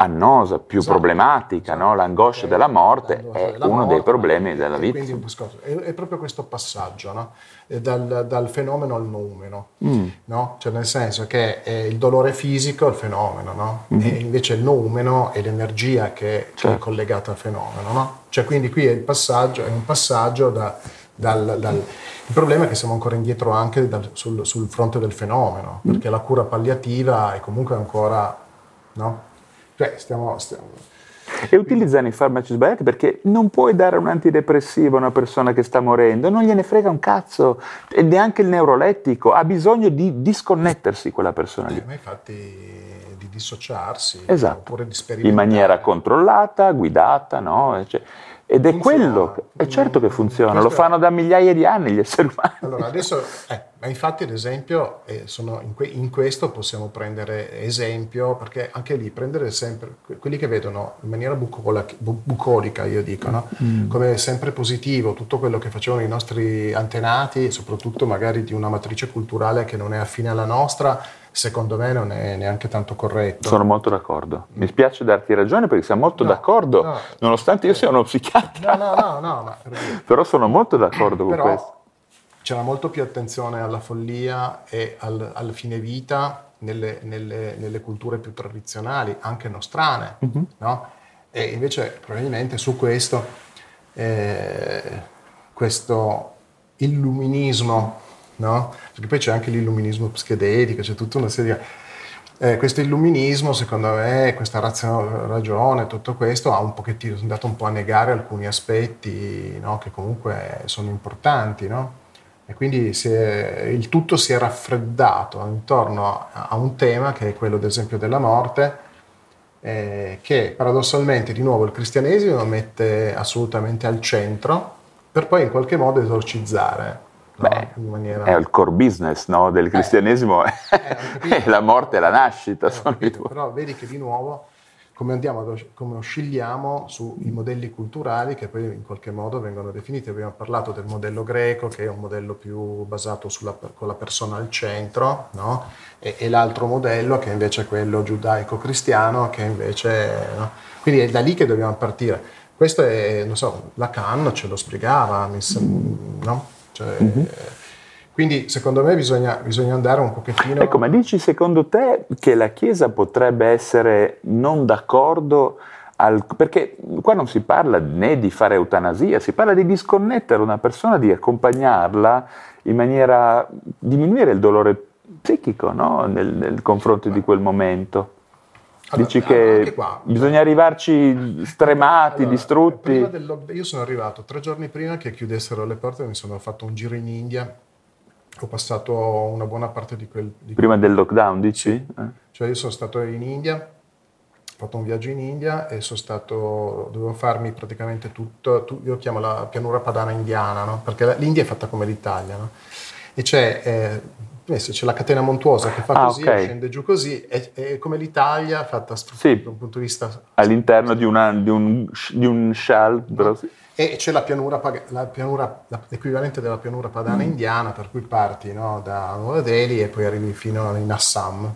annosa, più Esatto, problematica, no? l'angoscia della morte l'angoscia è della uno morte, dei problemi della quindi vita. discorso- È, è proprio questo passaggio, no? Eh, dal, dal fenomeno al noumeno, Mm. no? Cioè nel senso che eh, il dolore fisico è il fenomeno, no? Mhm. e invece il noumeno è l'energia che, che è Certo. collegata al fenomeno. No? Cioè quindi qui è, il passaggio, è un passaggio da- dal, dal- Il problema è che siamo ancora indietro anche dal- sul, sul fronte del fenomeno, Mm. perché la cura palliativa è comunque ancora... No? Cioè stiamo- stiamo E utilizzano i farmaci sbagliati perché non puoi dare un antidepressivo a una persona che sta morendo, non gliene frega un cazzo, e neanche il neurolettico, ha bisogno di disconnettersi quella persona lì. Eh, ma infatti di dissociarsi Esatto, oppure di in sperimentare. maniera controllata, guidata, no? Cioè, ed è Funziona. quello, è certo che funziona, lo Questo è- fanno da migliaia di anni gli <laughs> esseri umani. Allora, adesso, eh, ma infatti ad esempio, eh, sono in, que- in questo possiamo prendere esempio, perché anche lì prendere sempre que- quelli che vedono in maniera bucola- bu- bucolica, io dico, no? come sempre positivo tutto quello che facevano i nostri antenati, soprattutto magari di una matrice culturale che non è affine alla nostra, secondo me non è neanche tanto corretto. Sono molto d'accordo. Mi spiace darti ragione perché siamo molto No, d'accordo, no. nonostante io sia uno psichiatra, No, no, no, no, dire. <laughs> però sono molto d'accordo con questo. c'era molto più attenzione alla follia e al, al fine vita nelle, nelle- nelle culture più tradizionali, anche nostrane, Mhm. no? E invece probabilmente su questo, eh, questo illuminismo, no? Perché poi c'è anche l'illuminismo psichedelico, c'è tutta una serie di... Eh, questo illuminismo, secondo me, questa ragione, tutto questo, ha un pochettino, è andato un po' a negare alcuni aspetti no, che comunque sono importanti, no? E quindi è- il tutto si è raffreddato intorno a, a un tema che è quello, ad esempio, della morte, eh, che paradossalmente, di nuovo, il cristianesimo mette assolutamente al centro, per poi in qualche modo esorcizzare. No? Beh, in maniera... È il core business no, del cristianesimo, eh, ho capito. è la morte e la nascita. Eh, sono capito, però vedi che di nuovo come andiamo come oscilliamo sui modelli culturali che poi in qualche modo vengono definiti. Abbiamo parlato del modello greco che è un modello più basato sulla, con la persona al centro, no? e, e l'altro modello che invece è quello giudaico-cristiano che invece... no? Quindi è da lì che dobbiamo partire. Questo è, non so, Lacan ce lo spiegava, no? Cioè, eh, Quindi secondo me bisogna, bisogna andare un pochettino... Ecco, ma dici secondo te che la Chiesa potrebbe essere non d'accordo al- perché qua non si parla né di fare eutanasia, si parla di disconnettere una persona, di accompagnarla in maniera diminuire il dolore psichico no? nel, nel confronto di quel momento. Allora, Dici anche che qua. bisogna arrivarci stremati, Allora, distrutti. del io sono arrivato tre giorni prima che chiudessero le porte, mi sono fatto un giro in India, ho passato una buona parte di quel... di Prima del lockdown, dici? Eh. Cioè io sono stato in India fatto un viaggio in India e sono stato, dovevo farmi praticamente tutto, tu, io chiamo la pianura padana indiana, no? perché l'India è fatta come l'Italia, no? e c'è, eh, c'è, la catena montuosa che fa ah, così, okay. scende giù così, è, è come l'Italia fatta sì, da un punto di vista... All'interno di, una, di, un, di un shell, però sì. E c'è la pianura, la pianura, l'equivalente della pianura padana mm. indiana, per cui parti no, da Nuova Delhi e poi arrivi fino in Assam.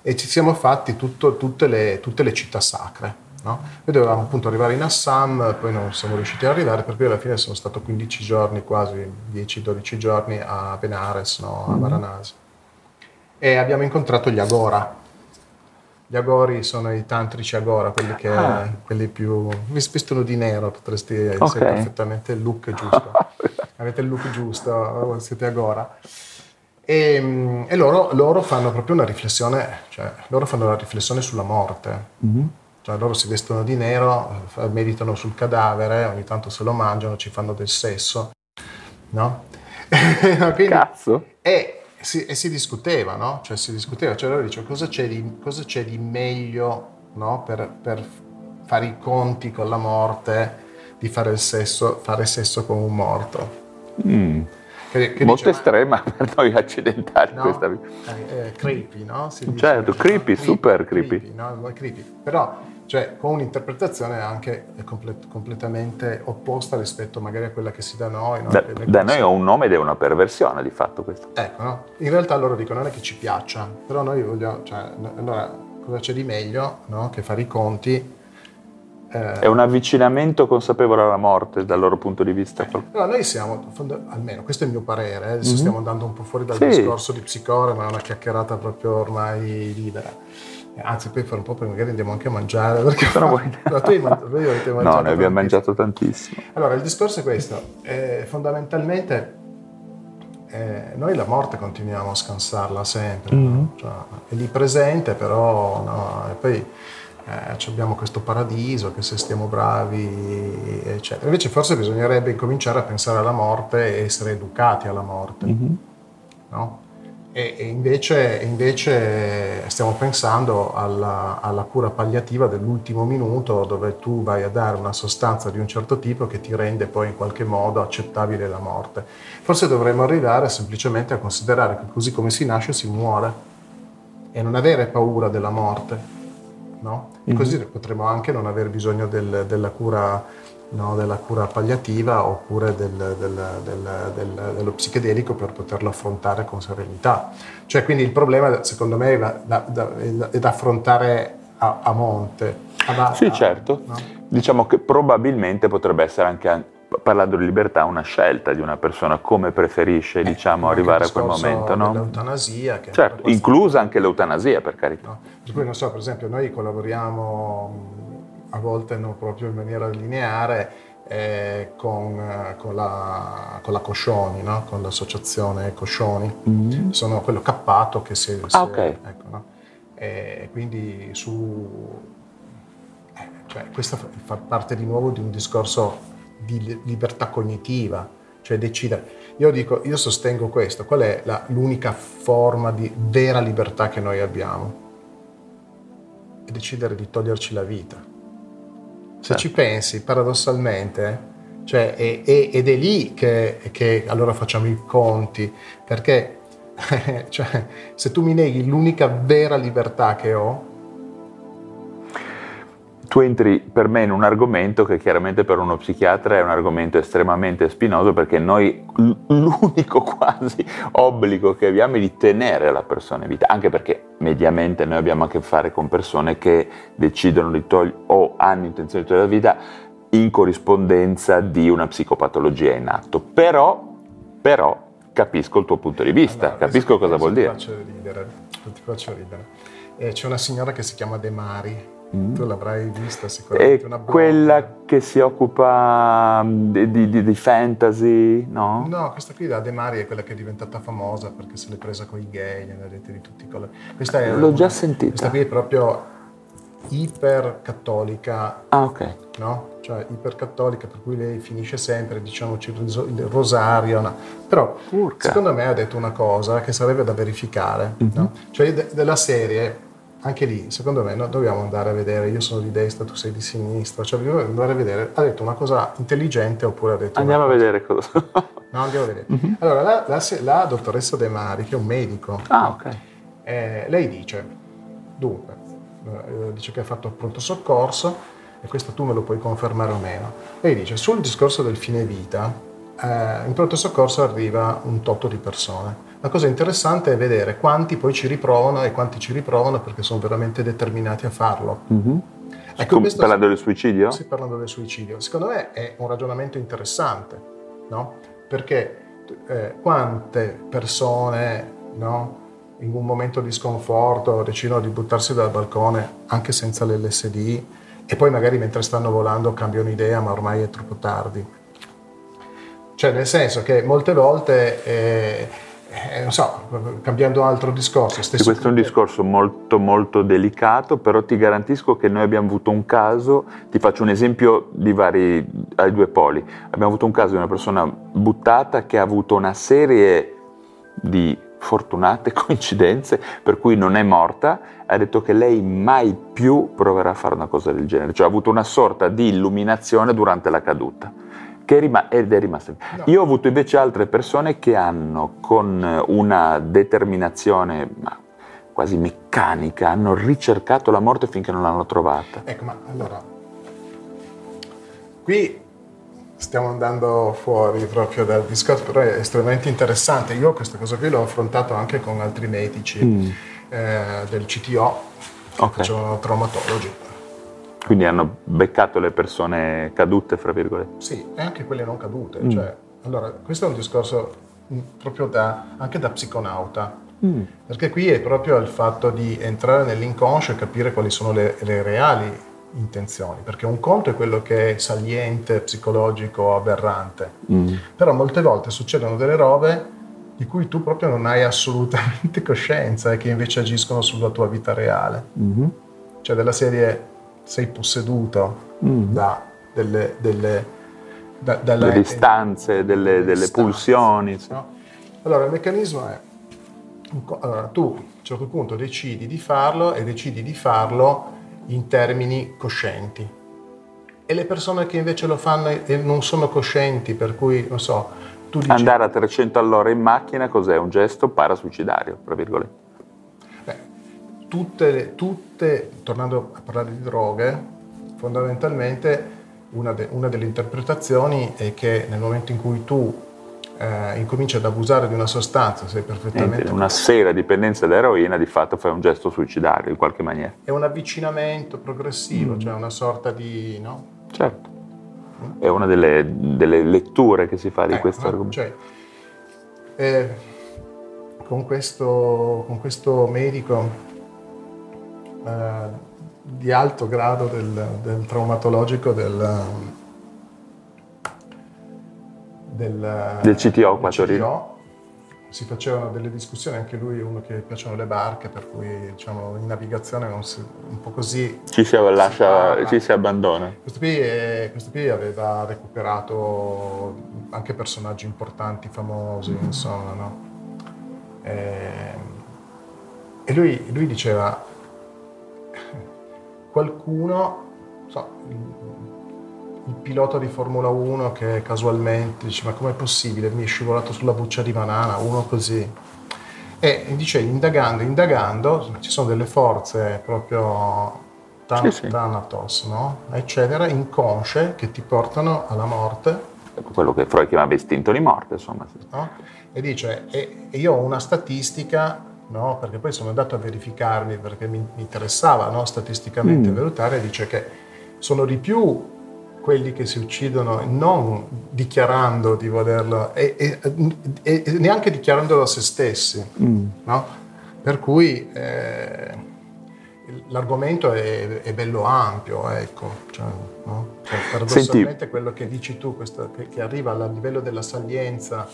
E ci siamo fatti tutto, tutte, le, tutte, le, città sacre. No? Noi dovevamo appunto arrivare in Assam, poi non siamo riusciti ad arrivare, per cui alla fine sono stato 15 giorni, quasi 10-12 giorni a Benares, no, a mm. Varanasi. E abbiamo incontrato gli Agora, gli agori sono i tantrici agora, quelli, che, ah. quelli più... vi vestono di nero, potresti okay. essere perfettamente il look giusto. <laughs> Avete il look giusto, siete agora. E, e loro, loro, fanno proprio una riflessione, cioè loro fanno una riflessione sulla morte. Mm-hmm. Cioè loro si vestono di nero, meditano sul cadavere, ogni tanto se lo mangiano, ci fanno del sesso. No? <laughs> Quindi, Cazzo! E si, e si discuteva, no? Cioè si discuteva, cioè loro dicevano cosa c'è di, cosa c'è di meglio no? per, per, fare i conti con la morte, di fare il sesso, fare sesso con un morto. Mm. Che, che Molto dice, estrema <laughs> per noi accidentali no? questa vita. Eh, eh, creepy, no? Si certo, dice, creepy, creepy, super creepy. creepy, no? creepy. Però cioè con un'interpretazione anche complet- completamente opposta rispetto magari a quella che si dà da noi. No? Da, da noi è un nome ed è una perversione di fatto questo. Ecco, no? in realtà loro dicono non è che ci piaccia, però noi vogliamo, cioè, allora cosa c'è di meglio no? che fare i conti? Eh, è un avvicinamento consapevole alla morte dal loro punto di vista. Eh, allora noi siamo, almeno questo è il mio parere, eh, adesso mm-hmm. stiamo andando un po' fuori dal sì. discorso di psicore, ma è una chiacchierata proprio ormai libera Anzi, poi fare un po' magari andiamo anche a mangiare. Perché Però <laughs> voi... no, tu voi avete mangiato no, noi abbiamo mangiato tantissimo. Allora, il discorso è questo. Eh, fondamentalmente eh, noi la morte continuiamo a scansarla sempre. Mm-hmm. No? Cioè, è lì presente, però no? e poi eh, abbiamo questo paradiso che se stiamo bravi, eccetera. Invece forse bisognerebbe incominciare a pensare alla morte e essere educati alla morte. Mm-hmm. No? E, e invece, invece, stiamo pensando alla, alla, cura palliativa dell'ultimo minuto dove tu vai a dare una sostanza di un certo tipo che ti rende poi in qualche modo accettabile la morte. Forse dovremmo arrivare semplicemente a considerare che così come si nasce si muore e non avere paura della morte. No? E così mm-hmm. potremo anche non aver bisogno del, della cura no, della cura palliativa oppure del, del, del, dello psichedelico per poterlo affrontare con serenità. Cioè, quindi il problema, secondo me, è da, da, è da affrontare a, a monte. A, sì, certo. No? Diciamo che probabilmente potrebbe essere anche parlando di libertà, una scelta di una persona come preferisce eh, diciamo, arrivare a quel momento. No? L'eutanasia. Che certo, inclusa anche l'eutanasia per carità. No. Per cui non so, per esempio noi collaboriamo a volte non proprio in maniera lineare, eh, con, eh, con, la, con, la, Coscioni, no? con l'associazione Coscioni. Mm-hmm. Sono quello cappato che si... Ah, ok. Ecco, no? E quindi su... Eh, cioè, questo fa parte di nuovo di un discorso di libertà cognitiva, cioè decidere. Io dico, io sostengo questo, qual è la, l'unica forma di vera libertà che noi abbiamo? È decidere di toglierci la vita. Se ci pensi, paradossalmente, cioè, è, è, ed è lì che, che, allora facciamo i conti, perché <laughs> cioè, se tu mi neghi l'unica vera libertà che ho, tu entri per me in un argomento che chiaramente per uno psichiatra è un argomento estremamente spinoso perché noi l'unico <laughs> quasi obbligo che abbiamo è di tenere la persona in vita, anche perché mediamente noi abbiamo a che fare con persone che decidono di togliere o hanno intenzione di togliere la vita in corrispondenza di una psicopatologia in atto. Però, però capisco il tuo punto di vista, allora, capisco cosa vuol dire. Ti faccio ridere, ti faccio ridere. Eh, c'è una signora che si chiama De Mari Mm. Tu l'avrai vista sicuramente. È quella che si occupa mm, di, di, di, fantasy, no? No, questa qui da De Mari è quella che è diventata famosa perché se l'è presa con i gay, ne avete di tutti i colori. Questa è L'ho una, già sentita. Questa qui è proprio ipercattolica. Ah, ok. No? Cioè ipercattolica, per cui lei finisce sempre, diciamoci, il rosario. No? Però, Urca. secondo me ha detto una cosa che sarebbe da verificare. Mm-hmm. No? Cioè, de- della serie anche lì, secondo me, no, dobbiamo andare a vedere, io sono di destra, tu sei di sinistra, cioè dobbiamo andare a vedere, ha detto una cosa intelligente oppure ha detto... Andiamo a vedere cosa... <laughs> no, andiamo a vedere. Mm-hmm. Allora, la, la, la, dottoressa De Mari, che è un medico, ah, ok. Eh, lei dice, dunque, eh, dice che ha fatto pronto soccorso, e questo tu me lo puoi confermare o meno. Lei dice, sul discorso del fine vita, eh, in pronto soccorso arriva un totto di persone la cosa interessante è vedere quanti poi ci riprovano e quanti ci riprovano perché sono veramente determinati a farlo. Mm-hmm. Ecco, questo, parlando del suicidio? Sì, parlando del suicidio. Secondo me è un ragionamento interessante, no? Perché eh, quante persone, no, in un momento di sconforto decidono di buttarsi dal balcone anche senza l'LSD e poi magari mentre stanno volando cambiano idea ma ormai è troppo tardi. Cioè nel senso che molte volte... Eh, eh, non so, cambiando altro discorso. Sì, questo è un discorso molto molto delicato, però ti garantisco che noi abbiamo avuto un caso, ti faccio un esempio di vari, ai due poli, abbiamo avuto un caso di una persona buttata che ha avuto una serie di fortunate <laughs> coincidenze per cui non è morta, ha detto che lei mai più proverà a fare una cosa del genere, cioè ha avuto una sorta di illuminazione durante la caduta che è rim- ed è rimasta. No. Io ho avuto invece altre persone che hanno con una determinazione quasi meccanica, hanno ricercato la morte finché non l'hanno trovata. Ecco, ma allora, qui stiamo andando fuori proprio dal discorso, però è estremamente interessante. Io questa cosa qui l'ho affrontato anche con altri medici mm. eh, del CTO, che okay. facevano traumatologi quindi hanno beccato le persone cadute, fra virgolette. Sì, e anche quelle non cadute. Mm. Cioè, allora, questo è un discorso mm, proprio da, anche da psiconauta, mm. perché qui è proprio il fatto di entrare nell'inconscio e capire quali sono le, le, reali intenzioni, perché un conto è quello che è saliente, psicologico, aberrante, mm. però molte volte succedono delle robe di cui tu proprio non hai assolutamente <laughs> coscienza e che invece agiscono sulla tua vita reale. Mm-hmm. Cioè della serie sei posseduto mm. da delle, delle, da, delle istanze, delle, delle istanze, pulsioni. No? Allora il meccanismo è, allora, tu a un certo punto decidi di farlo e decidi di farlo in termini coscienti. E le persone che invece lo fanno e non sono coscienti, per cui, non so, tu dici... Andare a 300 all'ora in macchina cos'è? Un gesto parasuicidario, tra virgolette tutte, tutte, tornando a parlare di droghe, fondamentalmente una, de, una, delle interpretazioni è che nel momento in cui tu eh, incominci ad abusare di una sostanza, sei perfettamente... Niente, una sera dipendenza da eroina, di fatto fai un gesto suicidario in qualche maniera. È un avvicinamento progressivo, mm. cioè una sorta di... No? Certo. Mm. È una delle, delle, letture che si fa di eh, questo argomento. Cioè, eh, con, questo, con questo medico eh, di alto grado del, del traumatologico del, del, del CTO qua CTO. Si facevano delle discussioni, anche lui è uno che piacciono le barche, per cui diciamo, in navigazione si, un po' così... Ci si, lascia, si, ci si abbandona. Questo qui, è, questo qui, aveva recuperato anche personaggi importanti, famosi, insomma, no? E, ehm, e lui, lui diceva, qualcuno, so, il, il, pilota di Formula 1 che casualmente dice ma com'è possibile, mi è scivolato sulla buccia di banana, uno così. E dice, indagando, indagando, ci sono delle forze proprio tan- sì, sì. Thanatos, no? eccetera, inconsce, che ti portano alla morte. Quello che Freud chiamava istinto di morte, insomma. No? E dice, e, e io ho una statistica no? perché poi sono andato a verificarmi perché mi, mi interessava no? statisticamente mm. valutare, dice che sono di più quelli che si uccidono non dichiarando di volerlo e, e, e neanche dichiarandolo a se stessi. Mm. No? Per cui eh, l'argomento è, è, bello ampio, ecco. Cioè, no? cioè, paradossalmente Senti. quello che dici tu, questo, che, che arriva al livello della salienza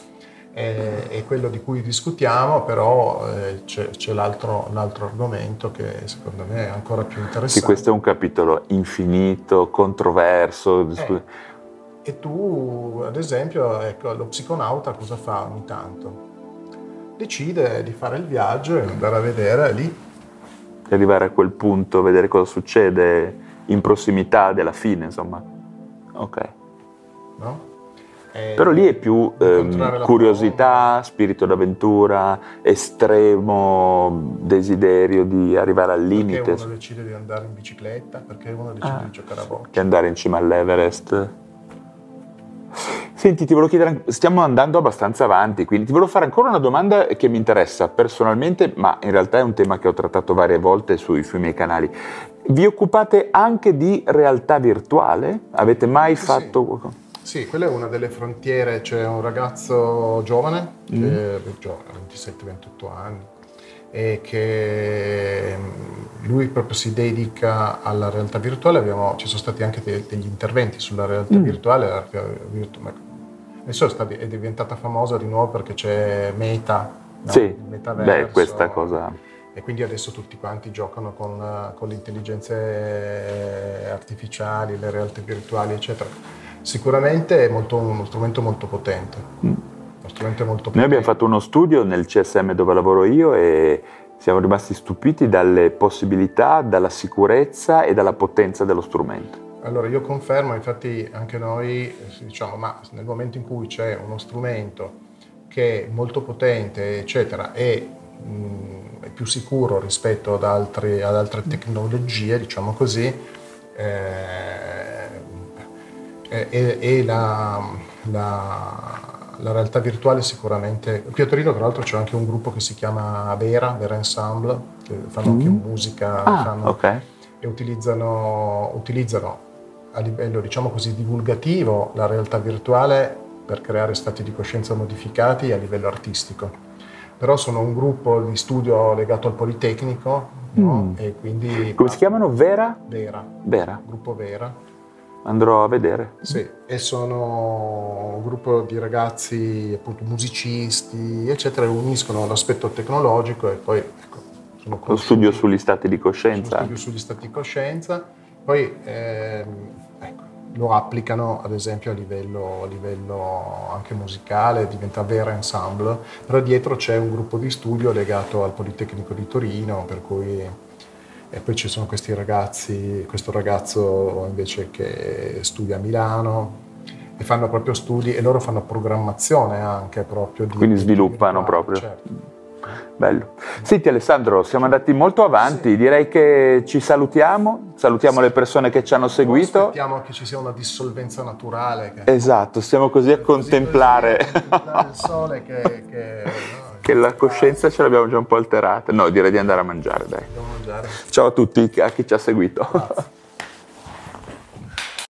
è, è quello di cui discutiamo, però eh, c'è, c'è l'altro, l'altro, argomento che secondo me è ancora più interessante. Sì, questo è un capitolo infinito, controverso. Eh, e tu, ad esempio, ecco, lo psiconauta cosa fa ogni tanto? Decide di fare il viaggio e andare a vedere lì arrivare a quel punto, vedere cosa succede in prossimità della fine, insomma. Ok. no? Però lì è più ehm, curiosità, spirito d'avventura, estremo desiderio di arrivare al limite, Perché uno decide di andare in bicicletta, perché uno decide Ah, di giocare a boccia. che andare in cima all'Everest. Senti, ti volevo chiedere, stiamo andando abbastanza avanti, quindi ti volevo fare ancora una domanda che mi interessa personalmente, ma in realtà è un tema che ho trattato varie volte sui, sui miei canali. Vi occupate anche di realtà virtuale? Avete mai Sì, fatto... Sì, quella è una delle frontiere, c'è un ragazzo giovane, Mm. che, giovane, 27-28 anni, e che mm, lui proprio si dedica alla realtà virtuale, Abbiamo- ci sono stati anche de- degli interventi sulla realtà Mm. virtuale, la realtà virtu- ma- adesso è, diventata famosa di nuovo perché c'è Meta, no? Sì, Il metaverso. beh, questa cosa... E quindi adesso tutti quanti giocano con, eh, con le intelligenze artificiali, le realtà virtuali, eccetera. Sicuramente è molto- uno strumento molto potente. Uno strumento molto potente. Noi abbiamo fatto uno studio nel CSM dove lavoro io e siamo rimasti stupiti dalle possibilità, dalla sicurezza e dalla potenza dello strumento. Allora io confermo, infatti anche noi eh, diciamo, ma nel momento in cui c'è uno strumento che è molto potente, eccetera, e mh, è più sicuro rispetto ad, altri- ad altre tecnologie, diciamo così, eh, e, e la, la- la realtà virtuale sicuramente. Qui a Torino tra l'altro c'è anche un gruppo che si chiama Vera, Vera Ensemble, che fanno anche musica, Ah, fanno- ok. e utilizzano, utilizzano a livello diciamo così divulgativo la realtà virtuale per creare stati di coscienza modificati a livello artistico. Però sono un gruppo di studio legato al Politecnico no? Mm. e quindi... Come si chiamano? Vera? Vera, Vera. gruppo Vera. Andrò a vedere. Sì, e sono un gruppo di ragazzi appunto musicisti, eccetera, e uniscono l'aspetto tecnologico e poi ecco, sono Lo studio sugli stati di coscienza. studio sugli stati di coscienza, poi ehm, ecco, lo applicano ad esempio a livello, a livello anche musicale, diventa vera ensemble, però dietro c'è un gruppo di studio legato al Politecnico di Torino, per cui... E poi ci sono questi ragazzi, questo ragazzo invece che studia a Milano e fanno proprio studi e loro fanno programmazione anche proprio di... Quindi di sviluppano virtuale, proprio. certo. Bello. Senti Alessandro, siamo andati molto avanti, direi che ci salutiamo, salutiamo le persone che ci hanno seguito. Aspettiamo che ci sia una dissolvenza naturale. Che... Esatto, stiamo così a Così, contemplare così, a il sole che, che, <laughs> che la coscienza ce l'abbiamo già un po' alterata. No, direi di andare a mangiare, dai. Ciao a tutti, a chi ci ha seguito.